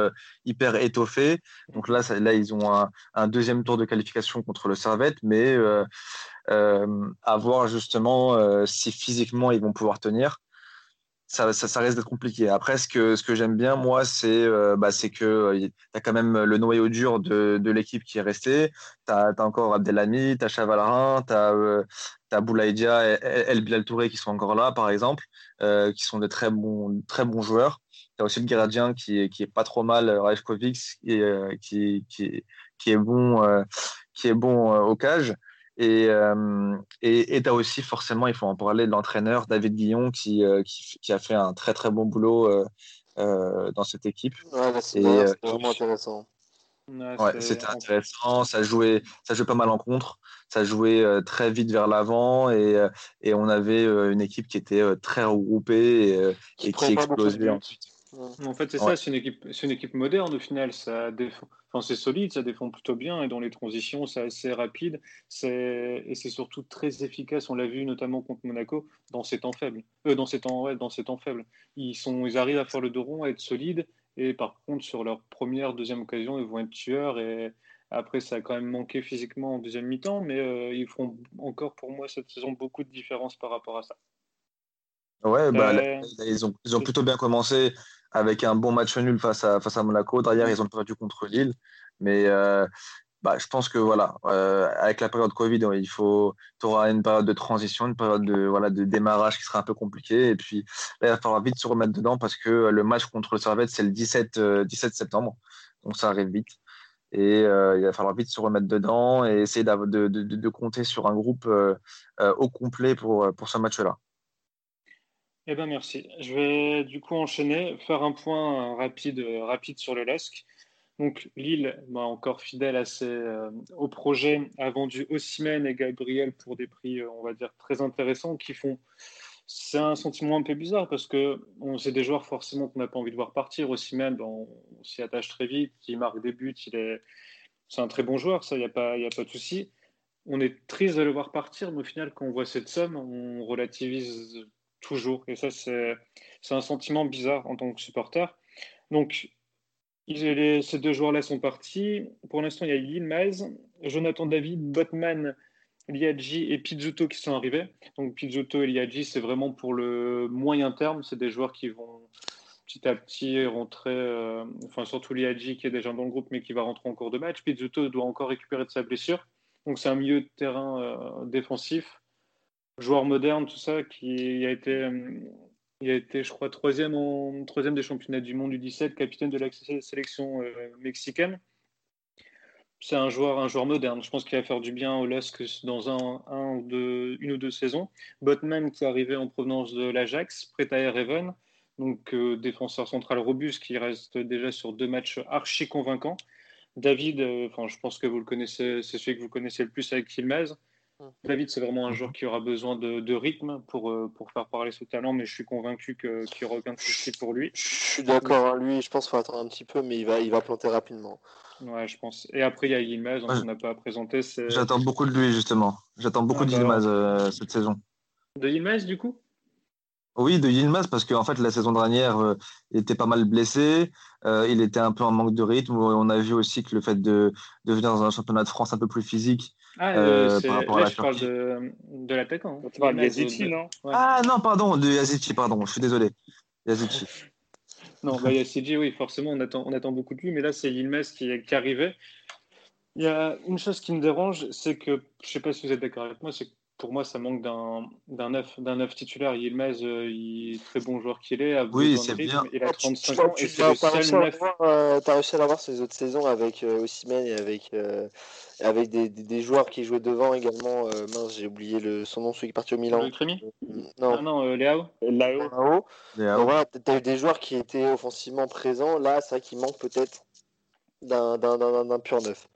hyper étoffé. Donc là, là ils ont un, un, deuxième tour de qualification contre le Servette, mais euh, à voir justement euh, si physiquement ils vont pouvoir tenir. Ça, ça, risque d'être compliqué. Après, ce que, ce que j'aime bien, moi, c'est euh, bah, que tu as quand même le noyau dur de, de l'équipe qui est resté. Tu as, encore Abdelhami, tu as Chavalarin, tu as, as Boulaïdia et El Bilal Touré qui sont encore là, par exemple, qui sont de très bons, très bons joueurs. Tu as aussi le gardien qui qui est pas trop mal, Rajkovic, qui, qui, qui, qui, est bon, qui est bon au cage. Et euh, tu as aussi forcément, il faut en parler, de l'entraîneur David Guillon qui, euh, qui, qui, a fait un très très bon boulot euh, dans cette équipe. Ouais, c'est vraiment intéressant. Ouais, c'était intéressant. Ça jouait, ça jouait pas mal en contre. Ça jouait très vite vers l'avant et, et, on avait une équipe qui était très regroupée et qui, et qui explosait ensuite. En fait, c'est ça, c'est une, équipe, une équipe moderne au final. Ça défend, enfin, c'est solide, ça défend plutôt bien et dans les transitions, c'est assez rapide et c'est surtout très efficace. On l'a vu notamment contre Monaco dans ces temps faibles. Euh, dans, ces temps, ouais, dans ces temps faibles. Ils, sont, ils arrivent à faire le dos rond, à être solides et par contre, sur leur première, deuxième occasion, ils vont être tueurs et après, ça a quand même manqué physiquement en deuxième mi-temps, mais euh, ils feront encore pour moi cette saison beaucoup de différence par rapport à ça. Ouais, bah, euh, ils, ont, ils ont plutôt bien commencé avec un bon match nul face à, Monaco. Derrière, ils ont perdu contre Lille. Mais, euh, bah, je pense que voilà, euh, avec la période Covid, il faut, tu auras une période de transition, une période de, voilà, de démarrage qui sera un peu compliquée. Et puis là, il va falloir vite se remettre dedans parce que le match contre le Servette, c'est le 17, 17 septembre. Donc ça arrive vite. Et il va falloir vite se remettre dedans et essayer de, compter sur un groupe au complet pour, pour ce match-là. Eh ben merci. Je vais du coup enchaîner, faire un point rapide, rapide sur le LOSC. Donc Lille, bah, encore fidèle à euh, au projet, a vendu Ossimène et Gabriel pour des prix, euh, on va dire, très intéressants qui font. C'est un sentiment un peu bizarre parce que c'est des joueurs forcément qu'on n'a pas envie de voir partir. Ossimène, bah, on, s'y attache très vite, il marque des buts, il est, c'est un très bon joueur, ça, il n'y a pas, a pas de souci. On est triste de le voir partir, mais au final, quand on voit cette somme, on relativise toujours. Et ça, c'est un sentiment bizarre en tant que supporter. Donc, ces deux joueurs-là sont partis. Pour l'instant, il y a Yilmaz, Jonathan David, Botman, Liadji et Pizzuto qui sont arrivés. Donc Pizzuto et Liadji, c'est vraiment pour le moyen terme. C'est des joueurs qui vont petit à petit rentrer, euh, enfin surtout Liadji qui est déjà dans le groupe mais qui va rentrer en cours de match. Pizzuto doit encore récupérer de sa blessure. Donc c'est un milieu de terrain euh, défensif joueur moderne, tout ça, qui a été, euh, il a été, je crois, troisième, troisième des championnats du monde du 17, capitaine de la sélection euh, mexicaine. C'est un joueur, un joueur moderne. Je pense qu'il va faire du bien au LOSC dans un, un ou deux, une ou deux saisons. Botman, qui est arrivé en provenance de l'Ajax, prêt à Ereven, donc euh, défenseur central robuste qui reste déjà sur deux matchs archi convaincants. David, je pense que vous le connaissez, c'est celui que vous connaissez le plus avec Kilmaz. David, c'est vraiment un joueur qui aura besoin de, rythme pour, euh, pour faire parler son talent, mais je suis convaincu qu'il y aura aucun souci pour lui. Je suis d'accord, hein. lui, je pense qu'il faut attendre un petit peu, mais il va, il va planter rapidement. Ouais, je pense. Et après, il y a Yilmaz, on n'a pas à présenter. J'attends beaucoup de lui, justement. J'attends beaucoup de Yilmaz euh, cette saison. De Yilmaz, du coup? Oui, de Yilmaz, parce qu'en fait, la saison dernière, euh, il était pas mal blessé. il était un peu en manque de rythme. On a vu aussi que le fait de, de venir dans un championnat de France un peu plus physique, ah, euh, par rapport là, à la je parle de, de l'attaquant. Tu parles de Yazici, non Ah non, pardon, de Yazici, pardon, je suis désolé. Yazici. non, bah, Yazici, oui, forcément, on attend, on attend beaucoup de lui, mais là, c'est Yilmaz qui, qui arrivait. Il y a une chose qui me dérange, c'est que, je ne sais pas si vous êtes d'accord avec moi, c'est que pour moi, ça manque d'un neuf, neuf titulaire. Yilmaz, euh, il est très bon joueur qu'il est. oui, c'est bien. Il a 35 ans et c'est le seul neuf. Tu as réussi à l'avoir ces autres saisons avec euh, Ossimène et avec, euh, avec des, des, joueurs qui jouaient devant également. mince, j'ai oublié le, son nom, celui qui est parti au Milan. Non, ah non Léao. Léao. Léao. voilà, tu as eu des joueurs qui étaient offensivement présents. Là, c'est vrai qu'il manque peut-être d'un pur neuf.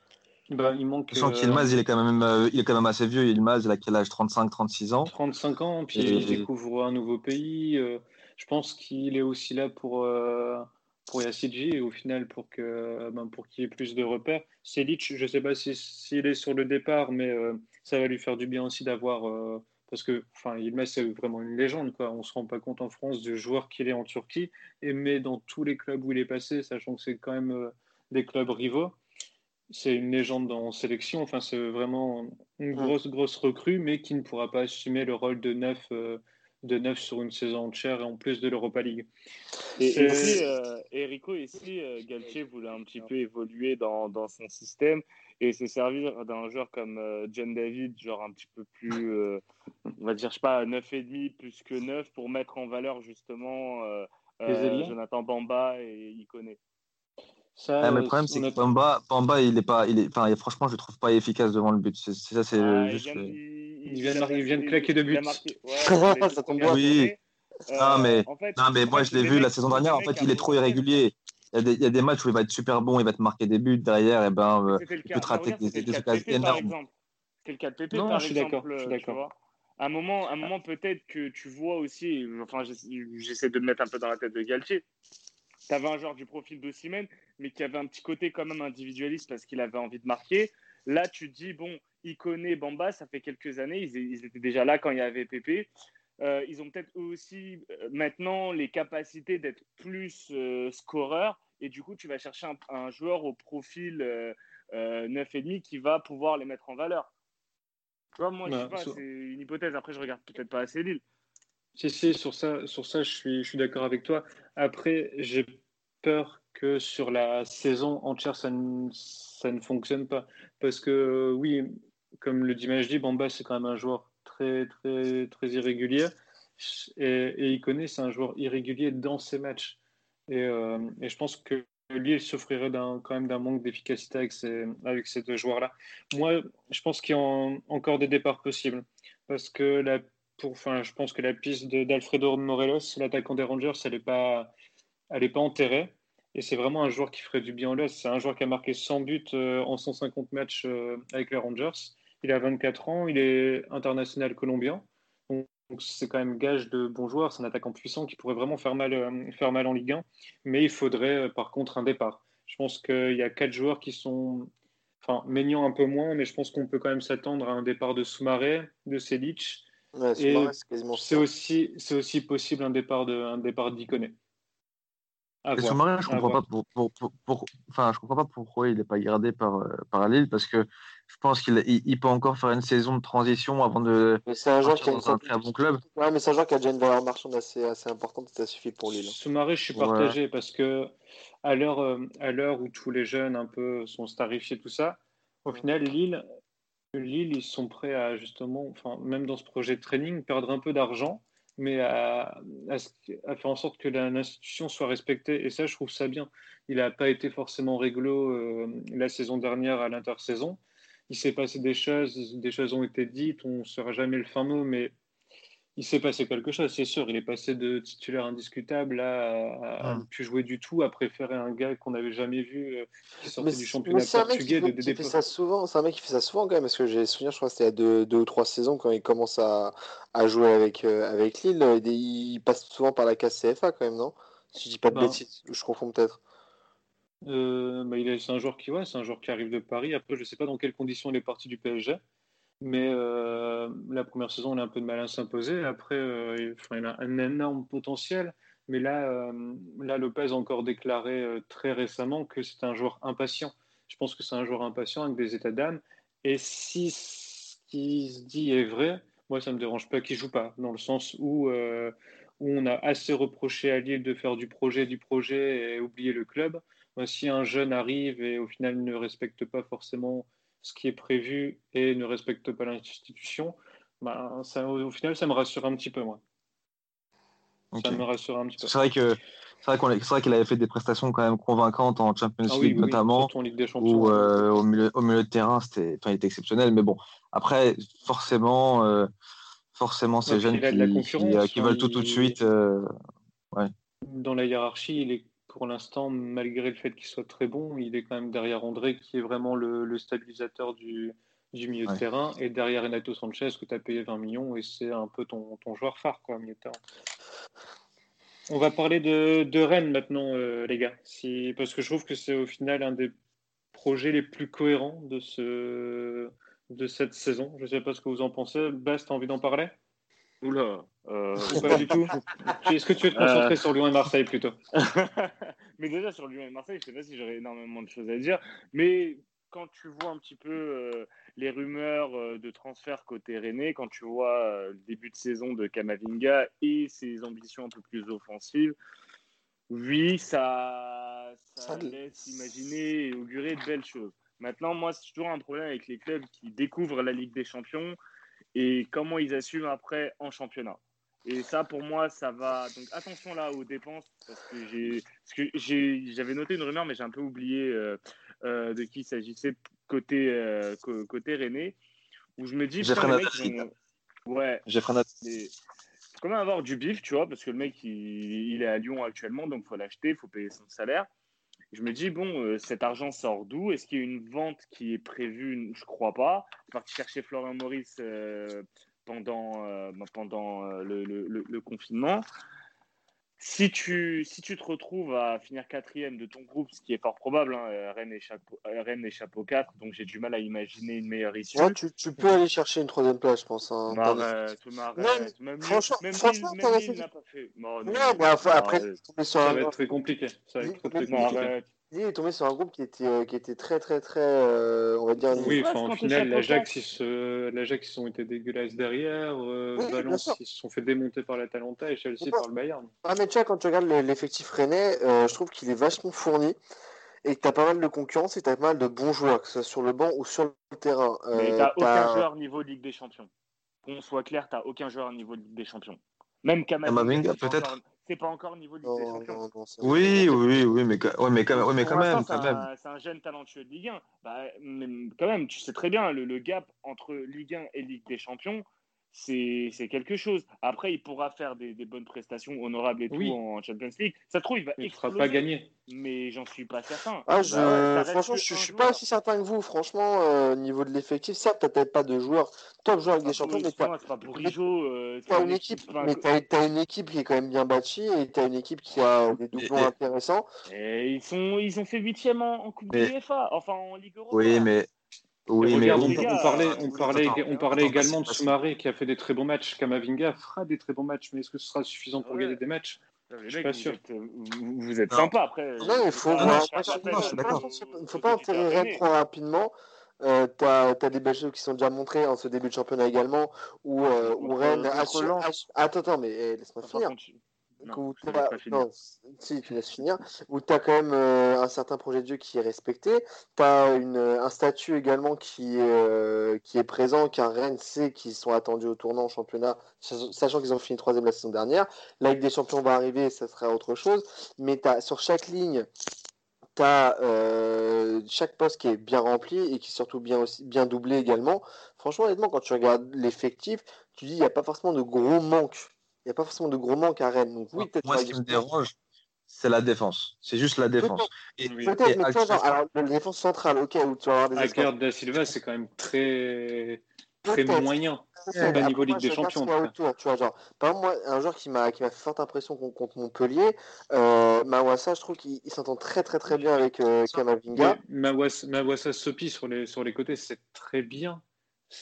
Bah, il manque. Je sens qu'Ilmaz, il, est quand même, euh, il est quand même assez vieux. Ilmaz, il a quel âge? 35, 36 ans 35 ans, puis il découvre un nouveau pays. Euh, je pense qu'il est aussi là pour, euh, pour Yassidji et au final pour que ben, pour qu'il ait plus de repères. Selic, je ne sais pas s'il si, est sur le départ, mais ça va lui faire du bien aussi d'avoir. parce que enfin, Ilmaz, c'est vraiment une légende. Quoi. On ne se rend pas compte en France du joueur qu'il est en Turquie, et mais dans tous les clubs où il est passé, sachant que c'est quand même des clubs rivaux c'est une légende en sélection. Enfin, c'est vraiment une grosse, grosse recrue, mais qui ne pourra pas assumer le rôle de neuf, euh, de neuf sur une saison entière et en plus de l'Europa League. Et, ici, euh, Erico, ici, euh, Galtier voulait un petit peu évoluer dans, dans son système et se servir d'un joueur comme John David, genre un petit peu plus, on va dire, je sais pas, 9,5 plus que 9 pour mettre en valeur justement Jonathan Bamba et Iconé. Ah, mais le problème, c'est que Pamba, Pamba, il est pas, il est, enfin, franchement, je le trouve pas efficace devant le but. C'est ça, c'est ah, juste. Il, vient, de, il vient de claquer deux buts. Ouais, ça tombe bien. Oui. Euh, non, mais, en fait, non, mais moi, je l'ai vu la saison dernière. En fait, il est trop irrégulier. Il y, a des, il y, a des, matchs où il va être super bon, il va te marquer des buts derrière, et ben, euh, il peut te rater des, des occasions énormes. C'est le cas de Pépé, non, je suis d'accord. Je suis d'accord. À un moment, un moment peut-être que tu vois aussi, enfin, j'essaie de me mettre un peu dans la tête de Galtier. Tu avais un joueur du profil de Simen, mais qui avait un petit côté quand même individualiste parce qu'il avait envie de marquer. Là, tu te dis, bon, il connaît Bamba, ça fait quelques années, ils, étaient déjà là quand il y avait Pépé. Euh, ils ont peut-être eux aussi euh, maintenant les capacités d'être plus euh, scoreurs et du coup tu vas chercher un, joueur au profil 9,5 qui va pouvoir les mettre en valeur. Tu vois, moi, je sais bah, pas, c'est une hypothèse. Après, je regarde peut-être pas assez Lille. Si, si, sur ça, sur ça je suis, je suis d'accord avec toi. Après, j'ai peur que sur la saison entière, ça ne, ça ne fonctionne pas. Parce que oui, comme le dit Majdi, Bamba, c'est quand même un joueur très, très, très irrégulier. Et, et il connaît, c'est un joueur irrégulier dans ses matchs. Et, euh, et je pense que Lille souffrirait quand même d'un manque d'efficacité avec avec ces deux joueurs-là. Moi, je pense qu'il y a encore des départs possibles. Parce que la, pour, enfin, je pense que la piste d'Alfredo Morelos, l'attaquant des Rangers, elle n'est pas, pas enterrée. Et c'est vraiment un joueur qui ferait du bien au LOS. C'est un joueur qui a marqué 100 buts euh, en 150 matchs euh, avec les Rangers. Il a 24 ans, il est international colombien. Donc c'est quand même gage de bon joueur. C'est un attaquant puissant qui pourrait vraiment faire mal, euh, faire mal en Ligue 1. Mais il faudrait par contre un départ. Je pense qu'il y a quatre joueurs qui sont. Enfin, Maignan un peu moins, mais je pense qu'on peut quand même s'attendre à un départ de Soumaré, de Selic. c'est aussi, aussi possible un départ de, un départ d'Iconé et Soumaré, je comprends pas pour, pour, enfin, je comprends pas pourquoi il n'est pas gardé par, euh, par Lille parce que je pense qu'il il, peut encore faire une saison de transition avant de. Mais c'est un joueur qui a un bon club. Ouais, mais c'est un joueur qui a déjà une valeur marchande assez, assez importante, ça suffit pour Lille. Soumaré, je suis partagé parce que à l'heure euh, à l'heure où tous les jeunes un peu sont starifiés tout ça, au final Lille Lille ils sont prêts à justement, enfin même dans ce projet de training, perdre un peu d'argent mais à, faire en sorte que l'institution soit respectée. Et ça, je trouve ça bien. Il n'a pas été forcément réglo euh, la saison dernière à l'intersaison. Il s'est passé des choses, des choses ont été dites, on ne saura jamais le fin mot, mais il s'est passé quelque chose, c'est sûr. Il est passé de titulaire indiscutable à, ne plus jouer du tout, à préférer un gars qu'on n'avait jamais vu euh, qui sortait du championnat portugais. de, fait ça souvent. C'est un mec qui fait ça souvent quand même, parce que j'ai souvenir, je crois que c'était il y a deux, ou trois saisons quand il commence à, à jouer avec, euh, avec Lille. Il passe souvent par la case CFA quand même, non? Si je dis pas de ben, bêtises, je confonds peut-être. Euh, bah, c'est un joueur qui ouais, c'est un joueur qui arrive de Paris. Après, je sais pas dans quelles conditions il est parti du PSG. Mais euh, la première saison, on a un peu de mal à s'imposer. Après, euh, il, a un énorme potentiel. Mais là, euh, là Lopez a encore déclaré très récemment que c'est un joueur impatient. Je pense que c'est un joueur impatient avec des états d'âme. Et si ce qui se dit est vrai, moi, ça ne me dérange pas qu'il joue pas. Dans le sens où, où on a assez reproché à Lille de faire du projet, du projet et oublier le club. Moi, si un jeune arrive et au final ne respecte pas forcément ce qui est prévu et ne respecte pas l'institution, ça, au, final, ça me rassure un petit peu, moi. Ça me rassure un petit peu. C'est vrai que c'est vrai qu'il avait fait des prestations quand même convaincantes en Champions ah League notamment, en Ligue des où euh, au, milieu, au, milieu, de terrain, c'était, il était exceptionnel. Mais bon, après, forcément, euh, forcément, ces jeunes qui, qui, qui, veulent tout tout de suite. Euh, ouais. Dans la hiérarchie, il est pour l'instant, malgré le fait qu'il soit très bon, il est quand même derrière André, qui est vraiment le, stabilisateur du, milieu de terrain, et derrière Renato Sanchez, que tu as payé 20 millions, et c'est un peu ton, joueur phare, quoi, milieu de terrain. On va parler de, Rennes maintenant, euh, les gars, si, parce que je trouve que c'est au final un des projets les plus cohérents de, ce, de cette saison. Je ne sais pas ce que vous en pensez. Bast, tu as envie d'en parler? Oula. Euh... Pas du tout. Est-ce que tu veux te concentrer euh. sur Lyon et Marseille plutôt? Mais déjà sur Lyon et Marseille, je sais pas si j'aurais énormément de choses à dire. Mais quand tu vois un petit peu euh, les rumeurs euh, de transfert côté René, quand tu vois le début de saison de Kamavinga et ses ambitions un peu plus offensives, oui, ça, ça laisse imaginer et augurer de belles choses. Maintenant, moi, c'est toujours un problème avec les clubs qui découvrent la Ligue des Champions et comment ils assument après en championnat. Et ça, pour moi, ça va. Donc attention là aux dépenses, parce que j'ai, j'avais noté une rumeur, mais j'ai un peu oublié euh, euh, de qui il s'agissait côté euh, côté René, où je me dis. Ouais. J'ai quand même avoir du bif, tu vois, parce que le mec, il, il est à Lyon actuellement, donc il faut l'acheter, il faut payer son salaire. Je me dis, bon, euh, cet argent sort d'où? Est-ce qu'il y a une vente qui est prévue? Je crois pas. Je suis parti chercher Florian Maurice euh, pendant, euh, bah, le, confinement. Si tu, si tu te retrouves à finir quatrième de ton groupe, ce qui est fort probable, hein, Rennes, et chapeau, Rennes et chapeau 4, donc j'ai du mal à imaginer une meilleure issue. tu, tu, peux aller chercher une troisième place, je pense. Hein, Même, franchement, même franchement n'a pas fait. Non, non, mais après, ça va être très compliqué. Ça va être très, très compliqué. Il est tombé sur un groupe qui était, euh, qui était très, très, très, euh, on va dire. Oui, enfin, au final, l'Ajax, ils, ils ont été dégueulasses derrière. Euh, Valence, ils se sont fait démonter par l'Atalanta et Chelsea par le Bayern. Ah, mais tu vois, quand tu regardes l'effectif rennais, je trouve qu'il est vachement fourni et que tu as pas mal de concurrence et tu as pas mal de bons joueurs, que ce soit sur le banc ou sur le terrain. mais tu n'as aucun joueur niveau Ligue des Champions. Qu'on soit clair, tu n'as aucun joueur niveau Ligue des Champions. Même Kamavinga, peut-être c'est pas encore au niveau de Ligue des Champions. oui, oui, oui, mais, ouais, mais quand, ouais, mais quand même. C'est un, jeune talentueux de Ligue 1. Bah, quand même, tu sais très bien, le, le, gap entre Ligue 1 et Ligue des Champions, c'est quelque chose. Après, il pourra faire des, bonnes prestations honorables et tout en Champions League. Ça se trouve, il va il fera pas gagner. Mais j'en suis pas certain. Ah, je... Bah franchement, je, ne suis pas aussi certain que vous. Franchement, euh, au niveau de l'effectif, certes, tu peut-être pas de joueurs top joueurs avec des champions, mais pas. C'est pas euh, une équipe, mais as, une équipe qui est quand même bien bâtie et tu as une équipe qui a des doublons intéressants. Et ils sont, ils ont fait huitième en, en Coupe de UEFA, enfin en Ligue Europa. Oui, mais oui, mais on, parlait, on parlait, on parlait également de Soumaré qui a fait des très bons matchs. Kamavinga fera des très bons matchs, mais est-ce que ce sera suffisant pour gagner des matchs? Je suis pas sûr. Vous êtes, sympa après. Non, il faut, ah, il faut pas enterrer trop rapidement. Euh, tu as, des belles qui sont déjà montrées en ce début de championnat également, où, euh, où Rennes. Attends, attends, mais eh, laisse-moi finir. Non, si, tu laisses finir, où tu as quand même euh, un certain projet de jeu qui est respecté, tu as un statut également qui est, euh, qui est présent, car Rennes sait qu'ils sont attendus au tournant en championnat, sachant qu'ils ont fini troisième la saison dernière. La Ligue des Champions va arriver, ça sera autre chose, mais as, sur chaque ligne, tu as euh, chaque poste qui est bien rempli et qui est surtout bien, aussi, bien doublé également. Franchement, honnêtement, quand tu regardes l'effectif, tu dis il n'y a pas forcément de gros manques n'y a pas forcément de gros manques à Rennes. Donc, oui, Moi, ce qui me dérange, c'est la défense. C'est juste la défense. Peut-être, mais toi, alors, la défense centrale, ok, où tu vas avoir des Hacker da Silva, c'est quand même très, très moyen. C'est pas niveau Ligue des Champions. Autour, tu vois, genre, par exemple, moi, un joueur qui m'a fait forte impression contre Montpellier, euh, Mawassa, je trouve qu'il s'entend très très très bien avec euh, Kamavinga. Mawassa, Mawassa Sopi sur les, sur les côtés, c'est très bien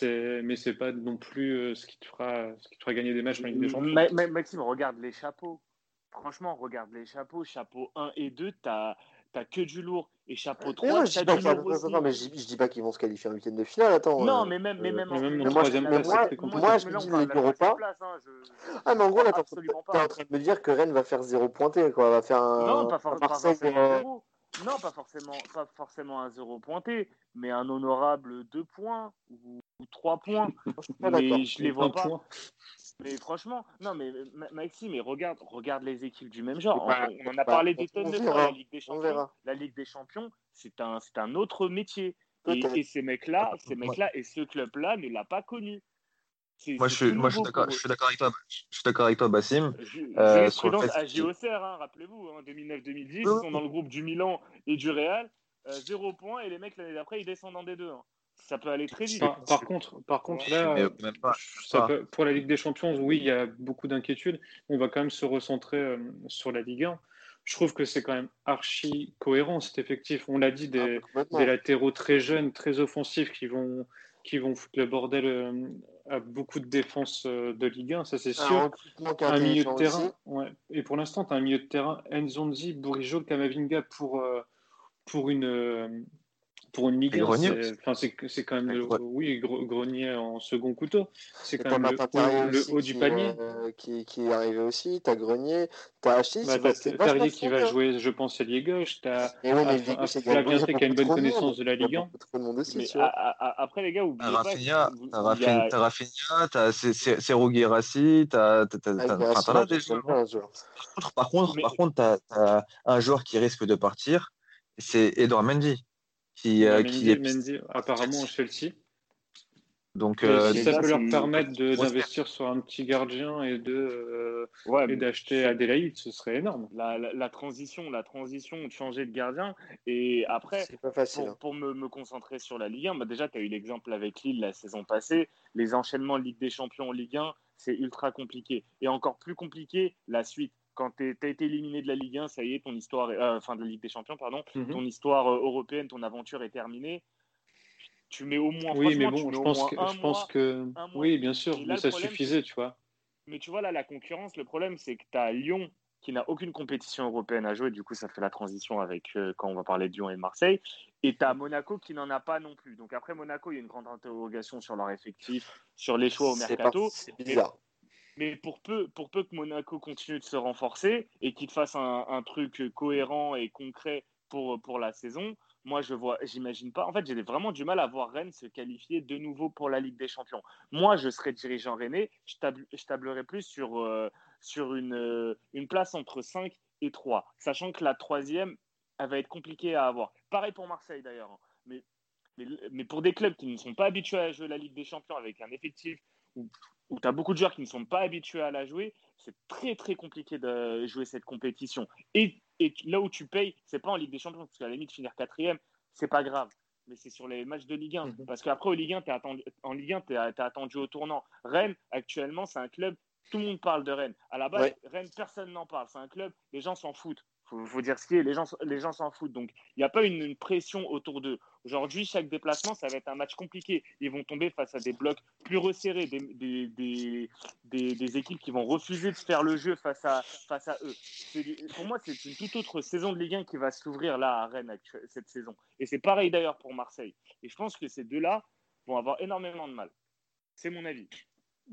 mais c'est pas non plus euh, ce qui te fera, ce qui te fera gagner des matchs en Ligue des Champions. Maxime, regarde les chapeaux. Franchement, regarde les chapeaux. Chapeau 1 et 2, t'as as que du lourd. Et chapeau 3, moi, je, dis pas, non, mais je, dis pas qu'ils vont se qualifier en huitième de finale. Attends, non, euh, mais même, mais même, euh, même en troisième place, moi, moi, je me dis Ligue Europa. Hein, ah, mais en gros, là, t'es en train de me dire que Rennes va faire zéro pointé, quoi. Va faire un. Non, pas, for pas forcément. Non, pas forcément, pas forcément un zéro pointé, mais un honorable 2 points ou, 3 points. mais je les vois pas. Mais franchement, non, mais Maxime, mais regarde, regarde les équipes du même genre. Bah, on, en a parlé des tonnes de fois. La Ligue des Champions, la Ligue des Champions, c'est un, c'est un autre métier. Et, et, ces mecs-là, ces mecs-là et ce club-là ne l'a pas connu. Moi, je suis, moi, je suis d'accord, je suis d'accord avec toi. Je suis d'accord avec toi, Bassim. Euh, à JOCR, hein, rappelez-vous, hein, 2009-2010, ils sont dans le groupe du Milan et du Real, euh, zéro point, et les mecs l'année d'après, ils descendent en D2. Hein. Ça peut aller très vite. Par, contre, par contre, là, ça peut, pour la Ligue des Champions, oui, il y a beaucoup d'inquiétudes. On va quand même se recentrer euh, sur la Ligue 1. Je trouve que c'est quand même archi cohérent cet effectif. On l'a dit, des, ah, des latéraux très jeunes, très offensifs qui vont, qui vont foutre le bordel euh, à beaucoup de défense euh, de Ligue 1, ça c'est sûr. Un, milieu de terrain, ouais. et pour l'instant, tu as un milieu de terrain, Nzonzi, Bourigeau, Kamavinga pour, euh, pour une, pour une Ligue 1, c'est quand même le, oui, Grenier en second couteau. C'est quand même le, haut, du panier. Euh, qui, qui, est arrivé aussi. Tu as Grenier, tu as Achille. Bah, Terrier qui va jouer, je pense, ailier gauche. Tu as Flavien qui a une bonne connaissance de la Ligue 1. Après, les gars, oubliez pas. Rafinha, c'est Rogué Rassi, tu as. Par contre, par contre, tu as un joueur qui risque de partir, c'est Edouard Mendy qui, euh, qui est Mendy, apparemment Chelsea. Donc, euh, si ça peut leur permettre d'investir sur un petit gardien et de euh, et d'acheter Adélaïde, ce serait énorme. La, la, transition, la transition de changer de gardien et après, pas facile, pour, hein. pour me, me, concentrer sur la Ligue 1, bah déjà tu as eu l'exemple avec Lille la saison passée, les enchaînements Ligue des Champions en Ligue 1, c'est ultra compliqué et encore plus compliqué la suite quand tu as été éliminé de la Ligue 1, ça y est, ton histoire, euh, enfin de la Ligue des Champions, pardon, mhm. ton histoire euh, européenne, ton aventure est terminée. Tu mets au moins. Oui, mais bon, je pense, que, je pense que. Oui, bien sûr, mais ça suffisait, tu vois. Mais tu vois, là, la concurrence, le problème, c'est que tu as Lyon qui n'a aucune compétition européenne à jouer. Du coup, ça fait la transition avec euh, quand on va parler de Lyon et de Marseille. Et tu as Monaco qui n'en a pas non plus. Donc après Monaco, il y a une grande interrogation sur leur effectif, sur les choix au mercato. C'est bizarre. Mais, pour peu, que Monaco continue de se renforcer et qu'il fasse un, truc cohérent et concret pour, pour la saison, moi, je vois, j'imagine pas. En fait, j'ai vraiment du mal à voir Rennes se qualifier de nouveau pour la Ligue des Champions. Moi, je serais dirigeant rennais, je, tablerais plus sur, euh, sur une, euh, une place entre 5 et 3, sachant que la troisième, elle va être compliquée à avoir. Pareil pour Marseille d'ailleurs. Hein. Mais, mais, pour des clubs qui ne sont pas habitués à jouer la Ligue des Champions avec un effectif où, où tu as beaucoup de joueurs qui ne sont pas habitués à la jouer, c'est très très compliqué de jouer cette compétition. Et et là où tu payes, c'est pas en Ligue des Champions, parce qu'à la limite, finir quatrième, c'est pas grave. Mais c'est sur les matchs de Ligue 1. Mhm. Parce qu'après, au Ligue 1, es attendu, en Ligue 1, tu es, attendu au tournant. Rennes, actuellement, c'est un club, tout le monde parle de Rennes. À la base, Rennes, personne n'en parle. C'est un club, les gens s'en foutent faut, faut dire ce qui est, les gens les gens s'en foutent. Donc, il n'y a pas une, pression autour d'eux. Aujourd'hui, chaque déplacement, ça va être un match compliqué. Ils vont tomber face à des blocs plus resserrés, des, des, des, équipes qui vont refuser de faire le jeu face à, face à eux. Pour moi, c'est une toute autre saison de Ligue 1 qui va s'ouvrir là à Rennes cette saison. Et c'est pareil d'ailleurs pour Marseille. Et je pense que ces deux-là vont avoir énormément de mal. C'est mon avis.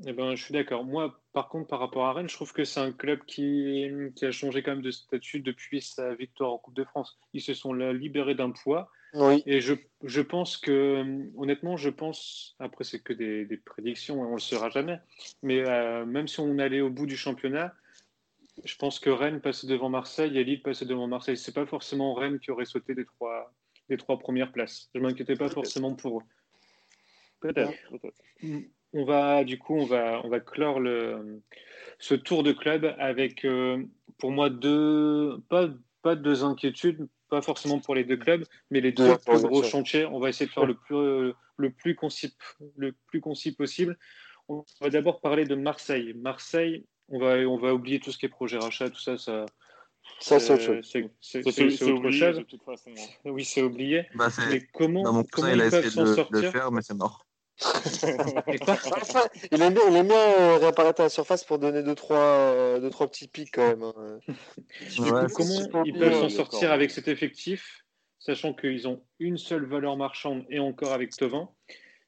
Eh ben, je suis d'accord. Moi, par contre, par rapport à Rennes, je trouve que c'est un club qui, qui, a changé quand même de statut depuis sa victoire en Coupe de France. Ils se sont libérés d'un poids. Oui. Et je, je, pense que, honnêtement, je pense, après, c'est que des, des, prédictions, on ne le saura jamais, mais euh, même si on allait au bout du championnat, je pense que Rennes passait devant Marseille et Lille passait devant Marseille. C'est pas forcément Rennes qui aurait sauté des trois, des trois premières places. Je m'inquiétais pas forcément pour eux. Peut-être. Peut mm on va du coup on va on va clore le ce tour de club avec euh, pour moi deux pas pas deux inquiétudes pas forcément pour les deux clubs mais les deux plus gros chantiers on va essayer de faire le plus le plus concis le plus concis possible on va d'abord parler de Marseille Marseille on va on va oublier tout ce qui est projet rachat tout ça ça ça, c'est autre chose. C'est autre chose. De toute façon, hein. Oui, c'est oublié. Bah, mais comment, comment ils peuvent s'en sortir faire, mais c'est mort il aime bien, il aime bien euh, réapparaître à la surface pour donner 2-3 deux, trois, euh, deux, trois petits pics quand même. Hein. comment ils peuvent s'en sortir avec cet effectif, sachant qu'ils ont une seule valeur marchande et encore avec Tovin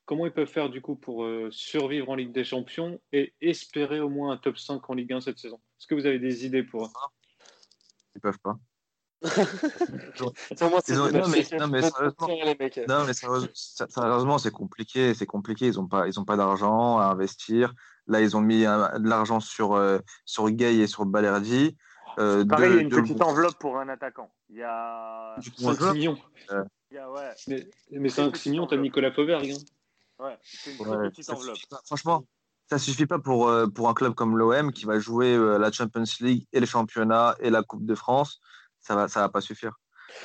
Comment ils peuvent faire du coup pour euh, survivre en Ligue des Champions et espérer au moins un top 5 en Ligue 1 cette saison? Est-ce que vous avez des idées pour Ils peuvent pas. non, mais, sérieusement, c'est compliqué. C'est compliqué. Ils n'ont pas, ils ont pas d'argent à investir. Là, ils ont mis euh, de l'argent sur, euh, sur Gay et sur Balerdi. Euh, Pareil, il y a une petite enveloppe pour un attaquant. Il y a 5 millions. Mais, mais 5 millions, tu as Nicolas Fauvergue. Hein. Ouais, c'est une petite enveloppe. Franchement, ça suffit pas pour, pour un club comme l'OM qui va jouer la Champions League et le championnat et la Coupe de France ça va, ça va pas suffire.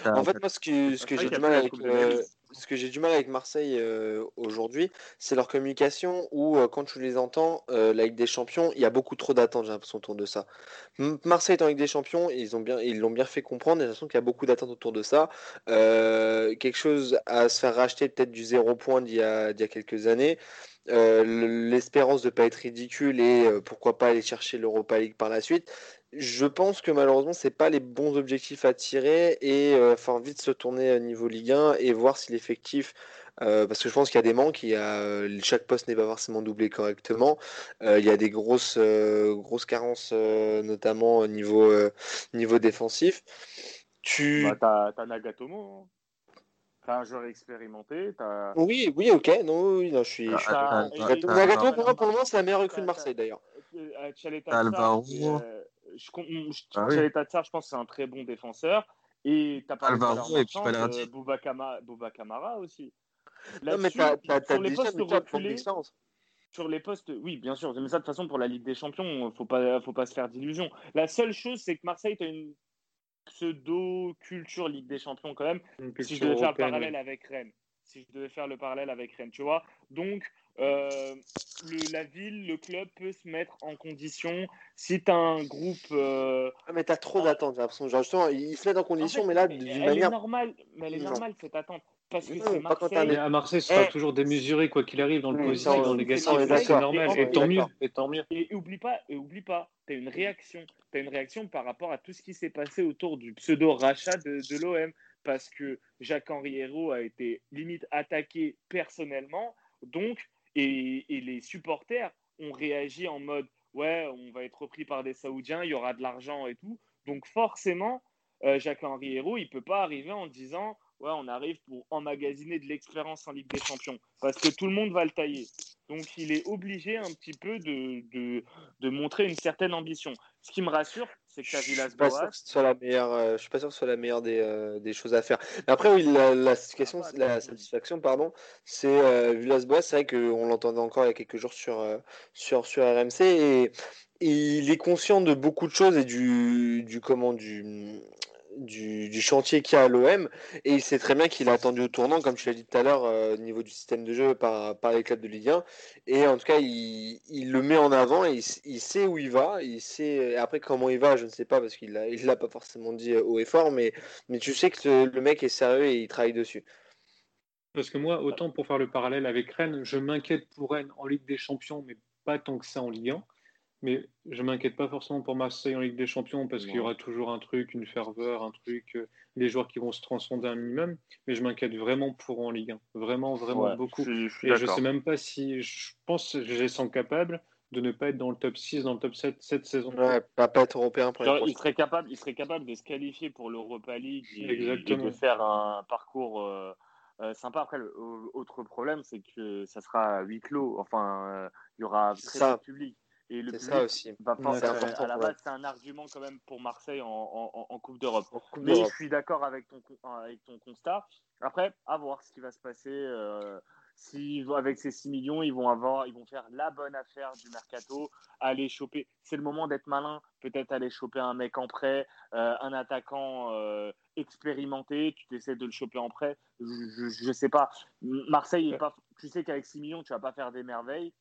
En fait, moi, ce que, ce que j'ai du mal avec, euh, ce que j'ai du mal avec Marseille euh, aujourd'hui, c'est leur communication où, euh, quand tu les entends, la Ligue des Champions, il y a beaucoup trop d'attentes, j'ai l'impression, autour de ça. Marseille est en Ligue des Champions, ils ont bien, ils l'ont bien fait comprendre, j'ai l'impression qu'il y a beaucoup d'attentes autour de ça. quelque chose à se faire racheter peut-être du zéro point d'il y a, y a quelques années. l'espérance de ne pas être ridicule et pourquoi pas aller chercher l'Europa League par la suite je pense que malheureusement, c'est pas les bons objectifs à tirer et faut vite se tourner à niveau Ligue 1 et voir si l'effectif, euh, parce que je pense qu'il y a des manques, il y a, euh, chaque poste n'est pas forcément doublé correctement, euh, il y a des grosses, grosses carences, notamment au niveau, niveau défensif. Tu... Bah, t'as, Nagatomo. Hein. T'as un joueur expérimenté. As... Oui, oui, ok. Non, oui, non, je suis. Nagatomo, pour moi, pour le moment, c'est la meilleure recrue de Marseille, d'ailleurs. Alvaro je, je, ah oui. je pense que c'est un très bon défenseur. Et tu as parlé Alvaro et puis euh, Bouba, Kamara aussi. Non, mais tu as, sur les postes reculés, sur les postes, oui, bien sûr. Mais ça, de toute façon, pour la Ligue des Champions, faut pas, faut pas se faire d'illusions. La seule chose, c'est que Marseille, tu as une pseudo-culture Ligue des Champions quand même. Si je devais faire le parallèle avec Rennes. Si je devais faire le parallèle avec Rennes, tu vois. Donc, euh, la ville, le club peut se mettre en condition. Si tu as un groupe. Euh, ah, mais tu as trop d'attentes, j'ai l'impression. Genre, justement, il se met en condition, mais là, d'une manière. Est normale, mais elle est normale, cette attente. parce que c'est Marseille. À Marseille, ce sera eh, toujours démesuré, quoi qu'il arrive, dans le positif, dans le négatif. C'est normal, et, tant mieux. Et tant mieux. Et oublie pas, et oublie pas, tu as une réaction. Tu as une réaction par rapport à tout ce qui s'est passé autour du pseudo-rachat de, de l'OM. Parce que Jacques-Henri Hérault a été limite attaqué personnellement. Donc, et, les supporters ont réagi en mode ouais, on va être repris par des Saoudiens, il y aura de l'argent et tout. Donc forcément, euh, Jacques-Henri Hérault, il ne peut pas arriver en disant ouais, on arrive pour emmagasiner de l'expérience en Ligue des Champions, parce que tout le monde va le tailler. Donc il est obligé un petit peu de, de montrer une certaine ambition. Ce qui me rassure, c'est que Villas-Boas. Je la meilleure. Euh, je suis pas sûr que ce soit la meilleure des, euh, des choses à faire. Mais après, oui, la, la, situation, la satisfaction, pardon, c'est euh, Villas-Boas. C'est vrai qu'on l'entendait encore il y a quelques jours sur, sur, sur RMC et, il est conscient de beaucoup de choses et du, du comment du du, chantier qu'il y a à l'OM et il sait très bien qu'il a attendu au tournant, comme tu l'as dit tout à l'heure, euh, au niveau du système de jeu par, par les clubs de Ligue 1. Et en tout cas, il, le met en avant et il, sait où il va. Il sait, après, comment il va, je ne sais pas parce qu'il ne l'a pas forcément dit euh, haut et fort, mais, mais tu sais que le mec est sérieux et il travaille dessus. Parce que moi, autant pour faire le parallèle avec Rennes, je m'inquiète pour Rennes en Ligue des Champions, mais pas tant que ça en Ligue 1. Mais je m'inquiète pas forcément pour Marseille en Ligue des Champions parce qu'il y aura toujours un truc, une ferveur, un truc, euh, des joueurs qui vont se transcender un minimum. Mais je m'inquiète vraiment pour en Ligue 1. Vraiment, vraiment beaucoup. Je, Et je sais même pas si. Je pense que je les sens capables de ne pas être dans le top 6, dans le top 7 cette saison. Ouais, pas, pas être européen. Pour il, serait capable, il serait capable de se qualifier pour l'Europa League et, de faire un parcours. Euh, euh, sympa. Après, l'autre problème, c'est que ça sera huis clos. Enfin, il y aura très peu de public. Et le ça aussi. Va à la base, c'est un argument quand même pour Marseille en, Coupe d'Europe. Mais je suis d'accord avec ton, avec ton constat. Après, à voir ce qui va se passer. Euh, si avec ces 6 millions, ils vont avoir, ils vont faire la bonne affaire du mercato, aller choper. C'est le moment d'être malin, peut-être aller choper un mec en prêt, euh, un attaquant euh, expérimenté. Tu essaies de le choper en prêt. Je, ne sais pas. Marseille, est pas, tu sais qu'avec 6 millions, tu vas pas faire des merveilles.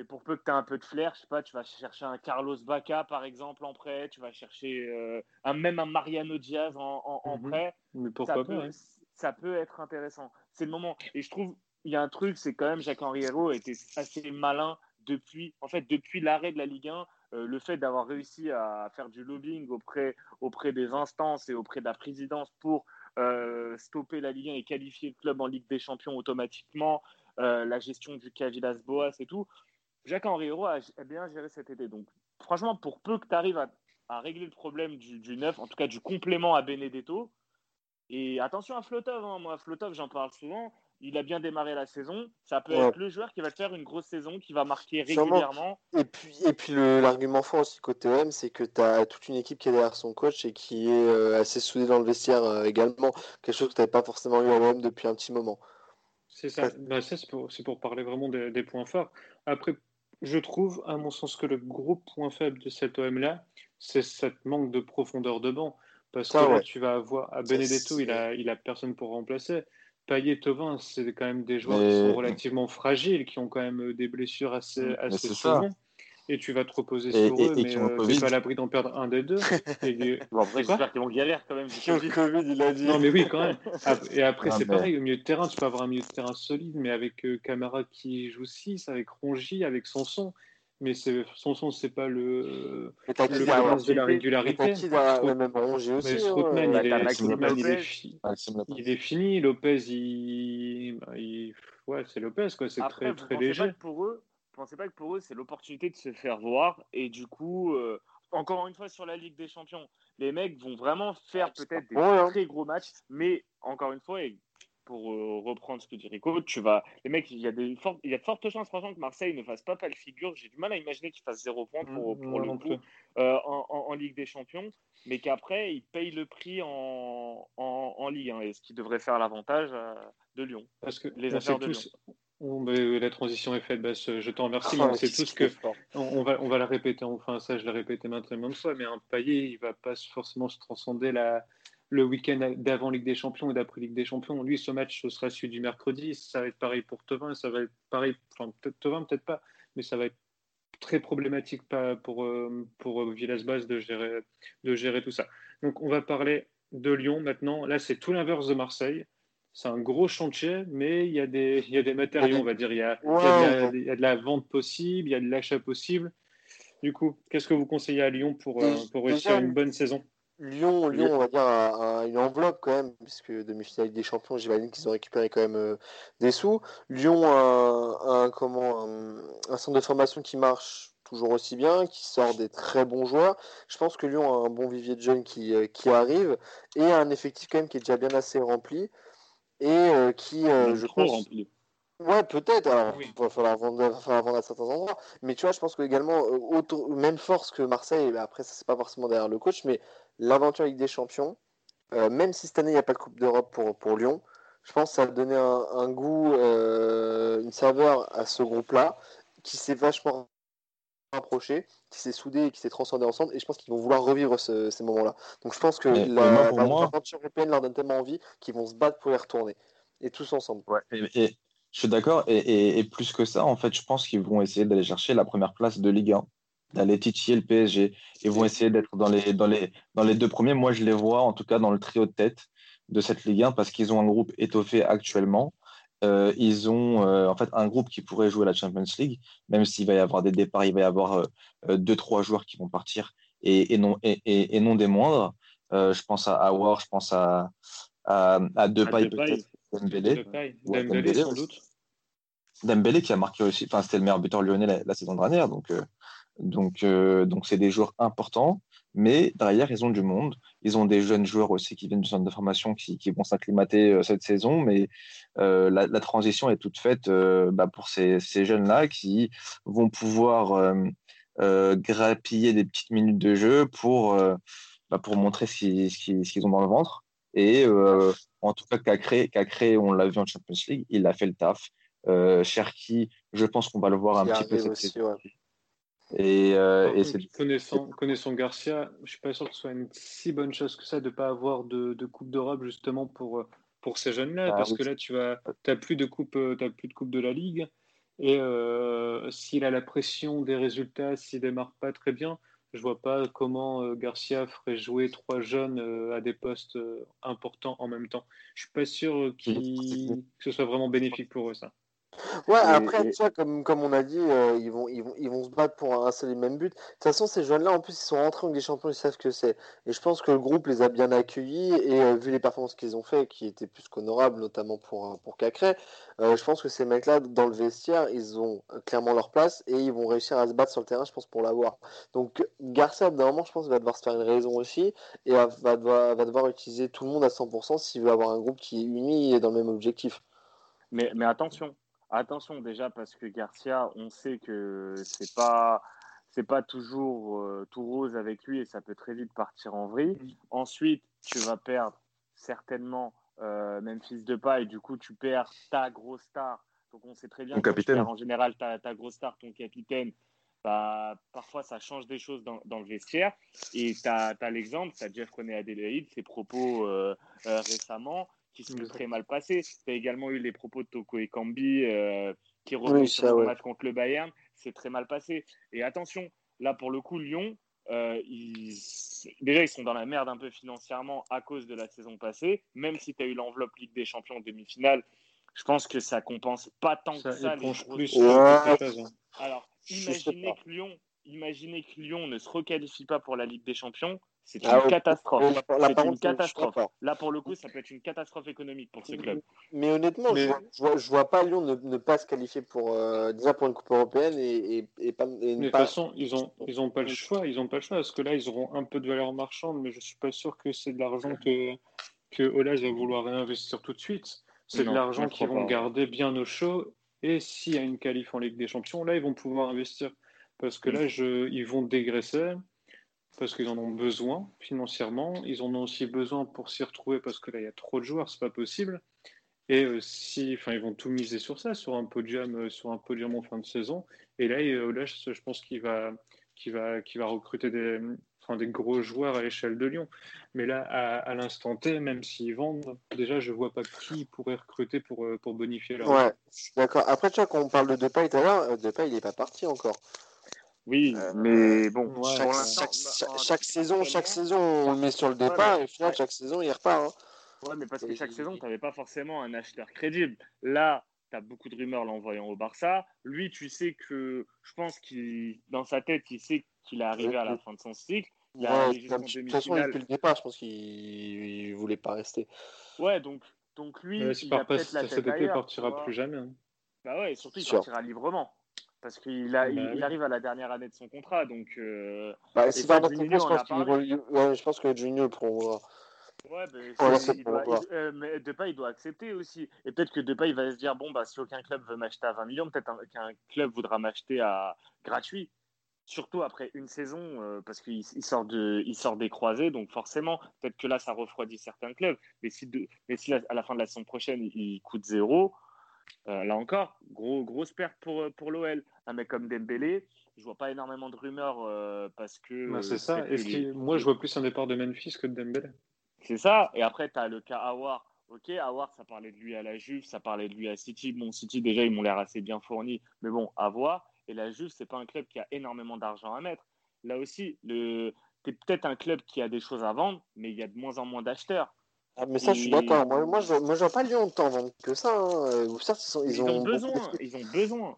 Et pour peu que tu aies un peu de flair, je sais pas, tu vas chercher un Carlos Baca, par exemple, en prêt, tu vas chercher euh, un, même un Mariano Diaz en, en, mhm. prêt. Mais pourquoi ça, peut, ça peut être intéressant. C'est le moment. Et je trouve, il y a un truc, c'est quand même Jacques-Henri Hérault était assez malin depuis, en fait, depuis l'arrêt de la Ligue 1. Euh, le fait d'avoir réussi à faire du lobbying auprès, auprès des instances et auprès de la présidence pour euh, stopper la Ligue 1 et qualifier le club en Ligue des Champions automatiquement, la gestion du Cavilas Boas et tout. Jacques-Henri Hérault a, bien géré cet été. Donc, franchement, pour peu que tu arrives à, régler le problème du, neuf, en tout cas du complément à Benedetto, et attention à Flotov, hein. moi, Flotov, j'en parle souvent. Il a bien démarré la saison. Ça peut être le joueur qui va faire une grosse saison, qui va marquer régulièrement. Et puis, et puis l'argument fort aussi côté OM, c'est que tu as toute une équipe qui est derrière son coach et qui est euh, assez soudée dans le vestiaire euh, également. Quelque chose que tu n'avais pas forcément eu à l'OM depuis un petit moment. C'est ça. Bah, c'est pour, pour, parler vraiment des, des, points forts. Après, je trouve, à mon sens, que le gros point faible de cet OM-là, c'est cette manque de profondeur de banc. Parce que là, tu vas avoir à Benedetto, il a, il a personne pour remplacer. Payet, Tovin, c'est quand même des joueurs qui sont relativement fragiles, qui ont quand même des blessures assez, assez souvent et tu vas te reposer sur eux, mais euh, pas à l'abri d'en perdre un des deux. Et... bon, après, j'espère qu'ils vont galérer quand même. Covid, il a dit. Non, mais oui, quand même. Et après, c'est pareil, au milieu de terrain, tu peux avoir un milieu de terrain solide, mais avec euh, Camara qui joue 6, avec Rongy, avec Sanson. Mais Sanson, c'est pas le, le prince de la régularité. Mais Strootman, il, est, il, est fini. Lopez, il, il... ouais, c'est Lopez, quoi. C'est très, très léger. pour eux, pensez pas que pour eux, c'est l'opportunité de se faire voir et du coup, euh, encore une fois sur la Ligue des Champions, les mecs vont vraiment faire peut-être des hein. très gros matchs, mais encore une fois, et pour euh, reprendre ce que dit Rico, tu vas, les mecs, il y a des il y a de fortes chances, franchement, que Marseille ne fasse pas pas le figure. J'ai du mal à imaginer qu'ils fassent zéro point pour, mmh, pour le coup euh, en, en, Ligue des Champions, mais qu'après ils payent le prix en, en, Ligue 1, et ce qui devrait faire l'avantage de Lyon. Parce que les affaires de Lyon. Euh, la transition est faite, je t'en remercie, mais c'est tout ce que on, va, on va la répéter, enfin ça je l'ai répété maintes et maintes fois, mais un paillet, il va pas forcément se transcender la, le week-end d'avant Ligue des Champions et d'après Ligue des Champions. Lui, ce match, ce sera celui du mercredi, ça va être pareil pour Tovin, ça va être pareil, enfin peut-être Tovin, peut-être pas, mais ça va être très problématique pour, euh, pour Villas-Boas de gérer, de gérer tout ça. Donc on va parler de Lyon maintenant, là c'est tout l'inverse de Marseille. C'est un gros chantier, mais il y, a des, il y a des matériaux, on va dire. Il y a, il, y a de la, vente possible, il y a de l'achat possible. Du coup, qu'est-ce que vous conseillez à Lyon pour, euh, pour réussir une bonne saison? Lyon, Lyon, on va dire, a, une enveloppe quand même, puisque demi-finale des champions, j'imagine qu'ils ont récupéré quand même euh, des sous. Lyon a, un, comment, un, centre de formation qui marche toujours aussi bien, qui sort des très bons joueurs. Je pense que Lyon a un bon vivier de jeunes qui, euh, qui arrive et un effectif quand même qui est déjà bien assez rempli et euh, qui, je pense. Rempli. Ouais, peut-être. il va falloir vendre, à certains endroits. Mais tu vois, je pense que également, même force que Marseille, après, ça, c'est pas forcément derrière le coach, mais l'aventure avec des Champions, euh, même si cette année il n'y a pas de Coupe d'Europe pour, pour Lyon, je pense que ça a donné un, goût, euh, une saveur à ce groupe-là, qui s'est vachement rapproché, qui s'est soudé et qui s'est transcendé ensemble. Et je pense qu'ils vont vouloir revivre ces moments-là. Donc je pense que l'aventure européenne leur donne tellement envie qu'ils vont se battre pour y retourner. Et tous ensemble. Ouais, et, je suis d'accord. Et, et, plus que ça, en fait, je pense qu'ils vont essayer d'aller chercher la première place de Ligue 1 d'aller titiller le PSG. Ils vont essayer d'être dans les, dans, les, dans les deux premiers. Moi, je les vois en tout cas dans le trio de tête de cette Ligue 1 parce qu'ils ont un groupe étoffé actuellement. Euh, ils ont euh, en fait un groupe qui pourrait jouer la Champions League, même s'il va y avoir des départs, il va y avoir euh, deux, trois joueurs qui vont partir et, et non, et, et, non des moindres. je pense à Awar, je pense à, à, à Depay, peut-être, Dembélé. Dembélé, sans doute. Dembélé qui a marqué aussi, enfin c'était le meilleur buteur lyonnais la, la saison dernière, donc donc, euh, donc c'est des joueurs importants, mais derrière, ils ont du monde. Ils ont des jeunes joueurs aussi qui viennent du centre de formation qui, qui vont s'acclimater euh, cette saison, mais euh, la, la, transition est toute faite bah, pour ces, ces jeunes-là qui vont pouvoir grappiller des petites minutes de jeu pour, bah, pour montrer ce qu'ils ont dans le ventre. Et en tout cas, Cacré, on l'a vu en Champions League, il a fait le taf. Cherki, je pense qu'on va le voir un petit peu cette saison. Et, euh, connaissant, connaissant, Garcia, je suis pas sûr que ce soit une si bonne chose que ça de ne pas avoir de, de Coupe d'Europe justement pour, pour ces jeunes-là, ah parce que là tu n'as plus de coupe, euh, as plus de coupe de la Ligue. Et euh, s'il a la pression des résultats, s'il démarre pas très bien, je vois pas comment Garcia ferait jouer trois jeunes à des postes importants en même temps. Je suis pas sûr que ce soit vraiment bénéfique pour eux ça. Ouais, après, tu vois, comme, comme on a dit, euh, ils, vont, ils, vont, ils vont se battre pour un seul et même but. De toute façon, ces jeunes-là, en plus, ils sont rentrés en des champions, ils savent ce que c'est. Et je pense que le groupe les a bien accueillis. Et euh, vu les performances qu'ils ont fait, qui étaient plus qu'honorables, notamment pour, euh, pour Cacré, je pense que ces mecs-là, dans le vestiaire, ils ont clairement leur place et ils vont réussir à se battre sur le terrain, je pense, pour l'avoir. Donc, Garcia, moment je pense, va devoir se faire une raison aussi et va, va, devoir, va devoir utiliser tout le monde à 100% s'il veut avoir un groupe qui est uni et dans le même objectif. Mais, mais attention, Attention déjà parce que Garcia, on sait que c'est pas c'est pas toujours euh, tout rose avec lui et ça peut très vite partir en vrille. Ensuite, tu vas perdre certainement euh, Memphis de et du coup tu perds ta grosse star. Donc on sait très bien que en général ta, ta grosse star, ton capitaine. Bah, parfois ça change des choses dans, dans le vestiaire. Et tu as, l'exemple, tu as Jeff René Adélaïde, ses propos euh, euh, récemment qui sont très mal passés. Tu as également eu les propos de Toko et Kambi euh, qui reviennent sur le match contre le Bayern. C'est très mal passé. Et attention, là pour le coup, Lyon, euh, ils... déjà ils sont dans la merde un peu financièrement à cause de la saison passée. Même si tu as eu l'enveloppe Ligue des Champions en demi-finale, je pense que ça compense pas tant que ça les plus Alors, imaginez que Lyon, imaginez que Lyon ne se requalifie pas pour la Ligue des Champions, c'est ah, une catastrophe. C'est une catastrophe. Là, pour le coup, ça peut être une catastrophe économique pour ce club. Mais honnêtement, Je, vois, vois, pas Lyon ne, pas se qualifier pour, euh, déjà pour une Coupe européenne et, et, pas. mais de toute façon, ils n'ont ils ont pas le choix. Ils ont pas le choix parce que là, ils auront un peu de valeur marchande, mais je suis pas sûr que c'est de l'argent que, que Ola va vouloir réinvestir tout de suite. C'est de l'argent qu'ils vont garder bien au chaud. Et s'il y a une qualif en Ligue des Champions, là, ils vont pouvoir investir. Parce que là, je, ils vont dégraisser parce qu'ils en ont besoin financièrement. Ils en ont aussi besoin pour s'y retrouver parce que là, il y a trop de joueurs, c'est pas possible. Et euh, si, enfin, ils vont tout miser sur ça, sur un podium, euh, sur un podium en fin de saison. Et là, euh, là je pense qu'il va, qu'il va, qu'il va recruter des, enfin, des gros joueurs à l'échelle de Lyon. Mais là, à, l'instant T, même s'ils vendent, déjà, je vois pas qui pourrait recruter pour, pour bonifier leur. Ouais, d'accord. Après, tu vois, quand on parle de Depay tout à l'heure, Depay, il n'est pas parti encore. Oui, euh, mais bon, chaque, chaque, saison, chaque saison, on le met sur le départ et au final, chaque saison, il repart. Hein. Ouais, mais parce que chaque saison, tu n'avais pas forcément un acheteur crédible. Là, tu as beaucoup de rumeurs l'envoyant au Barça. Lui, tu sais que, je pense qu'il, dans sa tête, il sait qu'il est arrivé à la fin de son cycle. Il a de toute façon, depuis le départ, je pense qu'il ne voulait pas rester. Ouais, donc, donc lui, il a peut-être la tête partira plus jamais. Hein. Bah ouais, surtout, il partira librement. Parce qu'il a, bah il, arrive à la dernière année de son contrat, donc. Euh... Bah, c'est pas je pense, je pense que Junior le prolongera. Ouais, il doit, euh, mais Depay, il doit accepter aussi. Et peut-être que Depay, il va se dire bon, bah, si aucun club veut m'acheter à 20 millions, peut-être qu'un club voudra m'acheter à gratuit. Surtout après une saison, euh, parce qu'il sort, de, il sort des croisés, donc forcément, peut-être que là, ça refroidit certains clubs. Mais si, mais si à la fin de la saison prochaine, il, coûte zéro, euh, là encore, gros, grosse perte pour, pour l'OL. Un mec comme Dembélé, je vois pas énormément de rumeurs parce que. C'est ça. moi, je vois plus un départ de Memphis que de Dembélé. C'est ça. Et après, tu as le cas Awar. Ok, Awar, ça parlait de lui à la Juve, ça parlait de lui à City. Bon, City, déjà, ils m'ont l'air assez bien fournis. Mais bon, à voir. Et la Juve, c'est pas un club qui a énormément d'argent à mettre. Là aussi, le... tu es peut-être un club qui a des choses à vendre, mais il y a de moins en moins d'acheteurs. Ah, mais ça, je suis d'accord. Moi, moi, je, moi, vois pas Lyon tant vendre que ça. Hein. ils, ils, ont, besoin. Ils ont besoin.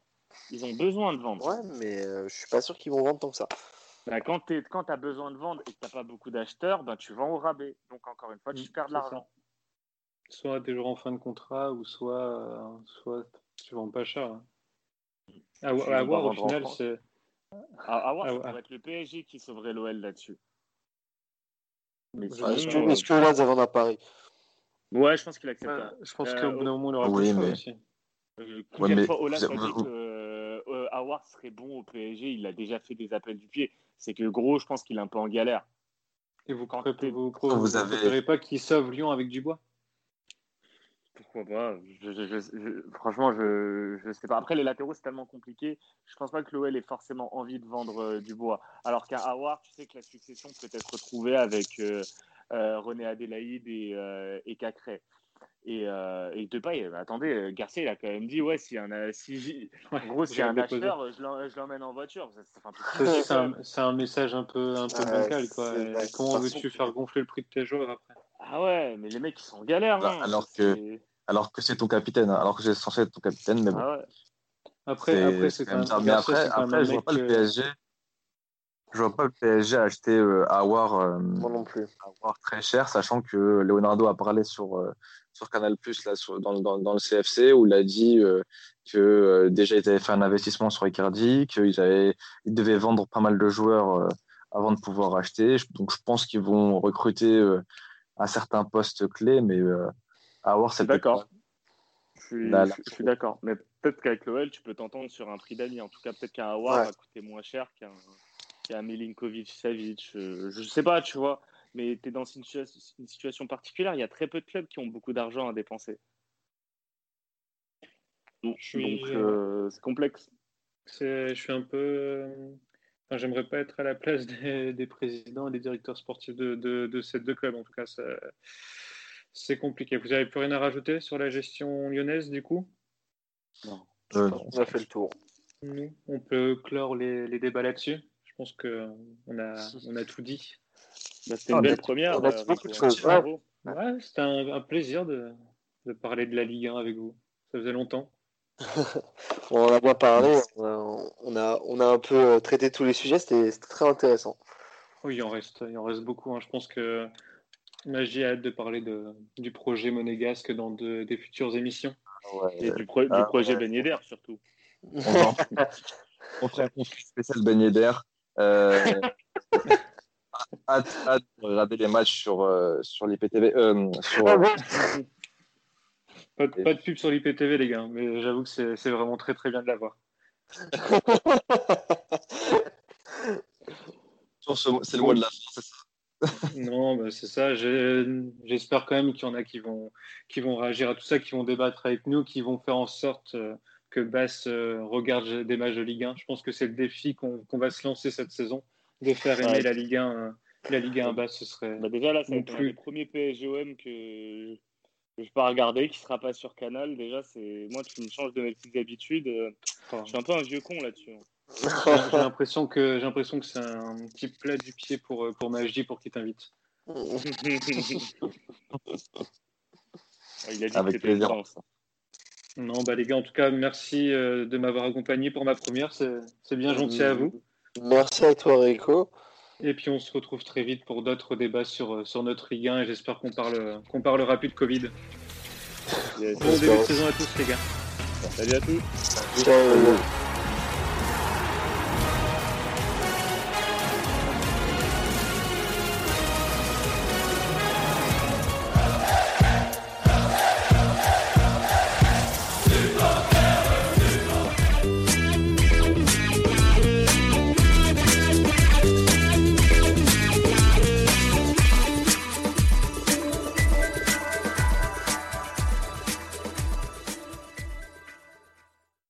Ils ont besoin de vendre. Ouais, mais euh, je suis pas sûr qu'ils vont vendre tant que ça. Bah, quand tu as besoin de vendre et que tu n'as pas beaucoup d'acheteurs, ben, tu vends au rabais. Donc, encore une fois, tu perds de l'argent. Soit tu es en fin de contrat, ou soit, euh, soit tu vends pas cher. Hein. À, voir, au final, c'est. À, voir, ça pourrait être le PSG qui sauverait l'OL là-dessus. Est-ce que, est que ça à Paris Ouais, je pense qu'il accepte. je pense qu'au bout d'un moment, il aura oui, mais... aussi. Euh, combien de fois Ola dit que euh, serait bon au PSG Il a déjà fait des appels du pied c'est que gros, je pense qu'il est un peu en galère. Et vous ne vous, vous, avez... pas qu'il sauve Lyon avec Dubois? Pourquoi pas? Franchement, je ne sais pas. Après, les latéraux, c'est tellement compliqué. Je pense pas que l'OL ait forcément envie de vendre euh, Dubois. Alors qu'un Awar, tu sais que la succession peut être retrouvée avec euh, euh, René Adélaïde et, et Cacré. Et, euh, et Depay, attendez, euh, Garcia, il a quand même dit ouais, si un, si, en gros, si un acheteur, je l'emmène en voiture. C'est un, un, message un peu, un peu bancal. Quoi. Comment veux-tu faire gonfler le prix de tes joueurs après? Ah ouais, mais les mecs, ils sont en galère. Bah, hein, alors, que, alors que c'est ton capitaine, hein, alors que c'est censé être ton capitaine. Mais bon. Ah ouais. Après, après c'est quand même. Mais après, après je vois pas le PSG. Je vois pas le PSG acheter euh, Awar, euh, Moi non plus. Awar très cher, sachant que Leonardo a parlé sur, euh, sur Canal Plus là, dans, dans, dans, le CFC où il a dit euh, que euh, déjà ils avaient fait un investissement sur Icardi, qu'ils avaient, ils devaient vendre pas mal de joueurs euh, avant de pouvoir acheter. Donc je pense qu'ils vont recruter à certains postes clés, mais à voir c'est d'accord. Je suis, d'accord, mais peut-être qu'avec l'OL tu peux t'entendre sur un prix d'amis. En tout cas, peut-être qu'un Awar va coûter moins cher qu'un qu'un Milinkovic Savic. je sais pas, tu vois mais tu es dans une, situation particulière. Il y a très peu de clubs qui ont beaucoup d'argent à dépenser. Donc, euh, c'est complexe. Je suis un peu. Enfin, J'aimerais pas être à la place des, présidents et des directeurs sportifs de, de, ces deux clubs. En tout cas, c'est compliqué. Vous n'avez plus rien à rajouter sur la gestion lyonnaise, du coup? Non. Euh, on a fait le tour. on peut clore les, les débats là-dessus. Je pense qu'on a, on a tout dit. Bah, c'était une belle première. Euh, ouais, c'était un, plaisir de, de, parler de la Ligue 1 avec vous. Ça faisait longtemps. on en a bien parlé, on a, on a, un peu euh, traité tous les sujets, c'était très intéressant. Oui, il en reste, il en reste beaucoup. Hein. Je pense que Magie a hâte de parler de, du projet monégasque dans de, des futures émissions. Et du, ah, projet ouais. d'air surtout. On, ferait un spécial beignet d'air. Euh, hâte, hâte de regarder les matchs sur, euh, sur l'IPTV. Euh, sur... Pas, de, pas de pub sur l'IPTV, les gars, mais j'avoue que c'est vraiment très très bien de l'avoir. c'est le mot de la fin, c'est ça non, bah c'est ça. J'espère quand même qu'il y en a qui vont, qui vont réagir à tout ça, qui vont débattre avec nous, qui vont faire en sorte euh, que Bass regarde des matchs de Ligue 1. Je pense que c'est le défi qu'on va se lancer cette saison, de faire aimer la Ligue 1 la Ligue 1 bas, ce serait. Bah déjà, là, c'est plus... le premier PSGOM que je vais pas regarder, qui sera pas sur Canal. Déjà, c'est moi, tu me changes de mes petites habitudes. Euh, je suis un peu un vieux con là-dessus. j'ai l'impression que j'ai l'impression que c'est un petit plat du pied pour euh, pour Majdi pour qu'il t'invite. Il a dit Avec plaisir. Non, bah les gars, en tout cas, merci de m'avoir accompagné pour ma première. C'est bien gentil à vous. Merci à toi, Rico. Et puis on se retrouve très vite pour d'autres débats sur, sur notre Ligue 1 et j'espère qu'on parle, qu'on parlera plus de Covid. bon début de saison à tous les gars. Salut à tous.